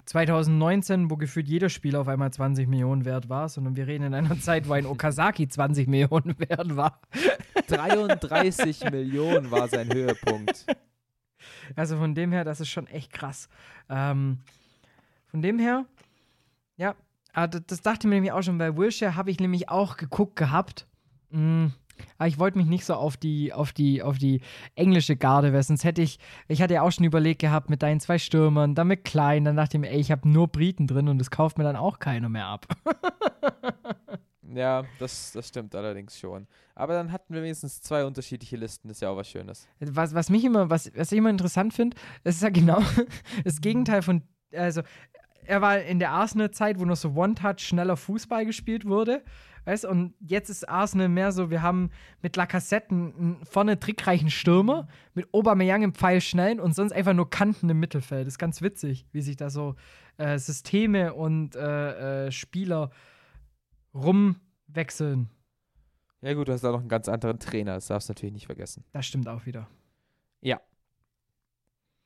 Speaker 3: 2019, wo gefühlt jeder Spieler auf einmal 20 Millionen wert war, sondern wir reden in einer Zeit, wo ein Okazaki 20 Millionen wert war.
Speaker 4: 33 Millionen war sein Höhepunkt.
Speaker 3: Also von dem her, das ist schon echt krass. Ähm, von dem her, ja, ah, das dachte ich mir nämlich auch schon. Bei Wilshire habe ich nämlich auch geguckt gehabt. Mh, aber ich wollte mich nicht so auf die, auf die, auf die englische Garde, weil sonst hätte ich, ich hatte ja auch schon überlegt gehabt mit deinen zwei Stürmern, dann mit Klein, dann dachte ich mir, ey, ich habe nur Briten drin und das kauft mir dann auch keiner mehr ab.
Speaker 4: ja, das, das stimmt allerdings schon. Aber dann hatten wir wenigstens zwei unterschiedliche Listen, das ist ja auch was Schönes.
Speaker 3: Was, was mich immer, was, was ich immer interessant finde, das ist ja genau das Gegenteil von, also er war in der Arsenal-Zeit, wo noch so One-Touch schneller Fußball gespielt wurde. Weißt und jetzt ist Arsenal mehr so, wir haben mit Lacassette einen vorne trickreichen Stürmer, mit Aubameyang im Pfeil schnellen und sonst einfach nur Kanten im Mittelfeld. Das ist ganz witzig, wie sich da so äh, Systeme und äh, äh, Spieler rumwechseln.
Speaker 4: Ja gut, du hast da noch einen ganz anderen Trainer, das darfst du natürlich nicht vergessen.
Speaker 3: Das stimmt auch wieder.
Speaker 4: Ja,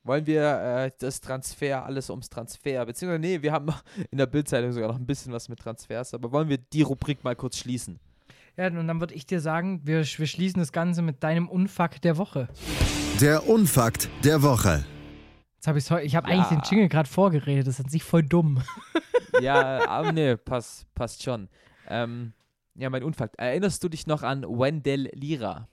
Speaker 4: wollen wir äh, das Transfer, alles ums Transfer, beziehungsweise, nee, wir haben in der Bildzeitung sogar noch ein bisschen was mit Transfers, aber wollen wir die Rubrik mal kurz schließen?
Speaker 3: Ja, und dann würde ich dir sagen, wir, wir schließen das Ganze mit deinem Unfakt der Woche.
Speaker 2: Der Unfakt der Woche.
Speaker 3: Jetzt habe ich ich habe ja. eigentlich den Jingle gerade vorgeredet, das ist an sich voll dumm.
Speaker 4: Ja, aber nee, pass, passt schon. Ähm, ja, mein Unfakt. Erinnerst du dich noch an Wendell Lira?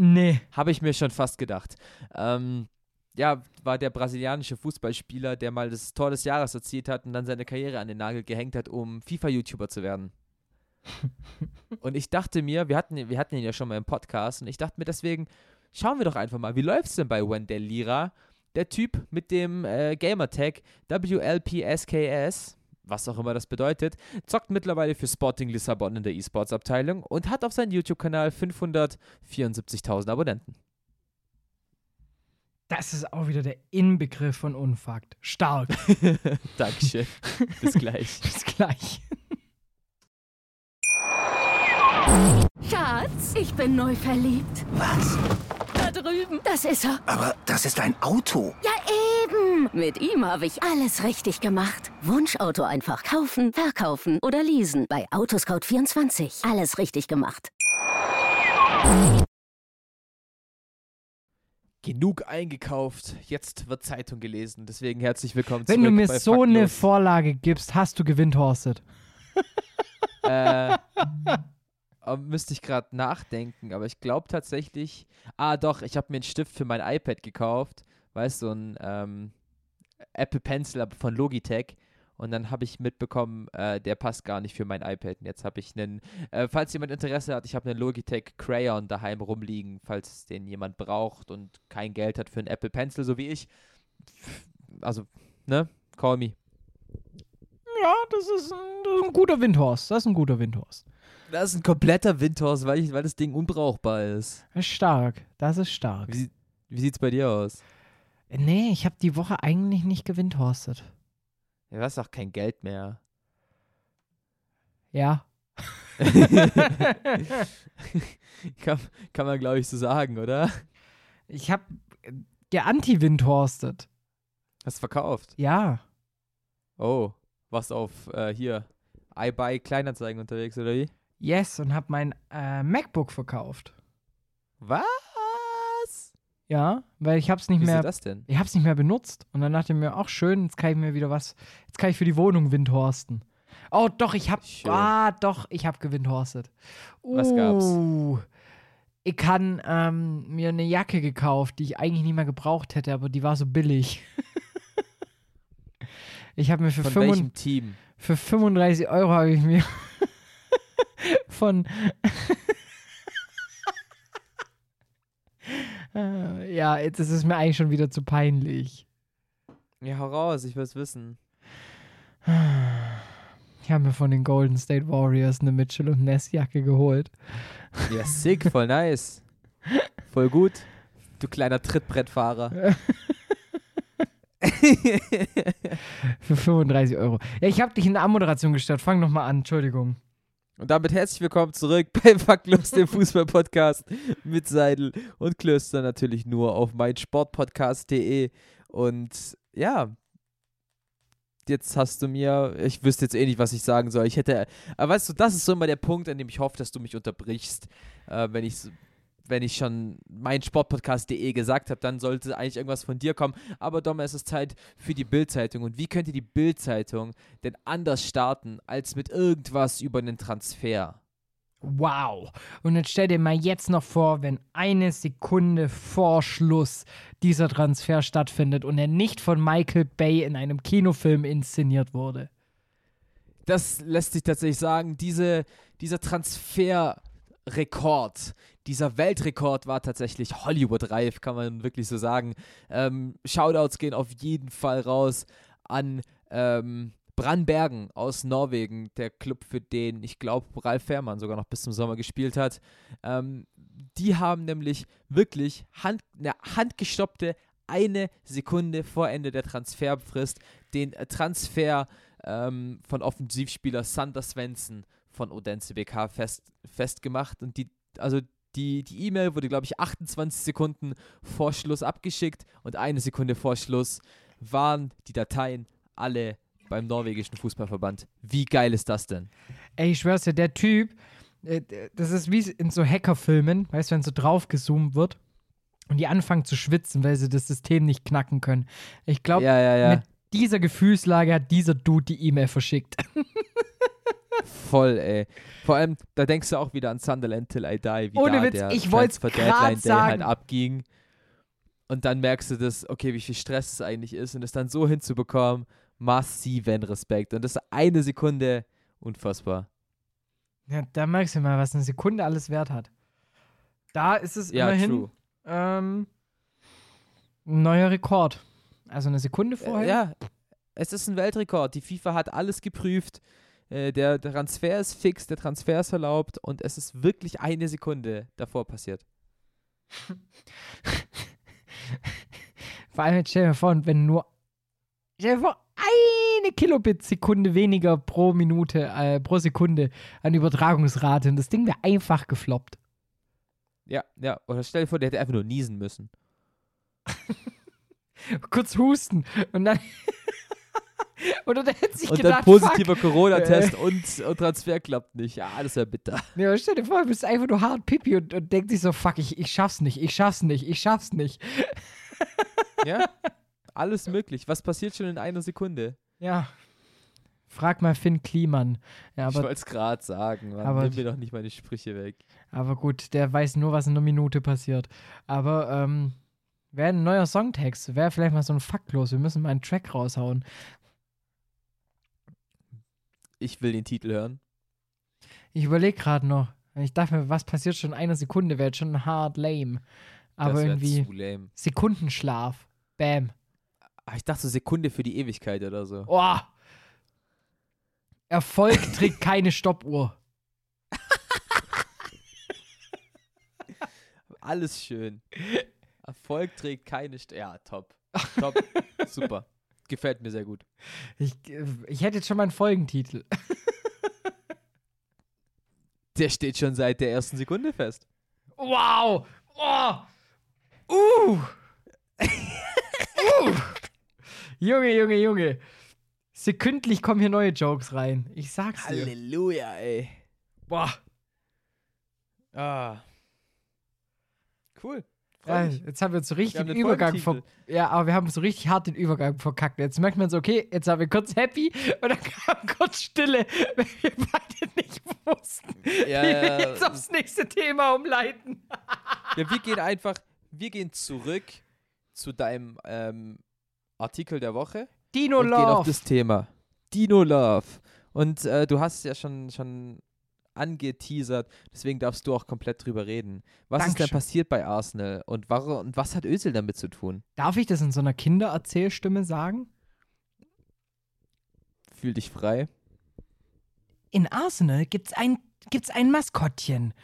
Speaker 3: Nee.
Speaker 4: Habe ich mir schon fast gedacht. Ähm, ja, war der brasilianische Fußballspieler, der mal das Tor des Jahres erzielt hat und dann seine Karriere an den Nagel gehängt hat, um FIFA-YouTuber zu werden. und ich dachte mir, wir hatten, wir hatten ihn ja schon mal im Podcast und ich dachte mir deswegen, schauen wir doch einfach mal, wie läuft es denn bei Wendell Lira? Der Typ mit dem äh, Gamertag WLPSKS was auch immer das bedeutet, zockt mittlerweile für Sporting Lissabon in der E-Sports-Abteilung und hat auf seinem YouTube-Kanal 574.000 Abonnenten.
Speaker 3: Das ist auch wieder der Inbegriff von Unfakt. Stark.
Speaker 4: Dankeschön. Bis gleich.
Speaker 3: Bis gleich.
Speaker 5: Schatz, ich bin neu verliebt.
Speaker 6: Was?
Speaker 5: Da drüben. Das ist er.
Speaker 6: Aber das ist ein Auto.
Speaker 5: Ja, eben. Mit ihm habe ich alles richtig gemacht. Wunschauto einfach kaufen, verkaufen oder leasen. Bei Autoscout24. Alles richtig gemacht.
Speaker 4: Genug eingekauft. Jetzt wird Zeitung gelesen. Deswegen herzlich willkommen
Speaker 3: Wenn du mir so Faktlos. eine Vorlage gibst, hast du gewinnthorstet.
Speaker 4: äh, müsste ich gerade nachdenken, aber ich glaube tatsächlich. Ah, doch, ich habe mir einen Stift für mein iPad gekauft. Weißt du, so ein ähm, Apple Pencil von Logitech. Und dann habe ich mitbekommen, äh, der passt gar nicht für mein iPad. Und jetzt habe ich einen, äh, falls jemand Interesse hat, ich habe einen Logitech Crayon daheim rumliegen, falls den jemand braucht und kein Geld hat für einen Apple Pencil, so wie ich. Also, ne? Call me.
Speaker 3: Ja, das ist ein, das ist ein guter Windhorst. Das ist ein guter Windhorst.
Speaker 4: Das ist ein kompletter Windhorst, weil, ich, weil das Ding unbrauchbar ist.
Speaker 3: Das ist stark. Das ist stark.
Speaker 4: Wie, wie sieht's bei dir aus?
Speaker 3: Nee, ich habe die Woche eigentlich nicht gewindhorstet.
Speaker 4: Du hast auch kein Geld mehr.
Speaker 3: Ja.
Speaker 4: kann, kann man, glaube ich, so sagen, oder?
Speaker 3: Ich habe geanti-windhorstet.
Speaker 4: Hast du verkauft?
Speaker 3: Ja.
Speaker 4: Oh, Was auf äh, hier iBuy Kleinanzeigen unterwegs oder wie?
Speaker 3: Yes, und habe mein äh, MacBook verkauft.
Speaker 4: Was?
Speaker 3: Ja, weil ich hab's nicht
Speaker 4: Wieso
Speaker 3: mehr.
Speaker 4: das denn?
Speaker 3: Ich hab's nicht mehr benutzt. Und dann dachte ich mir, ach schön, jetzt kann ich mir wieder was. Jetzt kann ich für die Wohnung windhorsten. Oh, doch, ich hab.
Speaker 4: Schön.
Speaker 3: Ah, doch, ich hab gewindhorstet.
Speaker 4: Was gab's?
Speaker 3: Uh, Ich kann ähm, mir eine Jacke gekauft, die ich eigentlich nicht mehr gebraucht hätte, aber die war so billig. ich habe mir für,
Speaker 4: Von
Speaker 3: 35
Speaker 4: welchem Team?
Speaker 3: für 35 Euro habe ich mir von Äh, ja, jetzt ist es mir eigentlich schon wieder zu peinlich.
Speaker 4: Ja, hau raus, ich will's wissen.
Speaker 3: Ich habe mir von den Golden State Warriors eine Mitchell und Ness Jacke geholt.
Speaker 4: Ja, sick, voll nice. Voll gut. Du kleiner Trittbrettfahrer.
Speaker 3: Für 35 Euro. Ja, ich habe dich in der Anmoderation gestört. Fang noch mal an, Entschuldigung.
Speaker 4: Und damit herzlich willkommen zurück bei Faktlos, dem Fußball-Podcast mit Seidel und Klöster natürlich nur auf meinsportpodcast.de. Und ja, jetzt hast du mir, ich wüsste jetzt eh nicht, was ich sagen soll. Ich hätte, aber weißt du, das ist so immer der Punkt, an dem ich hoffe, dass du mich unterbrichst. Äh, wenn ich wenn ich schon meinsportpodcast.de gesagt habe, dann sollte eigentlich irgendwas von dir kommen. Aber Dom, es ist Zeit für die Bild-Zeitung. Und wie könnte die Bild-Zeitung denn anders starten als mit irgendwas über einen Transfer?
Speaker 3: Wow. Und jetzt stell dir mal jetzt noch vor, wenn eine Sekunde vor Schluss dieser Transfer stattfindet und er nicht von Michael Bay in einem Kinofilm inszeniert wurde.
Speaker 4: Das lässt sich tatsächlich sagen. Diese, dieser Transferrekord, dieser Weltrekord war tatsächlich Hollywood-reif, kann man wirklich so sagen. Ähm, Shoutouts gehen auf jeden Fall raus an ähm, Brannbergen aus Norwegen, der Club, für den ich glaube Ralf Fährmann sogar noch bis zum Sommer gespielt hat. Ähm, die haben nämlich wirklich hand, eine handgestoppte eine Sekunde vor Ende der Transferfrist den Transfer ähm, von Offensivspieler Sander Svensson von Odense BK fest, festgemacht und die, also die die E-Mail wurde, glaube ich, 28 Sekunden vor Schluss abgeschickt und eine Sekunde vor Schluss waren die Dateien alle beim norwegischen Fußballverband. Wie geil ist das denn?
Speaker 3: Ey, ich schwör's dir, der Typ, äh, das ist wie in so Hackerfilmen, weißt du, wenn so draufgezoomt wird und die anfangen zu schwitzen, weil sie das System nicht knacken können. Ich glaube,
Speaker 4: ja, ja, ja.
Speaker 3: mit dieser Gefühlslage hat dieser Dude die E-Mail verschickt.
Speaker 4: Voll, ey. Vor allem, da denkst du auch wieder an Sunderland Till I Die, wie
Speaker 3: Ohne
Speaker 4: da
Speaker 3: Witz,
Speaker 4: der
Speaker 3: ich
Speaker 4: Transfer Deadline Day halt
Speaker 3: sagen.
Speaker 4: abging. Und dann merkst du das, okay, wie viel Stress es eigentlich ist und es dann so hinzubekommen, massiven Respekt. Und das eine Sekunde, unfassbar.
Speaker 3: Ja, da merkst du mal, was eine Sekunde alles wert hat. Da ist es
Speaker 4: Ja,
Speaker 3: immerhin ähm, ein neuer Rekord. Also eine Sekunde vorher.
Speaker 4: Äh, ja, es ist ein Weltrekord. Die FIFA hat alles geprüft. Äh, der Transfer ist fix, der Transfer ist erlaubt und es ist wirklich eine Sekunde davor passiert.
Speaker 3: Vor allem, jetzt stell dir vor, wenn nur stell dir vor, eine Kilobit-Sekunde weniger pro Minute, äh, pro Sekunde an Übertragungsrate und das Ding wäre einfach gefloppt.
Speaker 4: Ja, ja. Oder stell dir vor, der hätte einfach nur niesen müssen.
Speaker 3: Kurz husten und dann. Oder der hätte sich
Speaker 4: Und
Speaker 3: gedacht,
Speaker 4: dann positiver. Corona-Test und, und Transfer klappt nicht. Ja, das wäre bitter.
Speaker 3: Aber stell dir vor, du bist einfach nur hart Pipi und, und denkt sich so, fuck, ich, ich schaff's nicht, ich schaff's nicht, ich schaff's nicht.
Speaker 4: Ja, alles möglich. Was passiert schon in einer Sekunde?
Speaker 3: Ja. Frag mal Finn Kliman. Ja,
Speaker 4: ich wollte es gerade sagen. Mann.
Speaker 3: aber-
Speaker 4: Nimm mir doch nicht meine Sprüche weg.
Speaker 3: aber gut, der weiß nur, was in einer Minute passiert. Aber, ähm, wäre ein neuer Songtext, wäre vielleicht mal so ein Faktlos. Wir müssen mal einen Track raushauen.
Speaker 4: Ich will den Titel hören.
Speaker 3: Ich überlege gerade noch. Ich dachte mir, was passiert schon in einer Sekunde? Wäre schon hard lame. Aber irgendwie
Speaker 4: zu lame.
Speaker 3: Sekundenschlaf. Bam.
Speaker 4: Ah, ich dachte so Sekunde für die Ewigkeit oder so.
Speaker 3: Oh. Erfolg trägt keine Stoppuhr.
Speaker 4: Alles schön. Erfolg trägt keine St Ja, top. Top. Super. Gefällt mir sehr gut.
Speaker 3: Ich, ich hätte jetzt schon mal einen Folgentitel.
Speaker 4: Der steht schon seit der ersten Sekunde fest.
Speaker 3: Wow! Oh! Uh! uh! Junge, Junge, Junge. Sekündlich kommen hier neue Jokes rein. Ich sag's dir.
Speaker 4: Halleluja, ey.
Speaker 3: Boah.
Speaker 4: Ah. Cool.
Speaker 3: Ja, jetzt haben wir so richtig den Übergang ver. Ja, aber wir haben so richtig hart den Übergang verkackt. Jetzt merkt man so, okay, jetzt haben wir kurz happy und dann kam kurz Stille, weil wir beide nicht wussten,
Speaker 4: Ja,
Speaker 3: wie wir jetzt aufs nächste Thema umleiten.
Speaker 4: Ja, wir gehen einfach, wir gehen zurück zu deinem ähm, Artikel der Woche
Speaker 3: Dino
Speaker 4: und gehen auf
Speaker 3: Love.
Speaker 4: das Thema. Dino Love. Und äh, du hast ja schon, schon angeteasert, deswegen darfst du auch komplett drüber reden. Was ist denn
Speaker 3: Dankeschön.
Speaker 4: passiert bei Arsenal und, warum, und was hat Özil damit zu tun?
Speaker 3: Darf ich das in so einer Kindererzählstimme sagen?
Speaker 4: Fühl dich frei.
Speaker 3: In Arsenal gibt's ein, gibt's ein Maskottchen,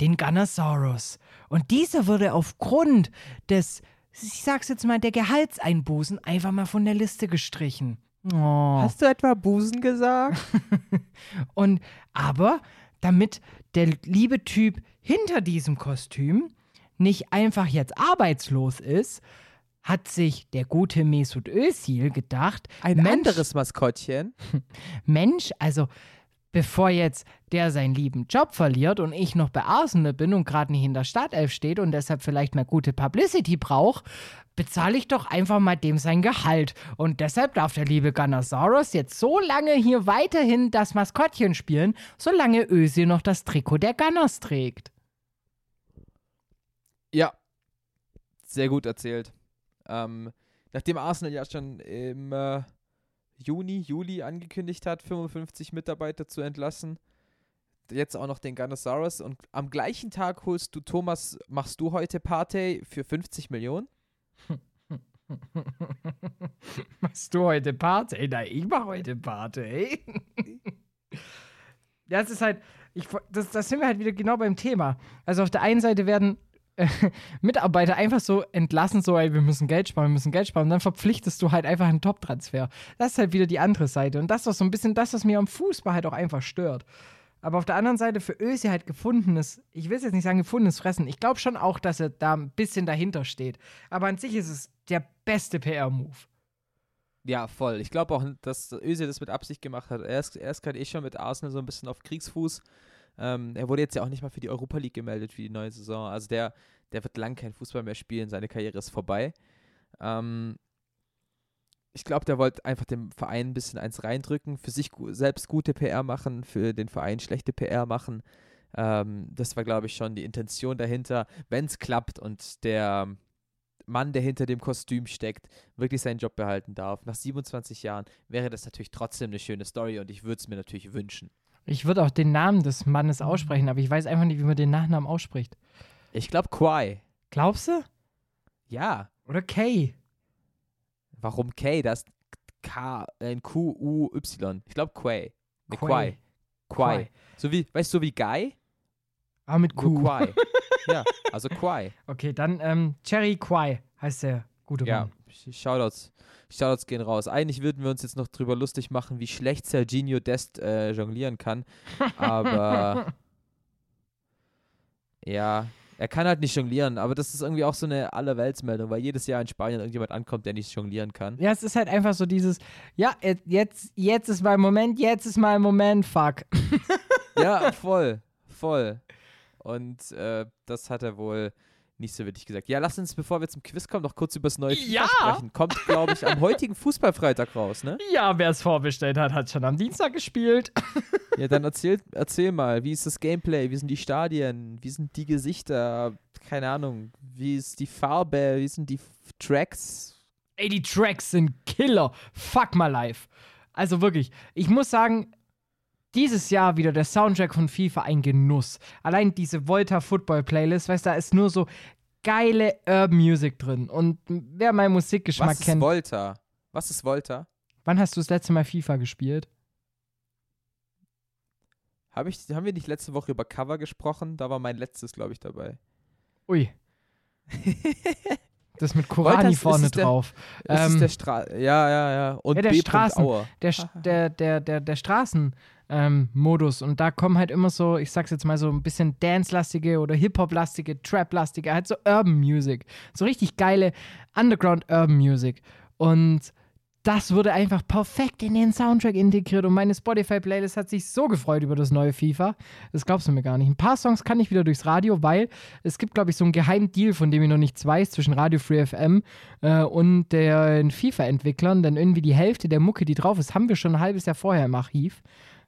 Speaker 3: den Gunnosaurus. Und dieser wurde aufgrund des, ich sag's jetzt mal, der Gehaltseinbußen einfach mal von der Liste gestrichen. Oh.
Speaker 4: du etwa Busen gesagt?
Speaker 3: Und aber damit der liebe Typ hinter diesem Kostüm nicht einfach jetzt arbeitslos ist, hat sich der gute Mesut Özil gedacht,
Speaker 4: Ein
Speaker 3: Mensch,
Speaker 4: anderes Maskottchen.
Speaker 3: Mensch, also bevor jetzt der seinen lieben Job verliert und ich noch bei Arsenal bin und gerade nicht in der Startelf steht und deshalb vielleicht mal gute Publicity braucht, bezahle ich doch einfach mal dem sein Gehalt. Und deshalb darf der liebe Gunnosaurus jetzt so lange hier weiterhin das Maskottchen spielen, solange Özil noch das Trikot der Gunners trägt.
Speaker 4: Ja, sehr gut erzählt. Ähm, nachdem Arsenal ja schon im äh, Juni, Juli angekündigt hat, 55 Mitarbeiter zu entlassen, jetzt auch noch den Gunnosaurus und am gleichen Tag holst du Thomas, machst du heute Partey für 50 Millionen?
Speaker 3: Machst du heute Party? Nein, ich mach heute Party. ja, es ist halt, ich, das, das sind wir halt wieder genau beim Thema. Also auf der einen Seite werden Mitarbeiter einfach so entlassen, so, ey, wir müssen Geld sparen, wir müssen Geld sparen. Und dann verpflichtest du halt einfach einen Top-Transfer. Das ist halt wieder die andere Seite. Und das ist so ein bisschen das, was mir am Fußball halt auch einfach stört. Aber auf der anderen Seite für Ösi halt gefundenes, ich will es jetzt nicht sagen gefundenes Fressen. Ich glaube schon auch, dass er da ein bisschen dahinter steht. Aber an sich ist es der beste PR-Move.
Speaker 4: Ja, voll. Ich glaube auch, dass Özil das mit Absicht gemacht hat. Er ist, er ist gerade eh schon mit Arsenal so ein bisschen auf Kriegsfuß. Ähm, er wurde jetzt ja auch nicht mal für die Europa League gemeldet für die neue Saison. Also der, der wird lang kein Fußball mehr spielen. Seine Karriere ist vorbei. Ähm, ich glaube, der wollte einfach dem Verein ein bisschen eins reindrücken, für sich selbst gute PR machen, für den Verein schlechte PR machen. Ähm, das war, glaube ich, schon die Intention dahinter. Wenn es klappt und der Mann, der hinter dem Kostüm steckt, wirklich seinen Job behalten darf, nach 27 Jahren, wäre das natürlich trotzdem eine schöne Story und ich würde es mir natürlich wünschen.
Speaker 3: Ich würde auch den Namen des Mannes aussprechen, aber ich weiß einfach nicht, wie man den Nachnamen ausspricht.
Speaker 4: Ich glaube, Quai.
Speaker 3: Glaubst du?
Speaker 4: Ja.
Speaker 3: Oder Kay?
Speaker 4: Warum K? Das ist K, äh, ein Q-U-Y. Ich glaube, Quai. Ne,
Speaker 3: Quai.
Speaker 4: Quai. Quai.
Speaker 3: Quai.
Speaker 4: So wie, weißt du, so wie Guy?
Speaker 3: Ah, mit Q.
Speaker 4: Quai. ja, also Quai.
Speaker 3: Okay, dann ähm, Cherry Quai heißt der gute
Speaker 4: Ja,
Speaker 3: Mann.
Speaker 4: Shoutouts. Shoutouts gehen raus. Eigentlich würden wir uns jetzt noch drüber lustig machen, wie schlecht Serginho Dest äh, jonglieren kann. Aber ja, er kann halt nicht jonglieren. Aber das ist irgendwie auch so eine Allerweltsmeldung, weil jedes Jahr in Spanien irgendjemand ankommt, der nicht jonglieren kann.
Speaker 3: Ja, es ist halt einfach so dieses, ja, jetzt, jetzt ist mein Moment, jetzt ist mein Moment, fuck.
Speaker 4: Ja, voll, voll. Und äh, das hat er wohl nicht so wirklich gesagt. Ja, lass uns, bevor wir zum Quiz kommen, noch kurz über das neue FIFA
Speaker 3: Ja.
Speaker 4: sprechen. Kommt, glaube ich, am heutigen Fußballfreitag raus, ne?
Speaker 3: Ja, wer es vorbestellt hat, hat schon am Dienstag gespielt.
Speaker 4: Ja, dann erzähl, erzähl mal, wie ist das Gameplay, wie sind die Stadien, wie sind die Gesichter, keine Ahnung, wie ist die Farbe, wie sind die Tracks?
Speaker 3: Ey, die Tracks sind Killer. Fuck my life. Also wirklich, ich muss sagen, dieses Jahr wieder der Soundtrack von FIFA ein Genuss. Allein diese Volta Football Playlist, weißt du, da ist nur so geile Urban Music drin. Und wer meinen Musikgeschmack
Speaker 4: Was ist
Speaker 3: kennt,
Speaker 4: Volta? Was ist Volta?
Speaker 3: wann hast du das letzte Mal FIFA gespielt?
Speaker 4: Hab ich, haben wir nicht letzte Woche über Cover gesprochen? Da war mein letztes, glaube ich, dabei.
Speaker 3: Ui. Das mit Korani vorne
Speaker 4: ist der-
Speaker 3: drauf.
Speaker 4: Das
Speaker 3: Ähm,
Speaker 4: ist der Stra Ja, ja, ja. Und
Speaker 3: Ja, der
Speaker 4: B.
Speaker 3: Straßen- der, der, der, der, der, der Straßenmodus. und da kommen halt immer so, ich sag's jetzt mal so ein bisschen Dance-lastige oder Hip-Hop-lastige, Trap-lastige, halt so Urban Music. So richtig geile Underground Urban Music. Und das wurde einfach perfekt in den Soundtrack integriert und meine Spotify-Playlist hat sich so gefreut über das neue FIFA. Das glaubst du mir gar nicht. Ein paar Songs kann ich wieder durchs Radio, weil es gibt, glaube ich, so einen geheimen Deal, von dem ich noch nichts weiß, zwischen Radio Free FM äh, und den FIFA-Entwicklern, denn irgendwie die Hälfte der Mucke, die drauf ist, haben wir schon ein halbes Jahr vorher im Archiv.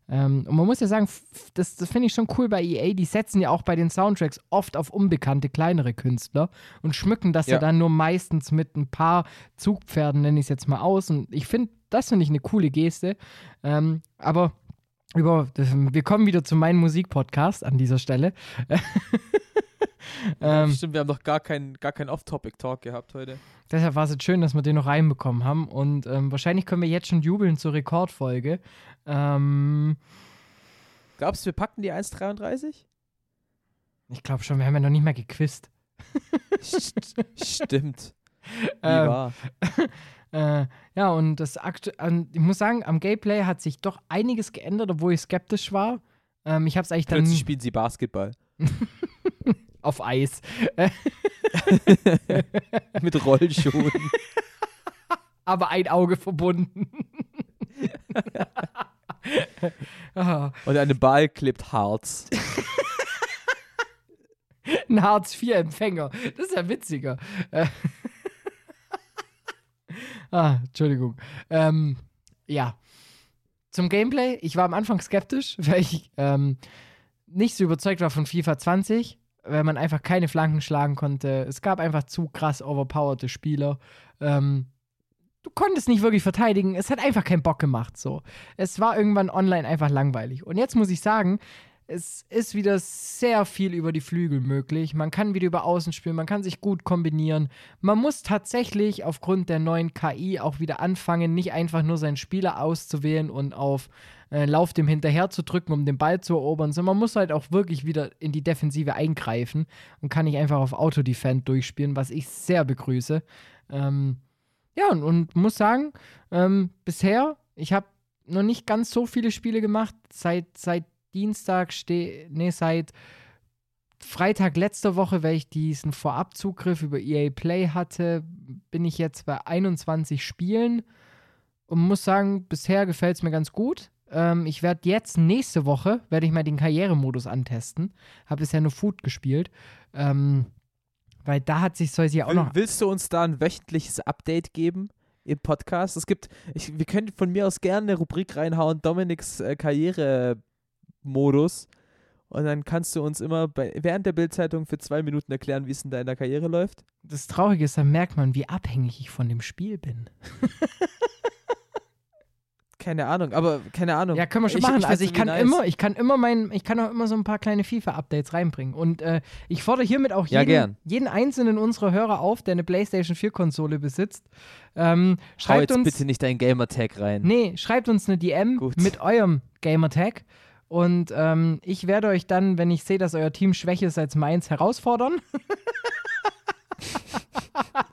Speaker 3: Ähm, und man muss ja sagen, das, das finde ich schon cool bei EA. Die setzen ja auch bei den Soundtracks oft auf unbekannte, kleinere Künstler und schmücken das ja,
Speaker 4: Ja.
Speaker 3: dann nur meistens mit ein paar Zugpferden, nenne ich es jetzt mal aus. Und ich finde, das finde ich eine coole Geste. Ähm, aber über, wir kommen wieder zu meinem Musikpodcast an dieser Stelle. ähm,
Speaker 4: Stimmt, wir haben doch gar keinen gar kein Off-Topic-Talk gehabt heute.
Speaker 3: Deshalb war es jetzt schön, dass wir den noch reinbekommen haben. Und ähm, wahrscheinlich können wir jetzt schon jubeln zur Rekordfolge. Ähm,
Speaker 4: Glaubst du, wir packen die 1,33?
Speaker 3: ich glaube schon, wir haben ja noch nicht mal gequizt.
Speaker 4: St- Stimmt. Wie
Speaker 3: Ähm,
Speaker 4: wahr.
Speaker 3: Äh, ja, und das aktu an, ich muss sagen, am Gameplay hat sich doch einiges geändert, obwohl ich skeptisch war. Ähm, ich habe es eigentlich dann
Speaker 4: Plötzlich spielen sie Basketball.
Speaker 3: auf Eis.
Speaker 4: Mit Rollschuhen.
Speaker 3: aber ein Auge verbunden. Ah,
Speaker 4: Und an dem Ball klebt Harz.
Speaker 3: ein Hartz-IV-Empfänger. Das ist ja witziger. Ah, Entschuldigung. Ähm, ja. Zum Gameplay. Ich war am Anfang skeptisch, weil ich ähm, nicht so überzeugt war von FIFA 20, weil man einfach keine Flanken schlagen konnte. Es gab einfach zu krass overpowerte Spieler. Ähm, du konntest nicht wirklich verteidigen. Es hat einfach keinen Bock gemacht. So. Es war irgendwann online einfach langweilig. Und jetzt muss ich sagen, es ist wieder sehr viel über die Flügel möglich. Man kann wieder über Außen spielen, man kann sich gut kombinieren. Man muss tatsächlich aufgrund der neuen KI auch wieder anfangen, nicht einfach nur seinen Spieler auszuwählen und auf äh, Lauf dem hinterher zu drücken, um den Ball zu erobern, sondern man muss halt auch wirklich wieder in die Defensive eingreifen und kann nicht einfach auf Autodefend durchspielen, was ich sehr begrüße. Ähm, ja, und, und muss sagen, ähm, bisher, ich habe noch nicht ganz so viele Spiele gemacht. Seit, seit Dienstag stehe, nee, seit Freitag letzter Woche, weil ich diesen Vorabzugriff über EA Play hatte, bin ich jetzt bei 21 Spielen und muss sagen, bisher gefällt es mir ganz gut. Ähm, ich werde jetzt nächste Woche, werde ich mal den Karrieremodus antesten. Habe bisher nur Food gespielt. Ähm, weil da hat sich, ja auch
Speaker 4: Will,
Speaker 3: noch
Speaker 4: willst du uns da ein wöchentliches Update geben im Podcast? Es gibt, ich, wir können von mir aus gerne eine Rubrik reinhauen, Dominiks äh, Karrieremodus. Und dann kannst du uns immer bei, während der Bildzeitung für zwei Minuten erklären, wie es in deiner Karriere läuft.
Speaker 3: das Traurige ist, dann merkt man, wie abhängig ich von dem Spiel bin.
Speaker 4: Keine Ahnung, aber keine Ahnung.
Speaker 3: Ja, können wir schon
Speaker 4: Ich-
Speaker 3: machen.
Speaker 4: ich
Speaker 3: also
Speaker 4: find's
Speaker 3: ich kann
Speaker 4: nice.
Speaker 3: immer, ich kann immer mein, ich kann auch immer so ein paar kleine FIFA-Updates reinbringen. Und äh, ich fordere hiermit auch
Speaker 4: Ja,
Speaker 3: jeden,
Speaker 4: gern.
Speaker 3: jeden einzelnen unserer Hörer auf, der eine PlayStation 4-Konsole besitzt. Ähm, schreibt
Speaker 4: jetzt
Speaker 3: uns,
Speaker 4: bitte nicht deinen Gamertag rein.
Speaker 3: nee, schreibt uns eine DM
Speaker 4: Gut.
Speaker 3: mit eurem Gamertag. Und ähm, ich werde euch dann, wenn ich sehe, dass euer Team schwächer ist als meins, herausfordern.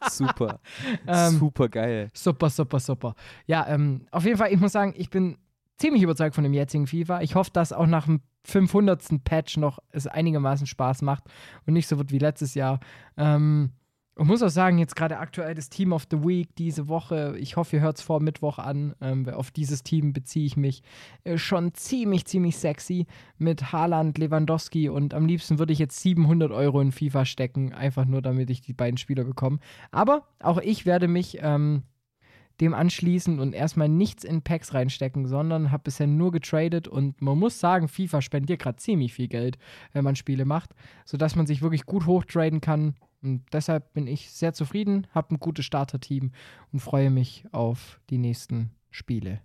Speaker 4: Super.
Speaker 3: Ähm,
Speaker 4: Super geil.
Speaker 3: Super, super, super. Ja, ähm, auf jeden Fall, ich muss sagen, ich bin ziemlich überzeugt von dem jetzigen FIFA. Ich hoffe, dass auch nach dem 500. Patch noch es einigermaßen Spaß macht und nicht so wird wie letztes Jahr. Ähm, ich muss auch sagen, jetzt gerade aktuell das Team of the Week diese Woche, ich hoffe, ihr hört es vor Mittwoch an, ähm, auf dieses Team beziehe ich mich, äh, schon ziemlich, ziemlich sexy mit Haaland, Lewandowski und am liebsten würde ich jetzt 700 Euro in FIFA stecken, einfach nur damit ich die beiden Spieler bekomme. Aber auch ich werde mich ähm, dem anschließen und erstmal nichts in Packs reinstecken, sondern habe bisher nur getradet und man muss sagen, FIFA spendiert gerade ziemlich viel Geld, wenn man Spiele macht, sodass man sich wirklich gut hochtraden kann. Und deshalb bin ich sehr zufrieden, habe ein gutes Starterteam und freue mich auf die nächsten Spiele.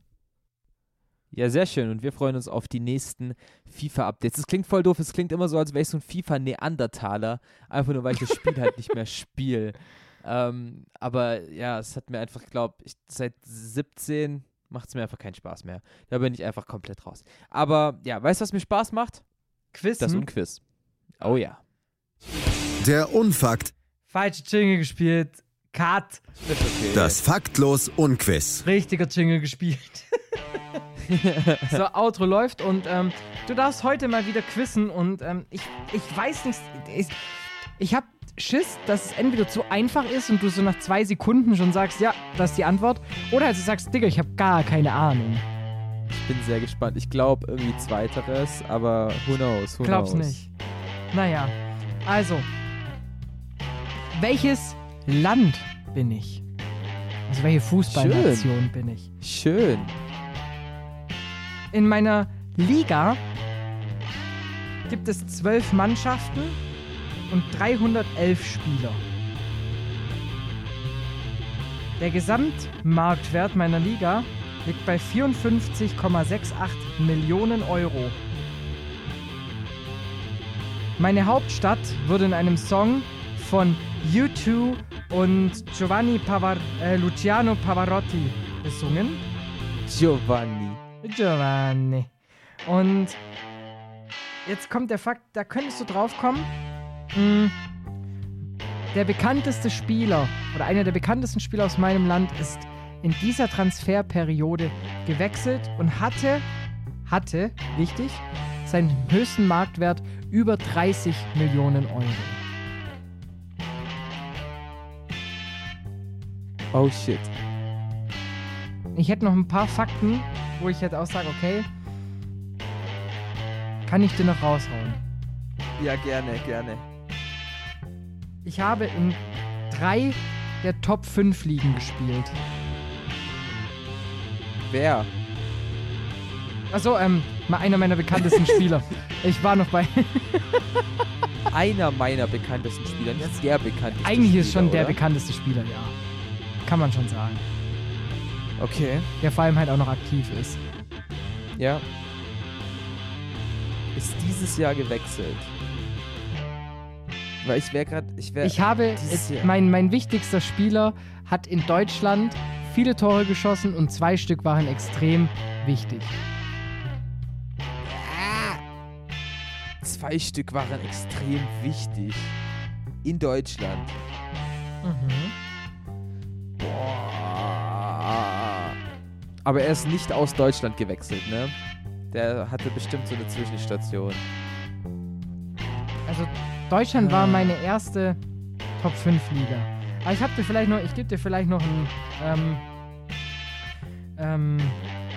Speaker 4: Ja, sehr schön. Und wir freuen uns auf die nächsten FIFA-Updates. Das klingt voll doof. Es klingt immer so, als wäre ich so ein FIFA-Neandertaler. Einfach nur, weil ich das Spiel halt nicht mehr spiele. Ähm, aber ja, es hat mir einfach, glaube, ich, seit 17 macht es mir einfach keinen Spaß mehr. Da bin ich einfach komplett raus. Aber ja, weißt du, was mir Spaß macht?
Speaker 3: Quiz.
Speaker 4: Das Unquiz. Oh ja.
Speaker 2: Der Unfakt,
Speaker 3: Falsche Jingle gespielt. Cut.
Speaker 4: Das ist okay.
Speaker 2: das Faktlos Unquiz.
Speaker 3: Richtiger Jingle gespielt. so, Outro läuft und ähm, du darfst heute mal wieder quizzen und ähm, ich, ich weiß nicht, ich, ich habe Schiss, dass es entweder zu einfach ist und du so nach zwei Sekunden schon sagst, ja, das ist die Antwort. Oder du sagst, Digga, ich habe gar keine Ahnung.
Speaker 4: Ich bin sehr gespannt. Ich glaube irgendwie zweiteres, aber who knows, who
Speaker 3: Glaub's
Speaker 4: knows.
Speaker 3: nicht. Naja, also. Welches Land bin ich? Also welche Fußballnation bin ich?
Speaker 4: Schön.
Speaker 3: In meiner Liga gibt es zwölf Mannschaften und 311 Spieler. Der Gesamtmarktwert meiner Liga liegt bei 54,68 Millionen Euro. Meine Hauptstadt wurde in einem Song von U2 und Giovanni Pavar äh, Luciano Pavarotti besungen.
Speaker 4: Giovanni.
Speaker 3: Giovanni. Und jetzt kommt der Fakt, da könntest du drauf kommen. Mm, Der bekannteste Spieler oder einer der bekanntesten Spieler aus meinem Land ist in dieser Transferperiode gewechselt und hatte, hatte, wichtig, seinen höchsten Marktwert über 30 Millionen Euro.
Speaker 4: Oh shit.
Speaker 3: Ich hätte noch ein paar Fakten, wo ich jetzt auch sage, okay, kann ich dir noch raushauen.
Speaker 4: Ja, gerne, gerne.
Speaker 3: Ich habe in drei der Top 5 Ligen gespielt.
Speaker 4: Wer?
Speaker 3: Achso, ähm, mal einer meiner bekanntesten Spieler. Ich war noch bei.
Speaker 4: Einer meiner bekanntesten Spieler, nicht der bekannteste
Speaker 3: Eigentlich ist
Speaker 4: Spieler,
Speaker 3: schon der
Speaker 4: oder?
Speaker 3: bekannteste Spieler, ja. Kann man schon sagen.
Speaker 4: Okay,
Speaker 3: Der vor allem halt auch noch aktiv ist.
Speaker 4: ja. Ist dieses Jahr gewechselt. Weil ich wäre gerade, ich wäre...
Speaker 3: Ich habe.
Speaker 4: Jahr-
Speaker 3: mein, mein wichtigster Spieler hat in Deutschland viele Tore geschossen und zwei Stück waren extrem wichtig.
Speaker 4: Zwei Stück waren extrem wichtig. In Deutschland.
Speaker 3: Mhm.
Speaker 4: Aber er ist nicht aus Deutschland gewechselt, ne? Der hatte bestimmt so eine Zwischenstation.
Speaker 3: Also Deutschland war meine erste Top 5 Liga. Aber ich habe dir vielleicht noch, ich gebe dir vielleicht noch ein, ähm, ähm,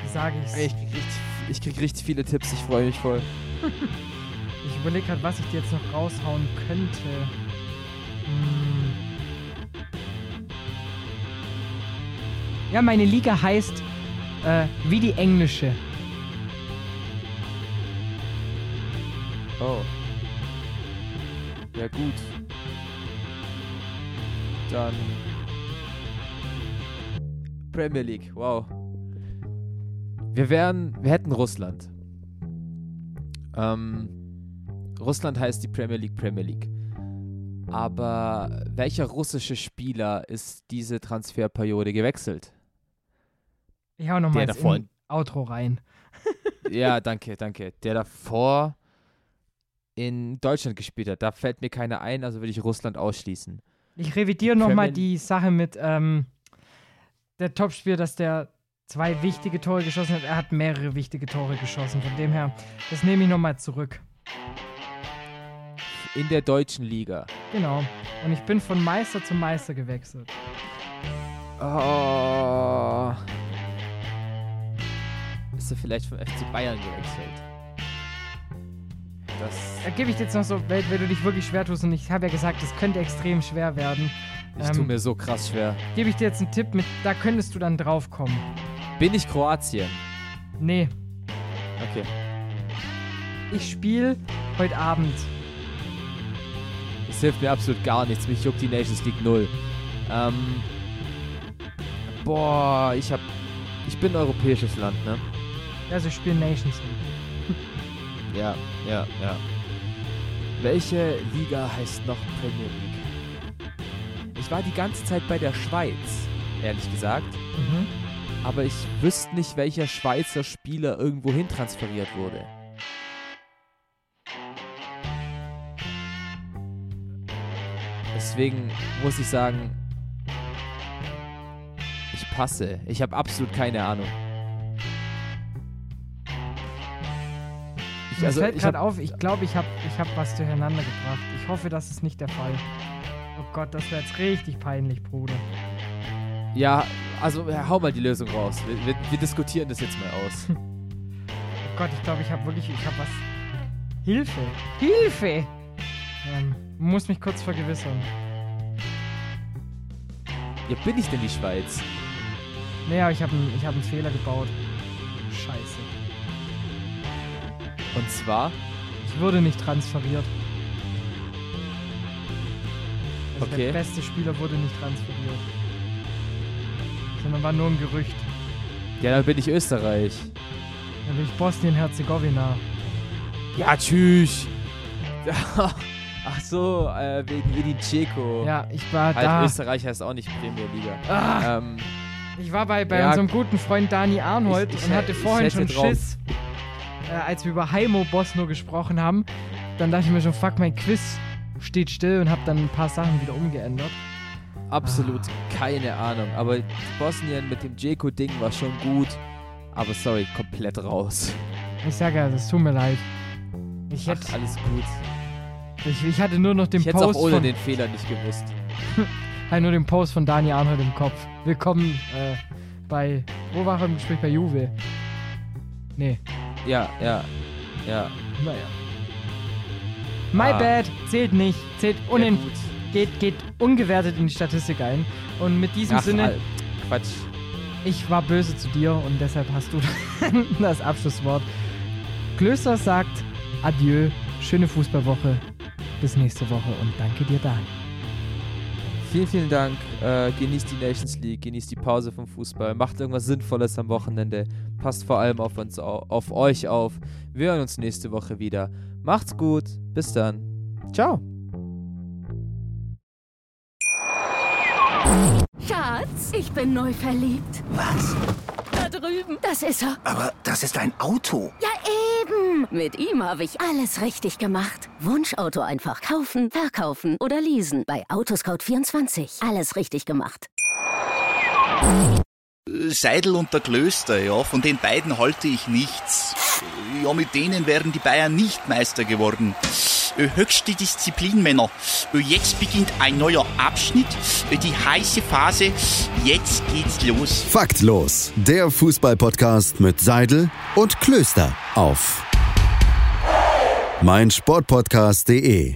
Speaker 3: wie sage ich's?
Speaker 4: Ich krieg richtig, ich krieg richtig viele Tipps, ich freue mich voll.
Speaker 3: Ich überlege gerade, was ich dir jetzt noch raushauen könnte. Hm. Ja, meine Liga heißt äh, wie die englische.
Speaker 4: Oh. Ja gut. Dann Premier League, wow. Wir wären, wir hätten Russland. Ähm, Russland heißt die Premier League Premier League. Aber welcher russische Spieler ist diese Transferperiode gewechselt?
Speaker 3: Ich hau noch mal
Speaker 4: Der
Speaker 3: ins
Speaker 4: davor-
Speaker 3: Outro rein.
Speaker 4: ja, danke, danke. Der davor in Deutschland gespielt hat. Da fällt mir keiner ein, also würde ich Russland ausschließen.
Speaker 3: Ich revidiere nochmal die Sache mit ähm, der Topspieler, dass der zwei wichtige Tore geschossen hat. Er hat mehrere wichtige Tore geschossen. Von dem her, das nehme ich nochmal zurück.
Speaker 4: In der deutschen Liga.
Speaker 3: Genau. Und ich bin von Meister zu Meister gewechselt.
Speaker 4: Oh. Ist er vielleicht vom FC Bayern gewechselt? Das.
Speaker 3: Da gebe ich dir jetzt noch so, wenn, wenn du dich wirklich schwer tust, und ich habe ja gesagt, es könnte extrem schwer werden,
Speaker 4: Ich
Speaker 3: Ähm,
Speaker 4: tue mir so krass schwer.
Speaker 3: gebe ich dir jetzt einen Tipp mit, da könntest du dann drauf kommen.
Speaker 4: Bin ich Kroatien?
Speaker 3: Nee,
Speaker 4: Okay.
Speaker 3: ich spiele heute Abend.
Speaker 4: Das hilft mir absolut gar nichts. Mich juckt die Nations League 0. Ähm. Boah, ich hab. Ich bin ein europäisches Land, ne?
Speaker 3: Also ich spiele Nations League.
Speaker 4: Ja, ja, ja. Welche Liga heißt noch Premier League? Ich war die ganze Zeit bei der Schweiz, ehrlich gesagt.
Speaker 3: Mhm.
Speaker 4: Aber ich wüsste nicht, welcher Schweizer Spieler irgendwo hin transferiert wurde. Deswegen muss ich sagen, ich passe. Ich habe absolut keine Ahnung.
Speaker 3: Mir
Speaker 4: also,
Speaker 3: fällt gerade auf, ich glaube, ich habe ich hab was durcheinander gebracht. Ich hoffe, das ist nicht der Fall. Gott, das wäre jetzt richtig peinlich, Bruder.
Speaker 4: Ja, also hau mal die Lösung raus. Wir, wir, wir diskutieren das jetzt mal aus.
Speaker 3: Oh Gott, ich glaube, ich habe wirklich, ich habe was. Hilfe! Hilfe! Ähm, muss mich kurz vergewissern.
Speaker 4: Ja, bin ich denn die Schweiz?
Speaker 3: Naja, ich habe einen hab einen Fehler gebaut.
Speaker 4: Und zwar,
Speaker 3: Ich wurde nicht transferiert. Also
Speaker 4: Okay.
Speaker 3: Der beste Spieler wurde nicht transferiert. Sondern war nur ein Gerücht.
Speaker 4: ja, dann bin ich Österreich.
Speaker 3: Dann bin ich Bosnien-Herzegowina.
Speaker 4: Ja, tschüss. Ach so, äh, wegen Edin Dzeko.
Speaker 3: Ja, ich war
Speaker 4: Halt,
Speaker 3: da.
Speaker 4: Österreich heißt auch nicht Premier Liga.
Speaker 3: Ah,
Speaker 4: Ähm,
Speaker 3: ich war bei, bei
Speaker 4: ja,
Speaker 3: unserem guten Freund Dani Arnold
Speaker 4: ich- ich
Speaker 3: und hatte vorhin schon
Speaker 4: drauf.
Speaker 3: Schiss, äh, als wir über Heimo Bosno gesprochen haben. Dann dachte ich mir schon, fuck, mein Quiz steht still und habe dann ein paar Sachen wieder umgeändert.
Speaker 4: absolut
Speaker 3: Ah.
Speaker 4: keine Ahnung. Aber Bosnien mit dem Dzeko-Ding war schon gut. Aber sorry, komplett raus.
Speaker 3: Ich sage ja, das tut mir leid. Ich, hätte,
Speaker 4: Ach, alles gut.
Speaker 3: ich, ich hatte nur noch den
Speaker 4: Ich hätte es auch
Speaker 3: Post
Speaker 4: ohne
Speaker 3: von,
Speaker 4: den Fehler nicht gewusst.
Speaker 3: hatte nur den Post von Dani Arnold im Kopf. Willkommen äh, bei, wo war er im Gespräch? Bei Juve. Nee,
Speaker 4: Ja, ja, ja.
Speaker 3: naja. My
Speaker 4: Ah.
Speaker 3: bad, zählt nicht. Zählt
Speaker 4: ja
Speaker 3: unin
Speaker 4: gut.
Speaker 3: geht, geht ungewertet in die Statistik ein. Und mit diesem
Speaker 4: Ach,
Speaker 3: Sinne,
Speaker 4: Al- Quatsch.
Speaker 3: ich war böse zu dir und deshalb hast du das Abschlusswort. Klöster sagt Adieu, schöne Fußballwoche, bis nächste Woche und danke dir, Dan.
Speaker 4: Vielen, vielen Dank. Äh, genießt die Nations League, genießt die Pause vom Fußball, macht irgendwas Sinnvolles am Wochenende. Passt vor allem auf uns, au- auf euch auf. Wir hören uns nächste Woche wieder. Macht's gut. Bis dann. Ciao.
Speaker 5: Schatz, ich bin neu verliebt.
Speaker 6: Was?
Speaker 5: Drüben. Das ist er.
Speaker 6: Aber das ist ein Auto.
Speaker 5: Ja, eben. Mit ihm habe ich alles richtig gemacht. Wunschauto einfach kaufen, verkaufen oder leasen. Bei Autoscout24. Alles richtig gemacht.
Speaker 1: Seidel und der Klöster, ja, von den beiden halte ich nichts. Ja, mit denen wären die Bayern nicht Meister geworden. Äh, Höchste Disziplin, Männer. Äh, Jetzt beginnt ein neuer Abschnitt, äh, die heiße Phase. Jetzt geht's los.
Speaker 2: Faktlos, der Fußballpodcast mit Seidel und Klöster auf meinsportpodcast.de.